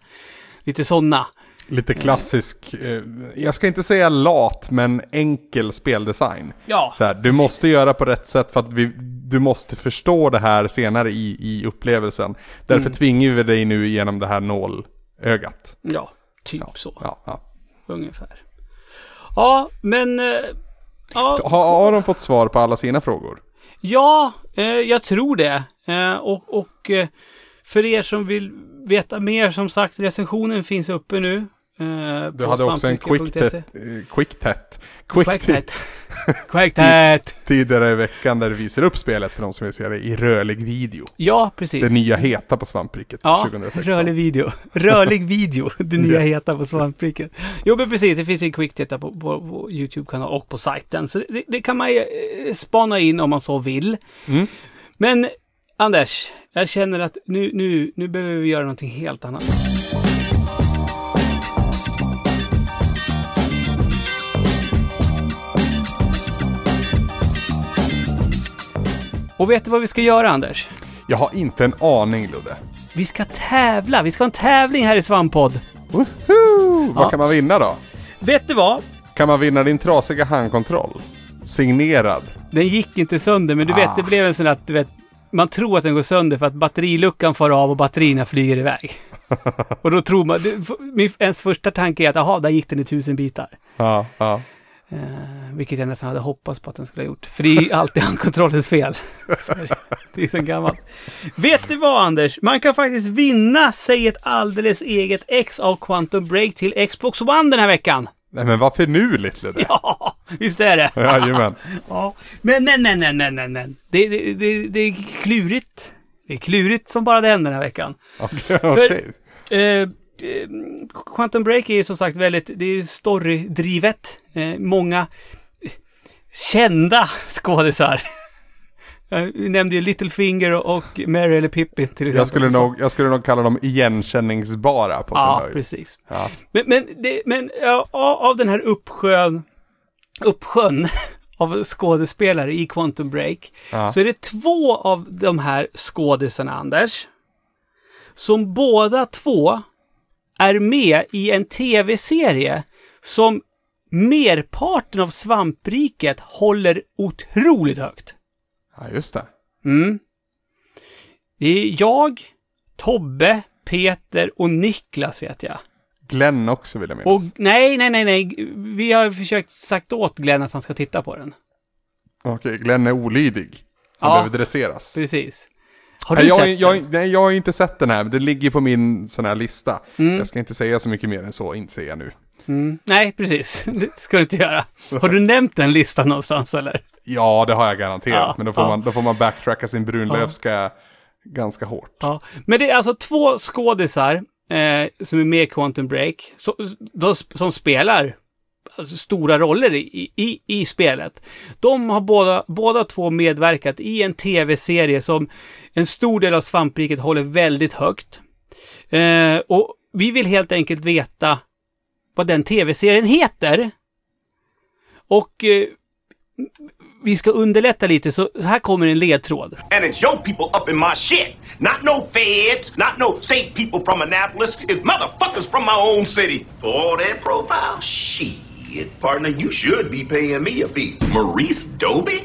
Lite sådana. Lite klassisk, eh, jag ska inte säga lat, men enkel speldesign. Ja, Så här, du måste göra på rätt sätt för att vi, du måste förstå det här senare i, i upplevelsen. Därför Mm. tvingar vi dig nu genom det här nålögat. ja, typ Ja. så. Ja, ja. Ungefär. Ja, men... eh, Ja, Har, har de fått svar på alla sina frågor? ja eh, jag tror det. Eh, och och eh, för er som vill veta mer, som sagt, recensionen finns uppe nu. Eh, Du hade också en quick svampnyckeln.se. tet, eh, quick tet, quick tet Quacktat. Quacktat. (laughs) tidigare i veckan där du visar upp spelet för de som vill se det i rörlig video. Ja, precis. Det nya heta på svampriket Ja, 2016. rörlig video. Rörlig (laughs) video. Det nya Yes. heta på svampriket. Jo, men precis. Det finns en quick data på, på, på YouTube-kanal och på sajten. Så det, det kan man ju eh, spana in om man så vill. Mm. Men Anders, jag känner att nu, nu, nu behöver vi göra någonting helt annat. Och vet du vad vi ska göra, Anders? Jag har inte en aning Ludde. Vi ska tävla. Vi ska ha en tävling här i Svamppodd. Woho! Vad Ja. kan man vinna då? Vet du vad? Kan man vinna din trasiga handkontroll? Signerad. Den gick inte sönder, men du Ah. vet, det blev en sån att, du vet, man tror att den går sönder för att batteriluckan far av och batterierna flyger iväg. (laughs) och då tror man, min, ens första tanke är att, jaha, där gick den i tusen bitar. Ja, ja. Eh, vilket jag nästan hade hoppats på att den skulle ha gjort. För det är ju (laughs) alltid handkontrollens fel. Det, är så gammalt. Vet du vad Anders? Man kan faktiskt vinna sig ett alldeles eget ex av Quantum Break till Xbox One den här veckan. Nej men vad finurligt Ludde. Ja, visst är det? (laughs) Jajamän. (laughs) Ja, men, men, men, men, men, men, men. Det, det, det, det är klurigt. Det är klurigt som bara den den här veckan. Okej. okej. Eh, eh, Quantum Break är ju som sagt väldigt, det är storydrivet. Eh, många eh, kända skådisar. (laughs) Eh, Vi nämnde ju Littlefinger och Mary eller Pippin till exempel. Jag skulle, nog, jag skulle nog kalla dem igenkänningsbara på sin Ja, höjd. precis. Ja. Men, men, det, men ja, av av den här uppsjön, uppsjön (laughs) av skådespelare i Quantum Break Ja. så är det två av de här skådisarna, Anders, som båda två är med i en tv-serie som merparten av svampriket håller otroligt högt. Ja, just det. Mm. Det är jag, Tobbe, Peter och Niklas vet jag. Glenn också vill jag minnas. Och nej, nej, nej, nej. Vi har försökt sagt åt Glenn att han ska titta på den. Okej, Glenn är olydig. Han Ja. behöver dresseras. Precis. Har du Nej, jag, sett jag, den? nej, jag har inte sett den här, men den ligger på min sån här lista. Mm. Jag ska inte säga så mycket mer än så, inser jag nu. Mm. Nej, precis. (laughs) Det ska du inte göra. Har du nämnt den listan någonstans eller? Ja, det har jag garanterat, Ja, men då får, ja. man, då får man backtracka sin brunlövska ganska hårt. Ja. Men det är alltså två skådisar eh, som är med i Quantum Break, de, som spelar Alltså, stora roller i, i, i spelet. De har båda, båda två medverkat i en tv-serie som en stor del av svampriket håller väldigt högt. Eh, och vi vill helt enkelt veta vad den tv-serien heter. Och eh, vi ska underlätta lite, så här kommer en ledtråd. and it's your people up in my shit. Not no feds, not no safe people from Annapolis. It's motherfuckers from my own city. For all that profile, shit, partner, you should be paying me a fee. Maurice Doby?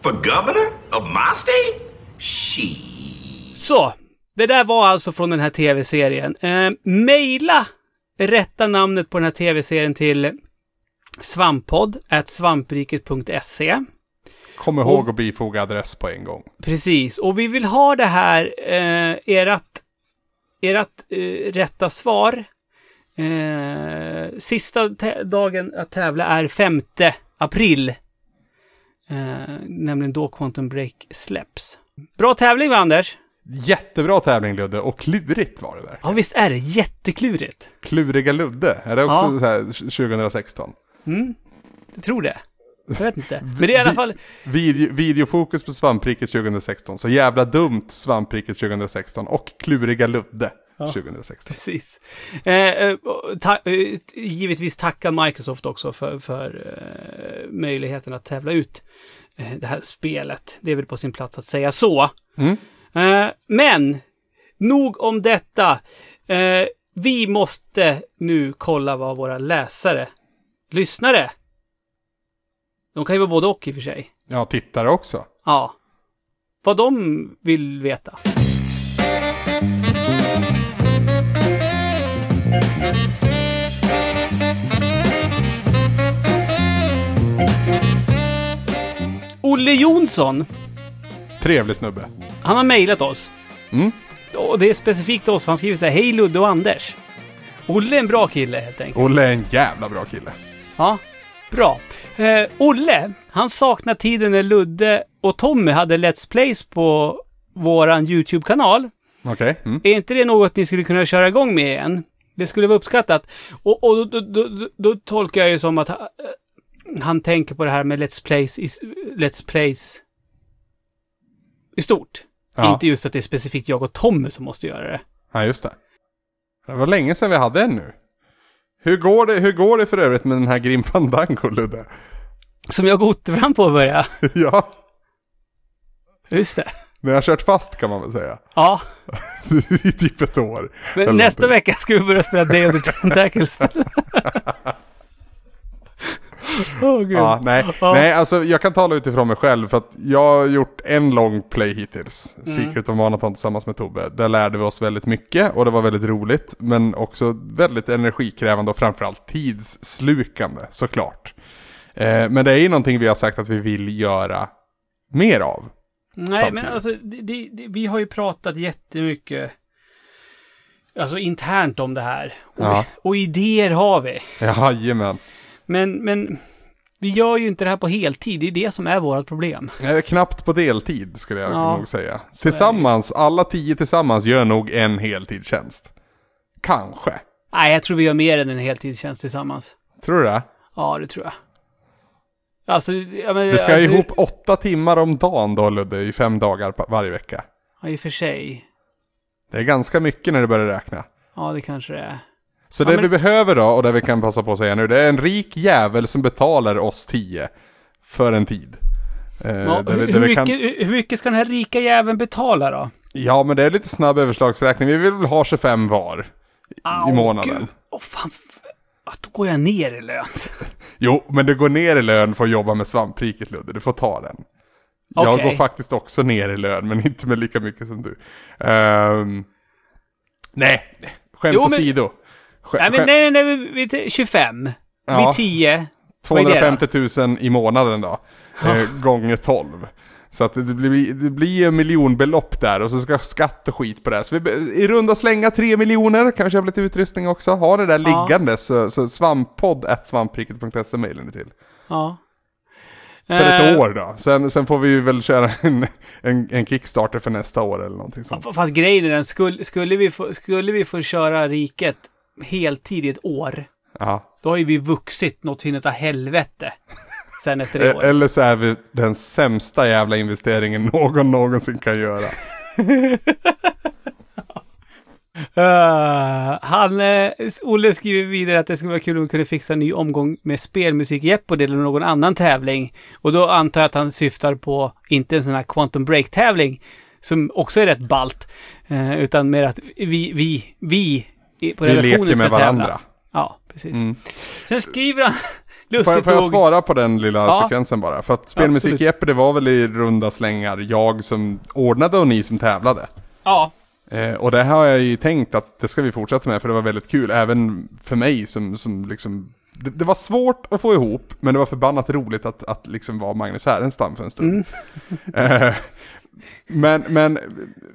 For governor of my state? Shit. Så, det där var alltså från den här tv-serien. Eh, maila rätta namnet på den här tv-serien till svamppodd svampriket.se. Kom ihåg att bifoga adress på en gång. Precis, och vi vill ha det här, eh, ert, ert eh, rätta svar. Eh, sista dagen att tävla är 5 april. Eh, nämligen då Quantum Break släpps. Bra tävling va, Anders? Jättebra tävling Ludde, och klurigt var det där. Ja, visst är det jätteklurigt. Kluriga Ludde, är det också Ja. så här 2016? Jag tror det. Jag vet inte. (laughs) Men det är i alla fall... Video, videofokus på svampriket 2016, så jävla dumt svampriket 2016 och kluriga Ludde 2016. Precis. Eh, eh, ta, eh, givetvis tacka Microsoft också för, för eh, möjligheten att tävla ut eh, det här spelet. Det är väl på sin plats att säga så. Mm. Men, nog om detta. Vi måste nu kolla vad våra läsare, lyssnare, de kan ju vara både och i och för sig. Ja, tittare också. Ja. Vad de vill veta. Olle Jonsson, Trevlig snubbe. han har mejlat oss. Mm. Och det är specifikt oss, för han skriver så här, Hej Ludde och Anders. Olle är en bra kille helt enkelt. Olle är en jävla bra kille. Ja, bra. Eh, Olle, han saknar tiden när Ludde och Tommy hade Let's Plays på våran YouTube-kanal. Okej. Mm. Är inte det något ni skulle kunna köra igång med igen? Det skulle vara uppskattat. Och, och då, då, då, då tolkar jag det som att ha- han tänker på det här med Let's Plays i, Let's Plays i stort. Ja. Inte just att det är specifikt jag och Tommy som måste göra det. Ja, just det. Det var länge sedan vi hade en nu. Hur går det, hur går det för övrigt med den här Grim Fandango, Ludde? Som jag och Otterbrand påbörjade. (laughs) ja, Just det. Men jag har kört fast kan man väl säga. Ja, (laughs) I typ ett år. men nästa någonting. vecka ska vi börja spela Day of the Tentacles. (laughs) Åh gud. Ja, nej. Ja. nej, alltså jag kan tala utifrån mig själv för att jag har gjort en lång play hittills. Mm. Secret of Manaton tillsammans med Tobbe. Där lärde vi oss väldigt mycket och det var väldigt roligt. Men också väldigt energikrävande och framförallt tidsslukande såklart. Eh, men det är ju någonting vi har sagt att vi vill göra mer av. Nej, men samtidigt. alltså, det, det, vi har ju pratat jättemycket Alltså internt om det här. Och, Ja. och idéer har vi. Jajamän. Men, men vi gör ju inte det här på heltid. Det är det som är vårt problem. Eh, Knappt på deltid skulle jag Ja, nog säga. Tillsammans, alla tio tillsammans gör nog en heltidstjänst. Kanske. Nej, jag tror vi gör mer än en heltidstjänst tillsammans. Tror du det? Ja, det tror jag. Alltså, ja, men, Det ska alltså, ihop åtta timmar om dagen då Ludde, i fem dagar varje vecka. Ja, i och för sig. Det är ganska mycket när du börjar räkna. Ja, det kanske det är. Så Ja, det men- vi behöver då, och det vi kan passa på att säga nu, det är en rik jävel som betalar oss tio för en tid. Eh, Ja, där vi, hur, där vi mycket, kan, hur mycket ska den här rika jäveln betala då? ja, men det är lite snabb överslagsräkning. Vi vill väl ha 25 var Au, månaden. gud. Åh fan. Ah, Då går jag ner i lön. (laughs) Jo, men det går ner i lön för att jobba med svampriket Ludde, du får ta den. Jag går faktiskt också ner i lön, men (laughs) inte med lika mycket som du. Ehm, nej, skämt Jo, men- åsido. Skä, Nej, men nej, nej, nej, vi tar 25. Ja. Vid 10. Vad är det då? 250 000 i månaden då. Eh, gånger 12. Så att det blir, det blir en miljonbelopp där och så ska skatt och skit på det. Så vi, i runda slänga 3 miljoner, kan vi köpa lite utrustning också. Ha det där Ja. liggande så, så svamppodd svampriket.se mejlen till. Ja. För ett Eh, år då. Sen, sen får vi ju väl köra en, en, en Kickstarter för nästa år eller någonting sånt. Fast grejen är den, skulle, skulle, vi få, skulle vi få köra riket heltid i ett år, Ja. då har ju vi vuxit något in av helvete. Sen efter det E- året. Eller så är vi den sämsta jävla investeringen (laughs) någon någonsin kan göra. Uh, (laughs) han, uh, Olle skriver vidare att det skulle vara kul om vi kunde fixa en ny omgång med spelmusik Jeopardy eller någon annan tävling. Och då antar jag att han syftar på, inte en sån här Quantum Break-tävling, som också är rätt balt, eh, utan mer att vi, vi, vi på Vi redaktionen leker med ska tävla. varandra. Ja, precis. Mm. Sen skriver han, Får får jag svara på den lilla Ja. sekvensen bara? För att spelmusik absolut. Jeppe, det var väl i runda slängar jag som ordnade och ni som tävlade. ja, Eh, och det har jag ju tänkt att det ska vi fortsätta med för det var väldigt kul. Även för mig som, som liksom... Det, det var svårt att få ihop, men det var förbannat roligt att, att liksom vara Magnus Härenstam för en stund. Eh, men, men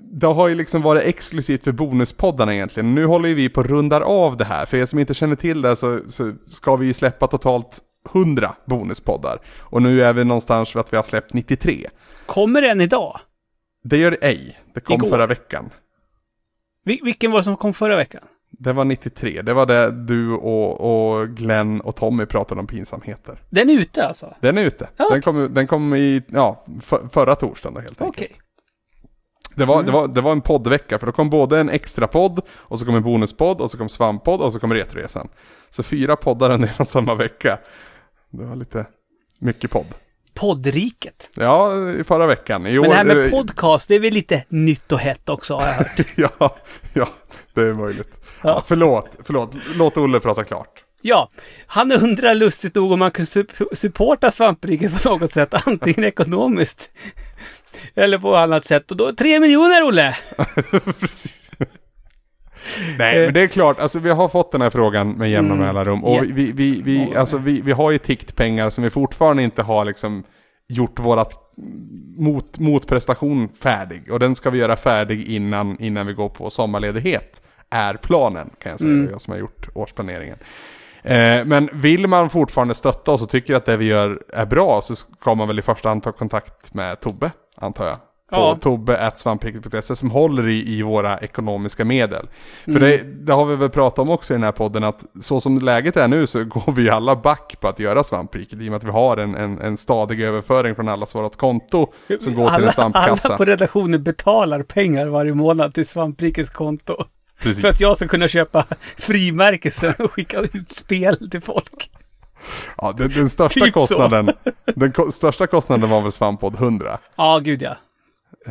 det har ju liksom varit exklusivt för bonuspoddarna egentligen. Nu håller ju vi på att rundar av det här. För er som inte känner till det så, så ska vi ju släppa totalt 100 bonuspoddar. Och nu är vi någonstans för att vi har släppt 93. kommer den idag? Det gör det ej. Det kom Igår. förra veckan. Vil- vilken var det som kom förra veckan? Det var 93. Det var det du och, och Glenn och Tommy pratade om pinsamheter. Den är ute alltså? Den är ute. Ja. Den, kom, den kom i, ja, för, förra torsdagen då helt Okej. enkelt. Det var, det, var, det var en poddvecka för då kom både en extra podd och så kom en bonuspodd och så kom svamppodd och så kom Retroresan. Så fyra poddar under samma vecka. Det var lite mycket podd. Poddriket. Ja, i förra veckan. I år, Men det här med eh, podcast, det är väl lite nytt och hett också har jag hört. (laughs) ja, ja, det är möjligt. Ja. Ja. förlåt, förlåt. Låt Olle prata klart. Ja, han undrar lustigt nog om man kan sup- supporta svampriket på något sätt, (laughs) antingen ekonomiskt eller på annat sätt. Och då, tre miljoner Olle! (laughs) Nej, Eh. men det är klart, alltså vi har fått den här frågan med jämna Mm. mellanrum. Och Ja. vi, vi, vi, alltså, vi, vi har ju tiktpengar som vi fortfarande inte har liksom gjort vårat mot, motprestation färdig. Och den ska vi göra färdig innan, innan vi går på sommarledighet. Är planen, kan jag säga. Mm. Jag som har gjort årsplaneringen. Eh, men vill man fortfarande stötta oss och tycker att det vi gör är bra så ska man väl i första hand ta kontakt med Tobbe, antar jag. På Ja. tobbe.svampriket.se som håller i, i våra ekonomiska medel. För Mm. det, det har vi väl pratat om också i den här podden att så som läget är nu så går vi alla back på att göra svampriket i och med att vi har en, en, en stadig överföring från allas vårt konto som går till en alla, svampkassa. alla på redaktionen betalar pengar varje månad till svamprikets konto. Precis. För att jag ska kunna köpa frimärkelsen och skicka ut spel till folk. Ja, den, den största Typ så. kostnaden, den ko- största kostnaden var väl svamppodd 100. Ja, gud ja.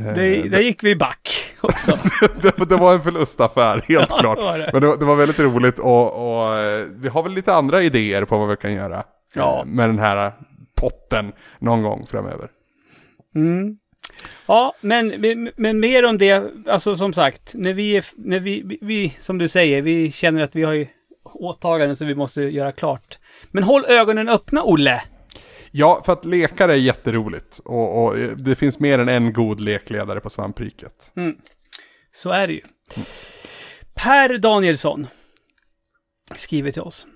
Eh, Det, där gick vi back också. (laughs) det, det var en förlustaffär, (laughs) helt Ja, klart. det det. Men det var, väldigt roligt och, och eh, vi har väl lite andra idéer på vad vi kan göra Ja. eh, med den här potten någon gång framöver. Mm. Ja, men, men, mer om det, alltså som sagt, när vi, är, när vi, vi, som du säger, vi känner att vi har ju åtaganden som vi måste göra klart. Men håll ögonen öppna, Olle! Ja, för att lekar är jätteroligt och, och eh, det finns mer än en god lekledare på svampriket. Så är det ju. Per Danielsson skriver till oss.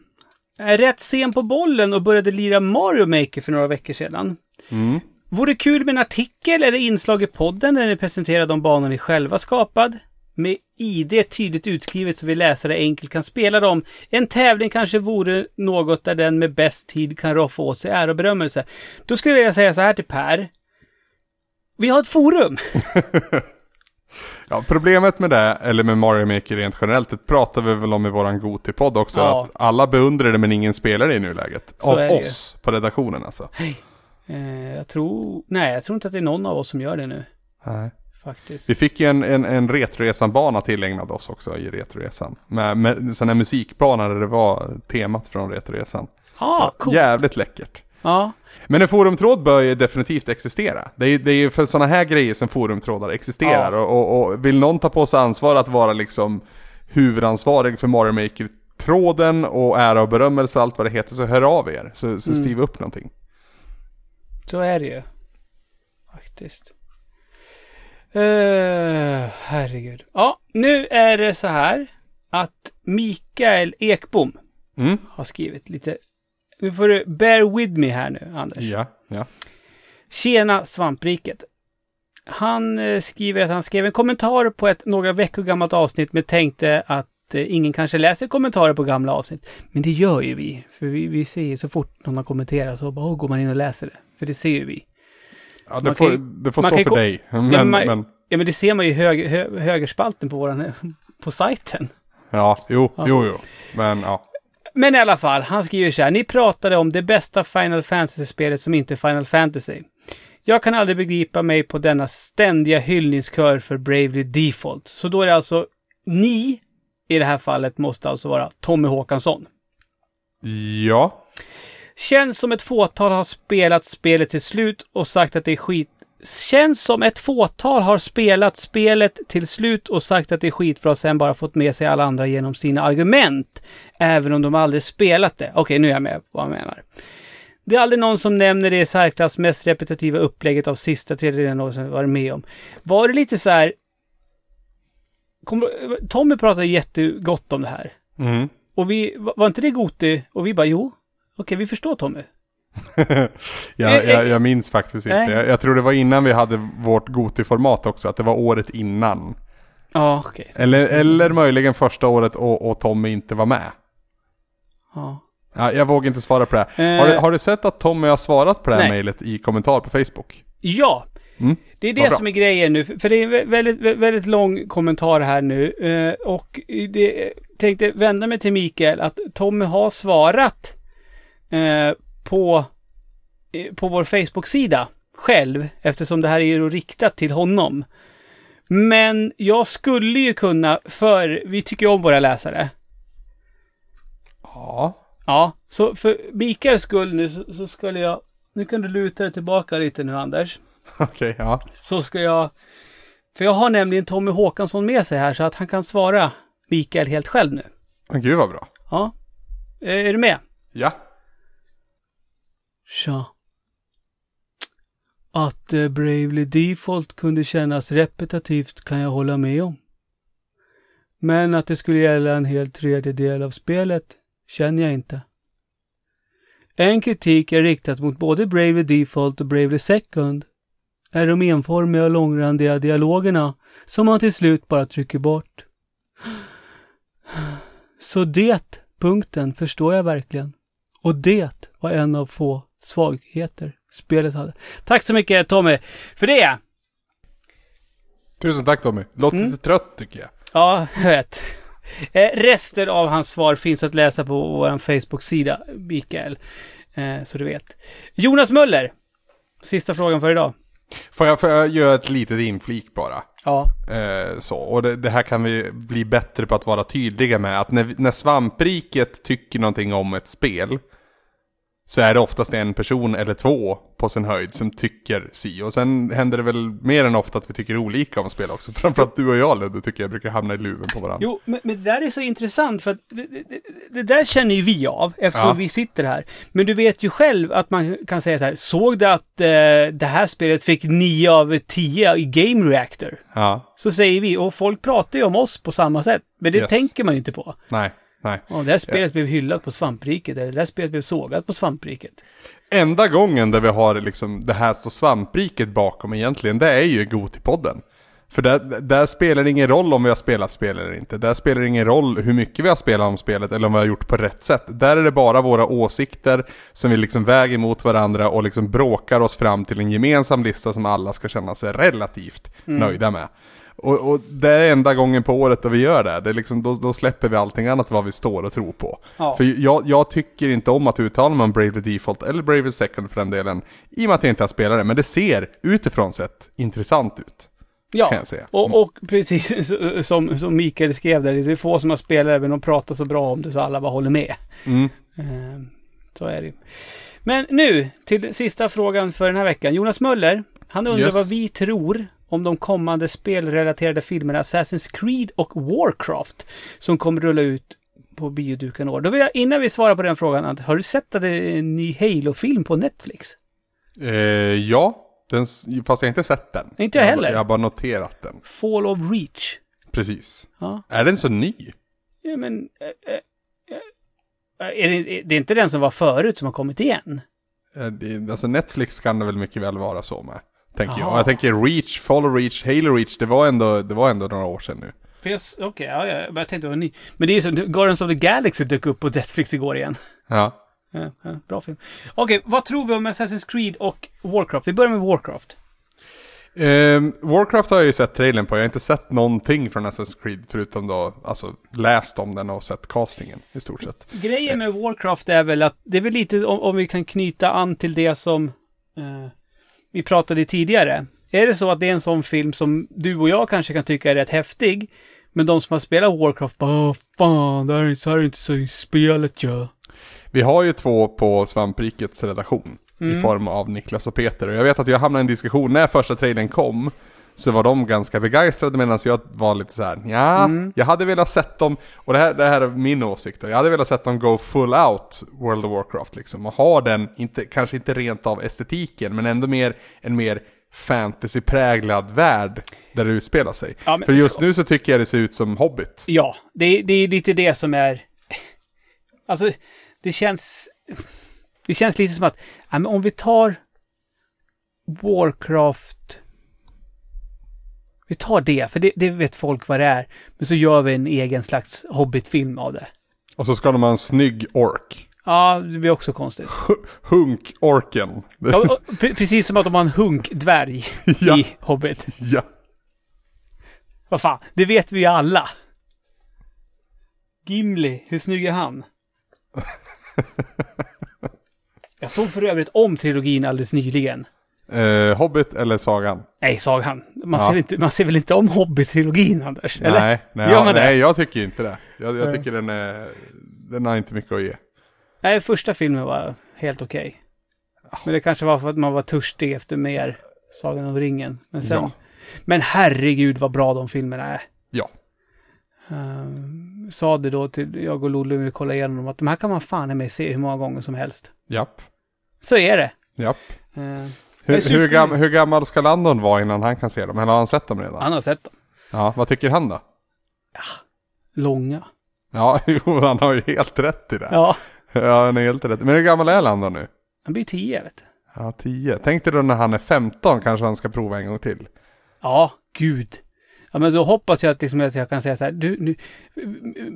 Är rätt sen på bollen och började lira Mario Maker för några veckor sedan. Mm. Vore kul med en artikel eller inslag i podden där ni presenterar de banor ni själva skapad. Med ID tydligt utskrivet så vi läsare enkelt kan spela dem. En tävling kanske vore något där den med bäst tid kan roffa åt sig ära och berömmelse. Då skulle jag säga så här till Per. Vi har ett forum. (laughs) Ja, problemet med det, eller med Mario Maker rent generellt, det pratar vi väl om i våran Goti-podd också. Ja. Att alla beundrar det men ingen spelar det i nuläget. Så Av oss på redaktionen alltså. Eh, jag tror... Nej, jag tror inte att det är någon av oss som gör det nu. Nej. Faktiskt. Vi fick ju en, en, en Retroresan-bana tillägnad oss också i Retroresan. Med, med sån här musikbana där det var temat från Retroresan. Ja, coolt. Jävligt läckert. Ja. Men en forumtråd bör ju definitivt existera. Det är, det är ju för sådana här grejer som forumtrådar existerar. Ja. Och, och, och vill någon ta på sig ansvar att vara liksom huvudansvarig för Mario Maker-tråden och ära och berömmelse och allt vad det heter så hör av er. Så, så Mm. upp någonting. Så är det ju. Faktiskt. Uh, herregud. Ja, nu är det så här att Mikael Ekbom Mm. har skrivit lite. Nu får du bear with me här nu, Anders. Ja, ja. Tjena svampriket. Han eh, skriver att han skrev en kommentar på ett några veckor gammalt avsnitt men tänkte att eh, ingen kanske läser kommentarer på gamla avsnitt. Men det gör ju vi. För vi, vi ser ju så fort någon har kommenterat så bara, oh, går man in och läser det. För det ser ju vi. Ja man det, kan får, ju- det får man stå kan för ko- dig. Men, Ja, men, men, man, ja, men det ser man ju i hög, hö, högerspalten på våran, på sajten. ja, jo, Ja. jo, jo. Men ja. Men i alla fall, han skriver så här. Ni pratade om det bästa Final Fantasy-spelet som inte är Final Fantasy. Jag kan aldrig begripa mig på denna ständiga hyllningskör för Bravely Default. Så då är det alltså ni, i det här fallet, måste alltså vara Tommy Håkansson. Ja. Känns som ett fåtal har spelat spelet till slut och sagt att det är skit. Känns som ett fåtal har spelat spelet till slut och sagt att det är skitbra och sen bara fått med sig alla andra genom sina argument. Även om de aldrig spelat det. Okej, nu är jag med på vad jag menar. Det är aldrig någon som nämner det i särklass mest repetitiva upplägget av sista tredjedelen som varit med om. Var det lite så här... Kom, Tommy pratade jättegott om det här. Mm. Och vi, var inte det Goti? Och vi bara, jo. Okej, vi förstår Tommy. (laughs) jag, jag, jag minns faktiskt inte. Jag, jag tror det var innan vi hade vårt Goti-format också, att det var året innan. Ja, okej. Eller, eller möjligen första året och, och Tommy inte var med. Ja. Ja, jag vågar inte svara på det. Eh. Har, du, har du sett att Tommy har svarat på det här mejlet i kommentar på Facebook? Ja, Mm. det är det som är grejen nu. För det är en vä- väldigt, vä- väldigt lång kommentar här nu. Eh, och det, tänkte vända mig till Mikael att Tommy har svarat eh, på, eh, på vår Facebook-sida själv. Eftersom det här är ju riktat till honom. Men jag skulle ju kunna, för vi tycker ju om våra läsare. Ja. Ja, så för Mikaels skull nu så, så skulle jag... Nu kan du luta dig tillbaka lite nu Anders. (laughs) Okej, ja. Så ska jag... För jag har nämligen Tommy Håkansson med sig här så att han kan svara Mikael helt själv nu. Gud vad bra. Ja. Är du med? Ja. Tja. Att eh, Bravely Default kunde kännas repetitivt kan jag hålla med om. Men att det skulle gälla en hel tredjedel av spelet känner jag inte. En kritik är riktat mot både Bravely Default och Bravely Second är de enformiga och långrandiga dialogerna som man till slut bara trycker bort. Så det, punkten, förstår jag verkligen. Och det var en av få svagheter spelet hade. Tack så mycket Tommy för det! Tusen tack Tommy. Låter Mm. lite trött tycker jag. Ja, jag vet. Eh, resten av hans svar finns att läsa på vår Facebook-sida, Mikael. Eh, så du vet. Jonas Möller. Sista frågan för idag. Får jag, får jag göra ett litet inflik bara? Ja. Eh, så, och det, det här kan vi bli bättre på att vara tydliga med. Att när, när svampriket tycker någonting om ett spel. Så är det oftast en person eller två på sin höjd som tycker si. Och sen händer det väl mer än ofta att vi tycker olika om spel också. (laughs) Framförallt du och jag Ludde tycker jag brukar hamna i luven på varandra. Jo, men, men det där är så intressant för att det, det, det, där känner ju vi av eftersom Ja. vi sitter här. Men du vet ju själv att man kan säga så här, såg du att eh, det här spelet fick 9 av 10 i Game Reactor? Ja, Så säger vi, och folk pratar ju om oss på samma sätt. Men det Yes. tänker man ju inte på. nej, nej. Ja, det här spelet blev hyllat på svampriket, eller det här spelet blev sågat på svampriket. Enda gången där vi har liksom det här står svampriket bakom egentligen, det är ju Gotipodden. För där, där spelar det ingen roll om vi har spelat spel eller inte. Där spelar det ingen roll hur mycket vi har spelat om spelet eller om vi har gjort på rätt sätt. Där är det bara våra åsikter som vi liksom väger mot varandra och liksom bråkar oss fram till en gemensam lista som alla ska känna sig relativt nöjda med. Och, och det är enda gången på året då vi gör det. det är liksom, då, då släpper vi allting annat vad vi står och tror på. Ja. För jag, jag tycker inte om att uttala mig om Bravely Default eller Bravely Second för den delen. I och med att jag inte har spelat det. Men det ser utifrån sett intressant ut. Ja, jag säga. och, och precis (laughs) som, som Mikael skrev där, det är få som har spelat men de pratar så bra om det så alla bara håller med. Mm. Eh, Så är det. Men nu till sista frågan för den här veckan. Jonas Möller, han undrar Yes. vad vi tror om de kommande spelrelaterade filmerna Assassin's Creed och Warcraft som kommer rulla ut på bioduken år. Då vill jag, innan vi svarar på den frågan, att har du sett att det är en ny Halo-film på Netflix? Eh, ja, den, fast jag har inte sett den. Inte jag heller. Jag har bara noterat den. Fall of Reach. Precis. Ja, Är den så ny? ja men... Äh, äh, är det, det är inte den som var förut som har kommit igen? Alltså Netflix kan det väl mycket väl vara så med. Tänker jag. Jaha. Och jag tänker Reach, Follow Reach, Halo Reach, det var ändå, det var ändå några år sedan nu. Jag Okej, ja, ja, jag tänkte det var ny. Men det är ju så, Guardians of the Galaxy dök upp på Netflix igår igen. Ja. Ja, ja, bra film. Okej, vad tror vi om Assassin's Creed och Warcraft? Vi börjar med Warcraft. Ehm, Warcraft har jag ju sett trailern på, jag har inte sett någonting från Assassin's Creed förutom då, alltså läst om den och sett castingen i stort sett. Grejen med Warcraft är väl att det är väl lite om, om vi kan knyta an till det som eh, vi pratade tidigare. Är det så att det är en sån film som du och jag kanske kan tycka är rätt häftig, men de som har spelat Warcraft bara "Åh, fan, det här är, så här är inte så i spelet ja. Vi har ju två på Svamprikets redaktion i form av Niklas och Peter. Och jag vet att jag hamnade i en diskussion när första trailern kom. Så var de ganska begeistrade medan jag var lite så här, ja, jag hade velat sett dem, och det här, det här är min åsikt då, jag hade velat sett dem gå full out World of Warcraft liksom. Och ha den, inte, kanske inte rent av estetiken, men ändå mer en mer fantasypräglad värld där det utspelar sig. Ja, För just nu så tycker jag det ser ut som Hobbit. Ja, det, det är lite det som är... Alltså, det känns... Det känns lite som att, om vi tar Warcraft... Vi tar det, för det, det vet folk vad det är. Men så gör vi en egen slags Hobbit-film av det. Och så ska de ha en snygg ork. Ja, det blir också konstigt. Hunk-orken. Ja, precis som att de har en hunk-dvärg (laughs) Ja. i Hobbit. ja. Vad fan, det vet vi ju alla. Gimli, hur snygg är han? (laughs) Jag såg för övrigt om trilogin alldeles nyligen. Eh, Hobbit eller Sagan? Nej, sagan. Man, Ja. ser, inte, man ser väl inte om Hobbit-trilogin, Anders? Eller? Nej, ja, nej, jag tycker inte det. Jag, jag tycker den är, den har inte mycket att ge. Nej, första filmen var helt okej. Men det kanske var för att man var törstig efter mer Sagan om ringen. Men sen... Men herregud vad bra de filmerna är. Ja. Ehm, sa det då till jag och Lolle när vi kollade igenom dem att de här kan man fan med se hur många gånger som helst. Japp. Så är det. Japp. Ehm, Hur, hur, gam, hur gammal ska Landon vara innan han kan se dem? Eller har han sett dem redan? han har sett dem. Ja, vad tycker han då? Långa. Ja, (laughs) jo, han har ju helt rätt i det. Ja. Ja, han är helt rätt. Men hur gammal är Landon nu? Han blir tio, vet du. Ja, 10. Tänk dig då när han är 15 kanske han ska prova en gång till. Ja, gud. Ja, men då hoppas jag att, liksom, att jag kan säga så här. Du, nu,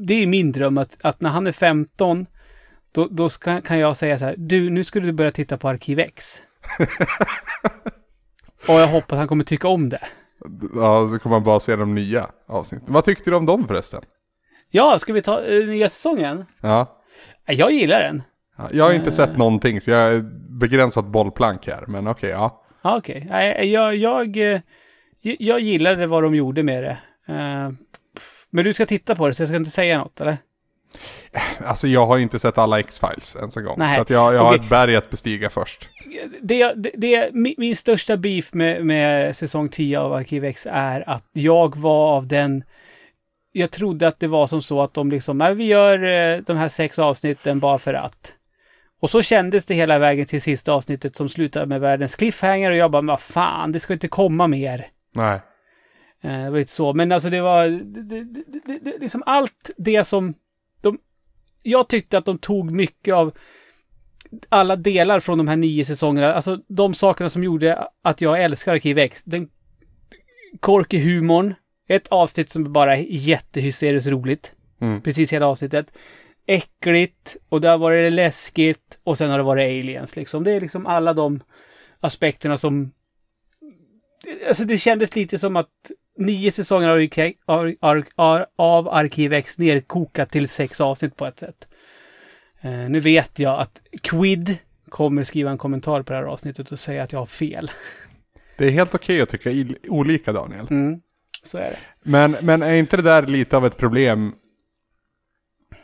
det är min dröm att, att när han är 15, då, då ska, kan jag säga så här. Du, nu skulle du börja titta på Arkiv X. (laughs) Och jag hoppas han kommer tycka om det. Ja, så kommer man bara se de nya avsnitten. Vad tyckte du om dem förresten? Ja, ska vi ta eh, nya säsongen? Ja. Ja, Jag gillar den. ja jag har inte Eh. sett någonting, så jag är begränsat bollplank här. Men okej, ja. Ja, okej. Nej, Jag, jag, eh, jag gillade vad de gjorde med det. Eh, Men du ska titta på det, så jag ska inte säga något, eller? Alltså jag har inte sett alla X-Files ens en gång. Nej, Så att jag, jag har ett berg att bestiga först. det, det, det, min, största beef med, med säsong 10 av Arkiv X är att jag var av den... Jag trodde att det var som så att de liksom, nej, vi gör eh, de här sex avsnitten bara för att. Och så kändes det hela vägen till sista avsnittet som slutade med världens cliffhanger och jag bara, vad fan, det ska inte komma mer. Nej. Eh, Det var lite så, men alltså det var, det, det, det, liksom allt det som de, jag tyckte att de tog mycket av alla delar från de här nio säsongerna, alltså de sakerna som gjorde att jag älskar Arkiv X. Den korky humorn, ett avsnitt som bara är jättehysteriskt roligt. Mm. Precis hela avsnittet. Äckligt, och där var det läskigt, och sen har det varit aliens liksom. Det är liksom alla de aspekterna som Alltså det kändes lite som att nio säsonger av, ar, ar, ar, av Arkiv X nerkokat till sex avsnitt på ett sätt. Eh, nu vet jag att Quid kommer skriva en kommentar på det här avsnittet och säga att jag har fel. Det är helt okej att tycka olika Daniel. Mm. Så är det. Men, men är inte det där lite av ett problem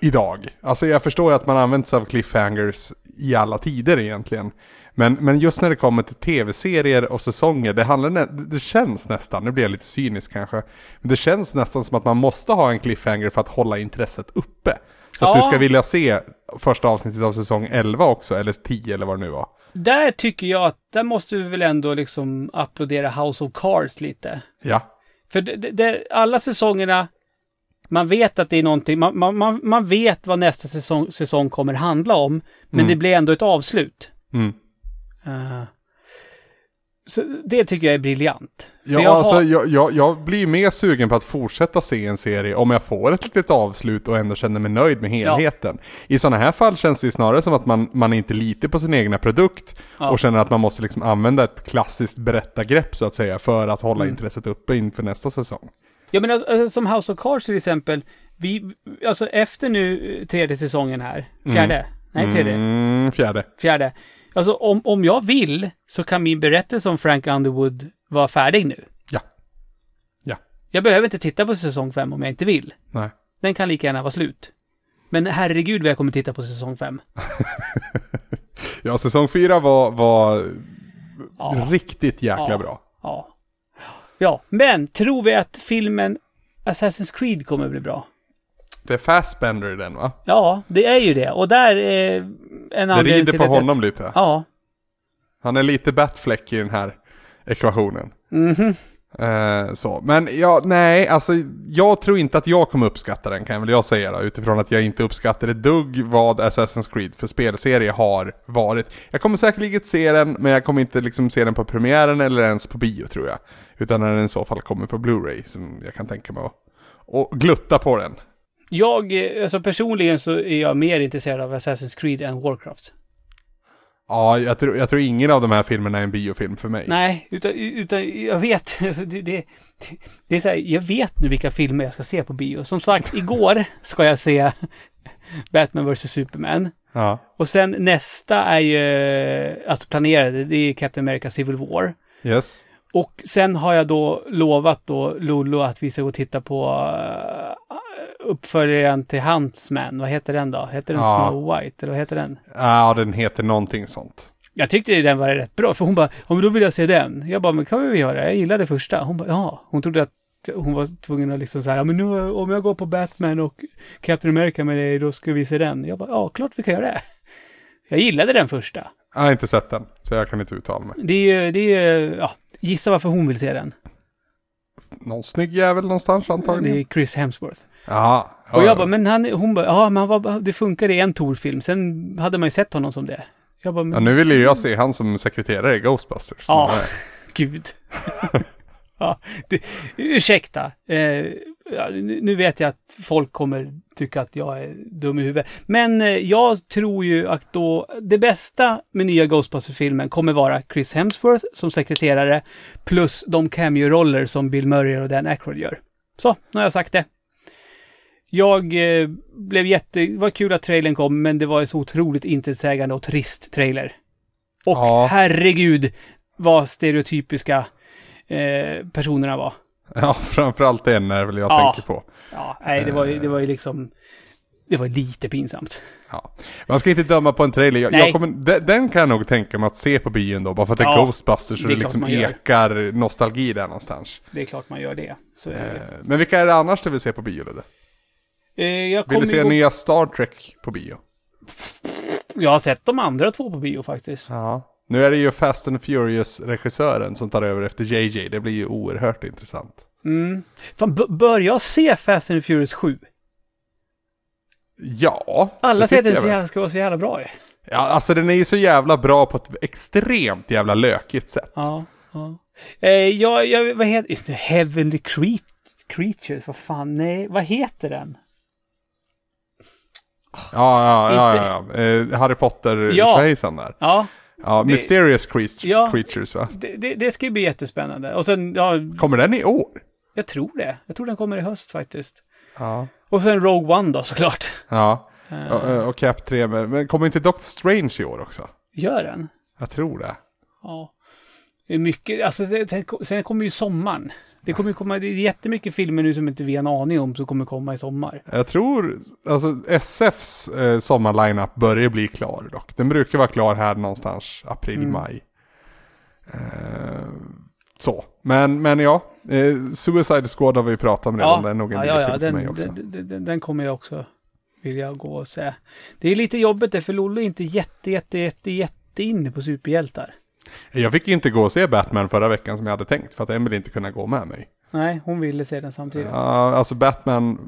idag? Alltså jag förstår ju att man använt sig av cliffhangers i alla tider egentligen. Men, men just när det kommer till tv-serier och säsonger, det, handlar det känns nästan, nu blir jag lite cynisk kanske, men det känns nästan som att man måste ha en cliffhanger för att hålla intresset uppe. Så att Ja. du ska vilja se första avsnittet av säsong 11 också, eller 10 eller vad det nu var. Där tycker jag att, där måste vi väl ändå liksom applådera House of Cards lite. Ja, För det, det, alla säsongerna, man vet att det är någonting, man, man, man, man vet vad nästa säsong, säsong kommer handla om, men Mm. det blir ändå ett avslut. mm. Eh, så det tycker jag är briljant. Ja, jag alltså har- jag, jag, jag blir mer sugen på att fortsätta se en serie om jag får ett litet avslut och ändå känner mig nöjd med helheten. I sådana här fall känns det snarare som att man, man inte litar på sin egna produkt Ja. och känner att man måste liksom använda ett klassiskt berättargrepp så att säga för att hålla Mm. intresset uppe inför nästa säsong. Ja men alltså, alltså, som House of Cards till exempel, vi, alltså efter nu eh, tredje säsongen här, fjärde, nej tredje, Mm, fjärde. fjärde. Alltså om, om jag vill så kan min berättelse om Frank Underwood vara färdig nu. Ja. Ja. Jag behöver inte titta på säsong fem om jag inte vill. Nej. Den kan lika gärna vara slut. Men herregud vad jag kommer titta på säsong fem. (laughs) Ja, säsong fyra var, var Ja. riktigt jäkla Ja. bra. Ja. Ja, men tror vi att filmen Assassin's Creed kommer bli bra? Det är Fassbender i den va? Ja, det är ju det. Och där är en Det anledning rider till på honom lite. Ja. Han är lite Batfleck i den här ekvationen. Mhm. Eh, så. Men ja, nej, alltså jag tror inte att jag kommer uppskatta den kan väl jag säga då, utifrån att jag inte uppskattar ett dugg vad Assassin's Creed för spelserie har varit. Jag kommer säkerligen se den, men jag kommer inte liksom se den på premiären eller ens på bio tror jag. Utan när den i så fall kommer på Blu-ray, som jag kan tänka mig att och glutta på den. Jag, eh, alltså personligen så är jag mer intresserad av Assassin's Creed än Warcraft. Ja, jag tror, jag tror ingen av de här filmerna är en biofilm för mig. Nej, utan, utan jag vet, (laughs) alltså det, det, det är så här, jag vet nu vilka filmer jag ska se på bio. Som sagt, (laughs) igår ska jag se Batman vs. Superman. Ja. Och sen nästa är ju, alltså planerade, det är Captain America Civil War. Yes. Och sen har jag då lovat då Lollo att vi ska gå och titta på uppföljaren till Huntsman. Vad heter den då? Heter den Ja. Snow White? Eller vad heter den? Ja, den heter någonting sånt. Jag tyckte den var rätt bra, för hon bara, ja men då vill jag se den. Jag bara, men kan vi göra? Jag gillade första. Hon bara, ja. Hon trodde att hon var tvungen att liksom så här, ja men nu om jag går på Batman och Captain America med dig, då ska vi se den. Jag bara, ja klart vi kan göra det. Jag gillade den första. Jag har inte sett den, så jag kan inte uttala mig. Det är ju, det är ju, ja, gissa varför hon vill se den. Någon snygg jävel någonstans Det antagligen. är Chris Hemsworth. Ja. Och jag bara, men han, hon bara, ja men han var, det funkar i en Tor-film. Sen hade man ju sett honom som det. Jag bara, men, Ja, nu vill ju jag se han som sekreterare i Ghostbusters. Ja. (laughs) Gud. (laughs) ja, det, ursäkta. Eh, nu vet jag att folk kommer tycka att jag är dum i huvudet. Men eh, jag tror ju att då det bästa med nya Ghostbusters-filmen kommer vara Chris Hemsworth som sekreterare plus de cameo-roller som Bill Murray och Dan Aykroyd gör. Så, nu har jag sagt det. Jag eh, blev jätte... Det var kul att trailern kom, men det var en så otroligt intetsägande och trist trailer. Och Ja. herregud vad stereotypiska eh, personerna var. Ja, framförallt den är väl jag Ja. tänker på. Ja, nej, det var ju, det var ju liksom... Det var lite pinsamt. Ja. Man ska inte döma på en trailer. Jag, jag kommer, den, den kan jag nog tänka mig att se på bion då, bara för att det är Ja, Ghostbusters och det det, liksom ekar nostalgi där någonstans. Det är klart man gör det. Det. Eh, Men vilka är det annars du vill se på bio Ludde? Eh, Vill du se gå... nya Star Trek på bio? jag har sett de andra två på bio faktiskt. Ja. Nu är det ju Fast and Furious-regissören som tar över efter JJ. Det blir ju oerhört intressant. Mm. Fan, bör jag se Fast and Furious 7? Ja, Alla säger att den ska vara så jävla bra. Ja, alltså den är ju så jävla bra på ett extremt jävla lökigt sätt. Ja, ja. Eh, jag, jag, vad heter... Heavenly Cre- Creatures, vad fan, nej, vad heter den? Ja, ja, ja, ja, ja. Eh, Harry potter Ja. tjejsan där. Ja, Ja, Det- Mysterious creature, Ja. Creatures va? det, det, det ska ju bli jättespännande. Och sen, ja, Kommer den i år? jag tror det. Jag tror den kommer i höst faktiskt. Ja. Och sen Rogue One då såklart. Ja. Eh, Och, och Cap 3, men, men kommer inte Doctor Strange i år också? Gör den? Jag tror det. Ja. Mycket, alltså sen kommer ju sommaren. Det kommer ju komma, det är jättemycket filmer nu som inte vi har en aning om som kommer komma i sommar. Jag tror, alltså SFs eh, sommarlineup börjar bli klar dock. Den brukar vara klar här någonstans april, Mm. maj. Eh, så, men, men ja. Eh, Suicide Squad har vi pratat om redan. det är nog en ja, ja, för den, mig också. den, den, den, den kommer jag också vilja gå och se. Det är lite jobbigt det, för Lollo är inte jätte, jätte, jätte, jätte inne på superhjältar. Jag fick inte gå och se Batman förra veckan som jag hade tänkt. För att Emily inte kunde gå med mig. Nej, hon ville se den samtidigt. Ja, alltså Batman,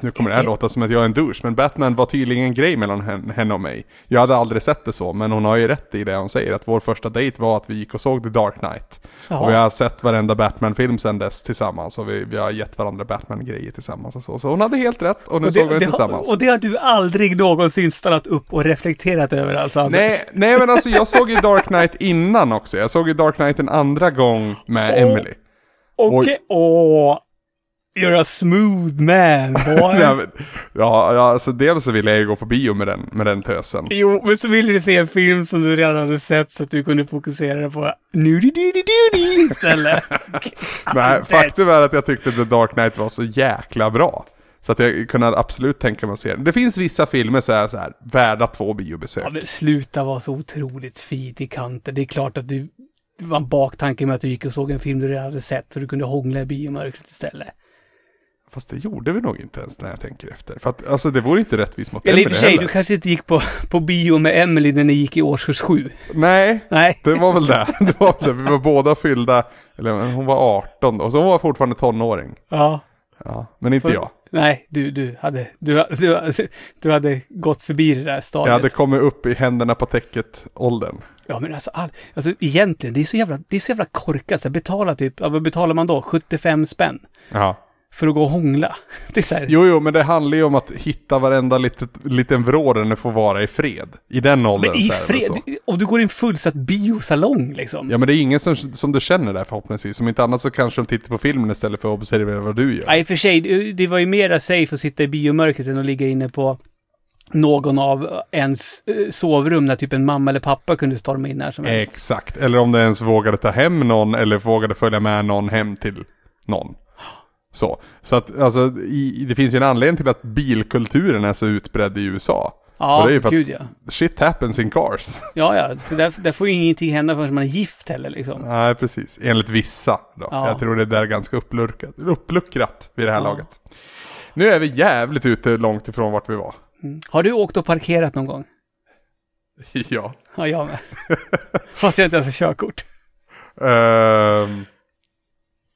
nu kommer det här låta som att jag är en douche, men Batman var tydligen en grej mellan hen- henne och mig. Jag hade aldrig sett det så, men hon har ju rätt i det hon säger, att vår första dejt var att vi gick och såg The Dark Knight. Jaha. Och vi har sett varenda Batman-film sedan dess tillsammans, och vi, vi har gett varandra Batman-grejer tillsammans och så. Så hon hade helt rätt, och nu Och såg vi det, det det, tillsammans. och det har du aldrig någonsin stannat upp och reflekterat över alltså, Anders? Nej, nej men alltså jag såg ju Dark Knight innan också. Jag såg ju Dark Knight en andra gång med Åh. Emily. Okej, åh! You're a smooth man, (laughs) boy. Ja, men, ja, ja, alltså dels så ville jag ju gå på bio med den, med den tösen. Jo, men så ville du se en film som du redan hade sett så att du kunde fokusera på dudie istället. (laughs) Nej, faktum är att jag tyckte The Dark Knight var så jäkla bra. Så att jag kunde absolut tänka mig att se den. Det finns vissa filmer så är så här, värda två biobesök. Ja, men sluta vara så otroligt fint i kanten. Det är klart att du... Det var en baktanke med att du gick och såg en film du redan hade sett så du kunde hångla i biomörkret istället. Fast det gjorde vi nog inte ens när jag tänker efter. För att alltså det vore inte rättvist mot Eller i och för sig, heller. du kanske inte gick på, på bio med Emily när ni gick i årskurs sju. Nej, Nej. det var väl det. det, var väl det. Vi var båda fyllda, eller hon var 18 och så hon var fortfarande tonåring. Ja. Ja, men inte jag. Nej, du, du hade, du, du, du hade gått förbi det där stadiet. Jag hade kommit upp i händerna på täcket-åldern. Ja men alltså, all, alltså egentligen, det är så jävla, det är så jävla korkat. Så betala typ, ja, vad betalar man då? 75 spänn Ja. för att gå och hångla. (laughs) Det är så här, Jo, jo, men det handlar ju om att hitta varenda litet, liten vrå där den får vara i fred. I den åldern men i så fred, så. om du går i en fullsatt biosalong liksom. Ja, men det är ingen som, som du känner där förhoppningsvis. Om inte annat så kanske de tittar på filmen istället för att observera vad du gör. Nej, för sig, det- det var ju mera safe att sitta i biomörkret än att ligga inne på någon av ens eh, sovrum när typ en mamma eller pappa kunde storma in när som helst. Exakt. Eller om du ens vågade ta hem någon eller vågade följa med någon hem till någon. Så. Så att alltså, i, det finns ju en anledning till att bilkulturen är så utbredd i USA. Ja, Och det är ju för gud ja. shit happens in cars. Ja, ja. Där, där får ju ingenting hända förrän man är gift heller liksom. Nej, precis. Enligt vissa då. Ja. Jag tror det där är ganska uppluckrat, uppluckrat vid det här Ja. laget. Nu är vi jävligt ute långt ifrån vart vi var. Mm. Har du åkt och parkerat någon gång? (laughs) ja. Ja, jag med. (laughs) Fast jag inte ens har körkort. Ehm,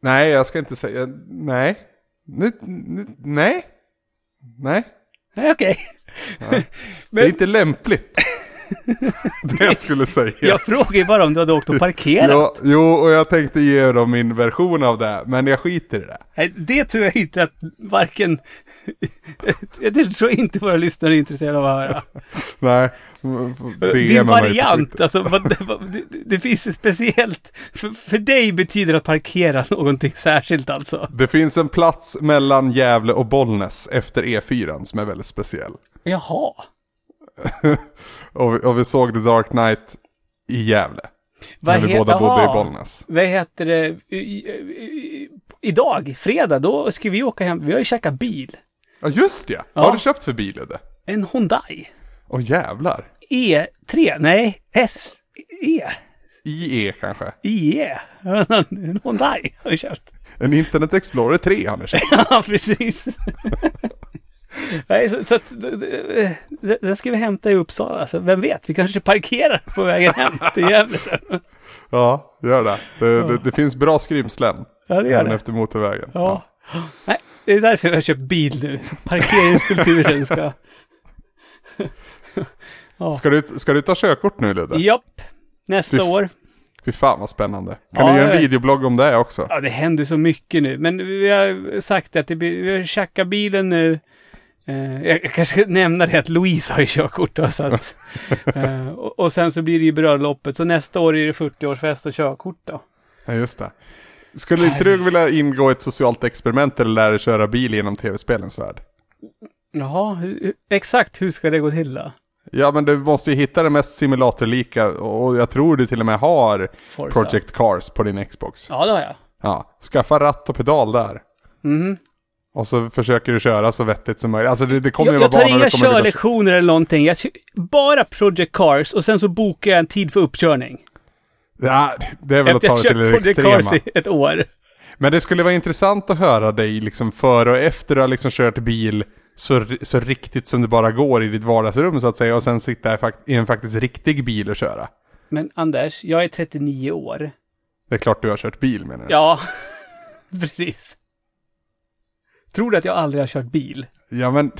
nej, jag ska inte säga... Nej. Nu, nu, nej. Nej. Nej, okej. (laughs) Det är Men inte lämpligt. det jag skulle säga. jag frågar ju bara om du hade åkt och parkerat. Ja, jo, och jag tänkte ge dem min version av det, men jag skiter i det. Nej, det tror jag inte att varken... (laughs) det tror jag inte våra lyssnare är intresserade av att höra. (laughs) Nej. Din variant, alltså vad, (laughs) vad, det, det finns ju speciellt... För, för dig betyder att parkera någonting särskilt alltså. Det finns en plats mellan Gävle och Bollnäs efter E4 som är väldigt speciell. Jaha. Och vi, och vi såg The Dark Knight i Gävle. Vad när vi båda bodde i. Bollnäs. Vad heter det? I, i, i, idag, fredag, då ska vi åka hem. Vi har ju käkat bil. Ja just det! Ja. Vad har du köpt för bil Udde? En Hyundai. Åh jävlar. E3, nej, S, E, IE kanske? IE. (laughs) En Hyundai har vi köpt. En Internet Explorer 3 har ni köpt. (laughs) Ja, precis. (laughs) Nej, så, så att, den ska vi hämta i Uppsala. Så vem vet, vi kanske parkerar på vägen hem till Gävle sen. Ja, gör det. Det, det, det finns bra skrymslen. Ja, det gör det. efter motorvägen. Ja. Nej, det är därför vi har köpt bil nu. Parkeringskulturen ska... (laughs) Ska, du, ska du ta körkort nu Ludde? Japp, nästa Fy år. Fy fan vad spännande. Kan Ja, du göra jag en videoblogg om det också? Ja, det händer så mycket nu. Men vi har sagt att det blir, vi har tjackat bilen nu. Eh, jag jag kanske ska nämna det att Louise har ju körkort då, så att, (laughs) eh, och, och sen så blir det ju bröllopet. Så nästa år är det 40-årsfest och körkort då. Ja, just det. Skulle inte du vilja ingå i ett socialt experiment eller lära dig köra bil genom tv-spelens värld? Jaha, hur, exakt hur ska det gå till då? Ja men du måste ju hitta det mest simulatorlika och jag tror du till och med har Forza. Project Cars på din Xbox. Ja, det har jag. Ja, skaffa ratt och pedal där. Mhm. Och så försöker du köra så vettigt som möjligt. Alltså det, det kommer Jag, ju jag vara tar banor, inga körlektioner eller någonting. Jag, bara Project Cars och sen så bokar jag en tid för uppkörning. Ja, det är väl att Efter ta jag det till det extrema. Cars i ett år. Men det skulle vara intressant att höra dig liksom före och efter du har liksom kört bil så, så riktigt som det bara går i ditt vardagsrum så att säga. Och sen sitta i en faktiskt riktig bil och köra. Men Anders, jag är 39 år. Det är klart du har kört bil menar du? Ja, (laughs) precis. Tror du att jag aldrig har kört bil? Ja men,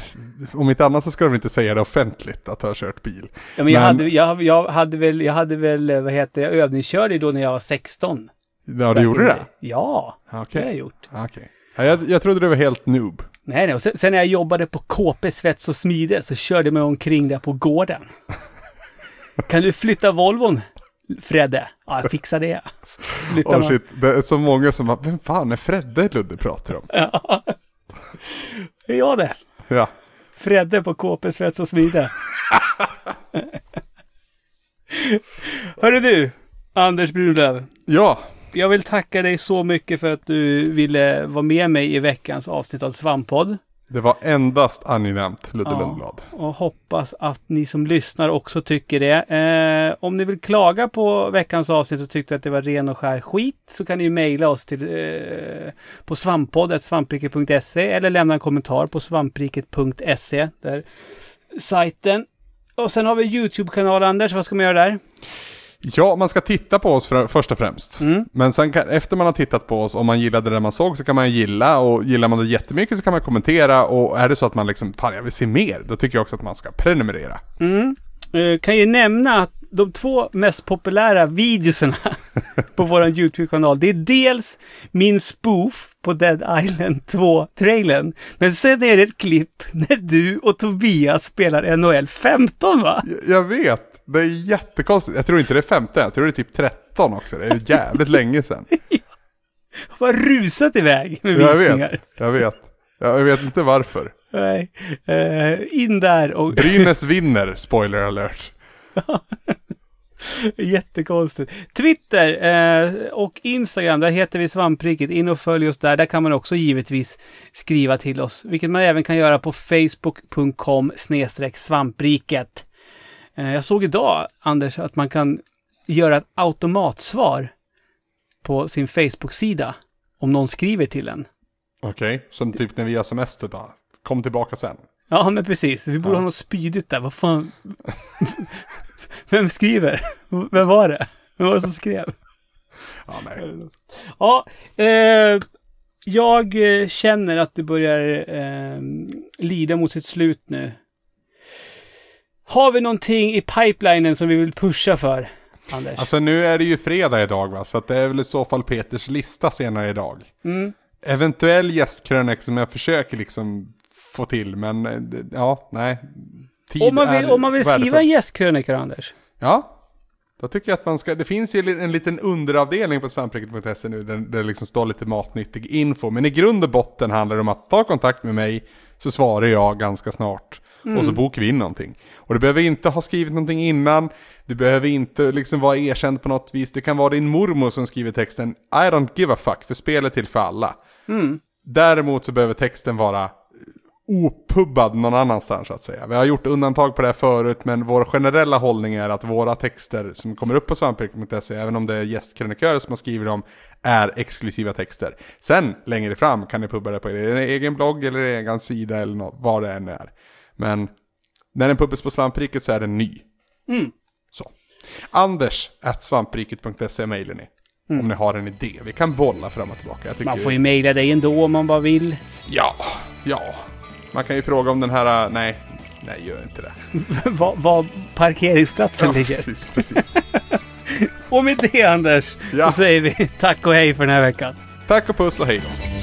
om inte annat så ska du inte säga det offentligt att du har kört bil. Ja, men, jag, Men- hade, jag, jag hade väl, jag hade väl, eh, vad heter det, jag övningskörde då när jag var 16. Ja, du gjorde det? Ja, det har jag gjort. Okej. Ja, jag, jag trodde du var helt noob. Nej, nej. Och sen, sen när jag jobbade på KP Svets och Smide så körde jag mig omkring där på gården. (laughs) kan du flytta Volvon, Fredde? Ja, jag fixar det. Flyttar Oh man. shit, det är så många som bara, vem fan är Fredde Ludde pratar om? Ja. (laughs) Är jag det. Ja. Fredde på KP Svets och Smide. (laughs) Hörru du, Anders Brunlöv. Ja, Jag vill tacka dig så mycket för att du ville vara med mig i veckans avsnitt av Svamppodd. Det var endast angenämt Ludde Ja. Lundblad. Och hoppas att ni som lyssnar också tycker det. Eh, om ni vill klaga på veckans avsnitt och tyckte att det var ren och skär skit så kan ni ju mejla oss till eh, på svamppodd.svampriket.se eller lämna en kommentar på svampriket.se. Där sajten. Och sen har vi YouTube-kanal Anders, vad ska man göra där? Ja, man ska titta på oss för, först och främst. Mm. Men sen kan, efter man har tittat på oss, om man gillade det man såg så kan man gilla och gillar man det jättemycket så kan man kommentera och är det så att man liksom, fan jag vill se mer, då tycker jag också att man ska prenumerera. Mm. Eh, kan ju nämna att de två mest populära videorna (laughs) på vår YouTube-kanal, det är dels min spoof på Dead Island 2-trailern. Men sen är det ett klipp när du och Tobias spelar NHL 15 va? Jag, jag vet, det är jättekonstigt. Jag tror inte det är 15, jag tror det är typ 13 också. Det är jävligt länge sedan. (laughs) Har rusat iväg med Jag visningar. vet, jag vet. Jag vet inte varför. Nej. Eh, in där och... Brynäs vinner, spoiler alert. (laughs) Jättekonstigt. Twitter eh, och Instagram, där heter vi Svampriket. In och följ oss där. Där kan man också givetvis skriva till oss. Vilket man även kan göra på facebook.com svampriket. Eh, jag såg idag, Anders, att man kan göra ett automatsvar på sin Facebook-sida. Om någon skriver till en. Okej, som typ när vi har semester bara. Kom tillbaka sen. Ja, men precis. Vi borde Ja. ha något spydigt där. Vad fan? (laughs) Vem skriver? Vem var det? Vem var det som skrev? Ja, nej. Ja, eh, jag eh, känner att det börjar eh, lida mot sitt slut nu. Har vi någonting i pipelinen som vi vill pusha för, Anders? Alltså nu är det ju fredag idag va, så att det är väl i så fall Peters lista senare idag. Mm. Eventuell gästkrönika som jag försöker liksom få till, men eh, ja, nej. Tid Om man vill, om man vill skriva en värdefullt. gästkrönika, Anders. Ja. Då tycker jag att man ska, det finns ju en liten underavdelning på svampriket.se nu där, där det liksom står lite matnyttig info. Men i grund och botten handlar det om att ta kontakt med mig så svarar jag ganska snart. Och så bokar vi in någonting. Och du behöver inte ha skrivit någonting innan. Du behöver inte liksom vara erkänd på något vis. Det kan vara din mormor som skriver texten I don't give a fuck, för spelet är till för alla. Däremot så behöver texten vara opubbad någon annanstans så att säga. Vi har gjort undantag på det här förut men vår generella hållning är att våra texter som kommer upp på svampriket.se, även om det är gästkrönikörer som har skrivit dem, är exklusiva texter. Sen längre fram kan ni pubba det på er egen blogg eller er egen sida eller nå- vad det än är. Men när den pubbas på svampriket så är den ny. Så. Anders at svampriket.se mejlar ni. Om ni har en idé. Vi kan bolla fram och tillbaka. Man får ju mejla dig ändå om man bara vill. Ja, ja. Man kan ju fråga om den här, äh, nej, nej gör inte det. (laughs) Var, var parkeringsplatsen Ja, ligger. precis, precis. (laughs) Och med det, Anders, Ja. så säger vi tack och hej för den här veckan. Tack och puss och hej då.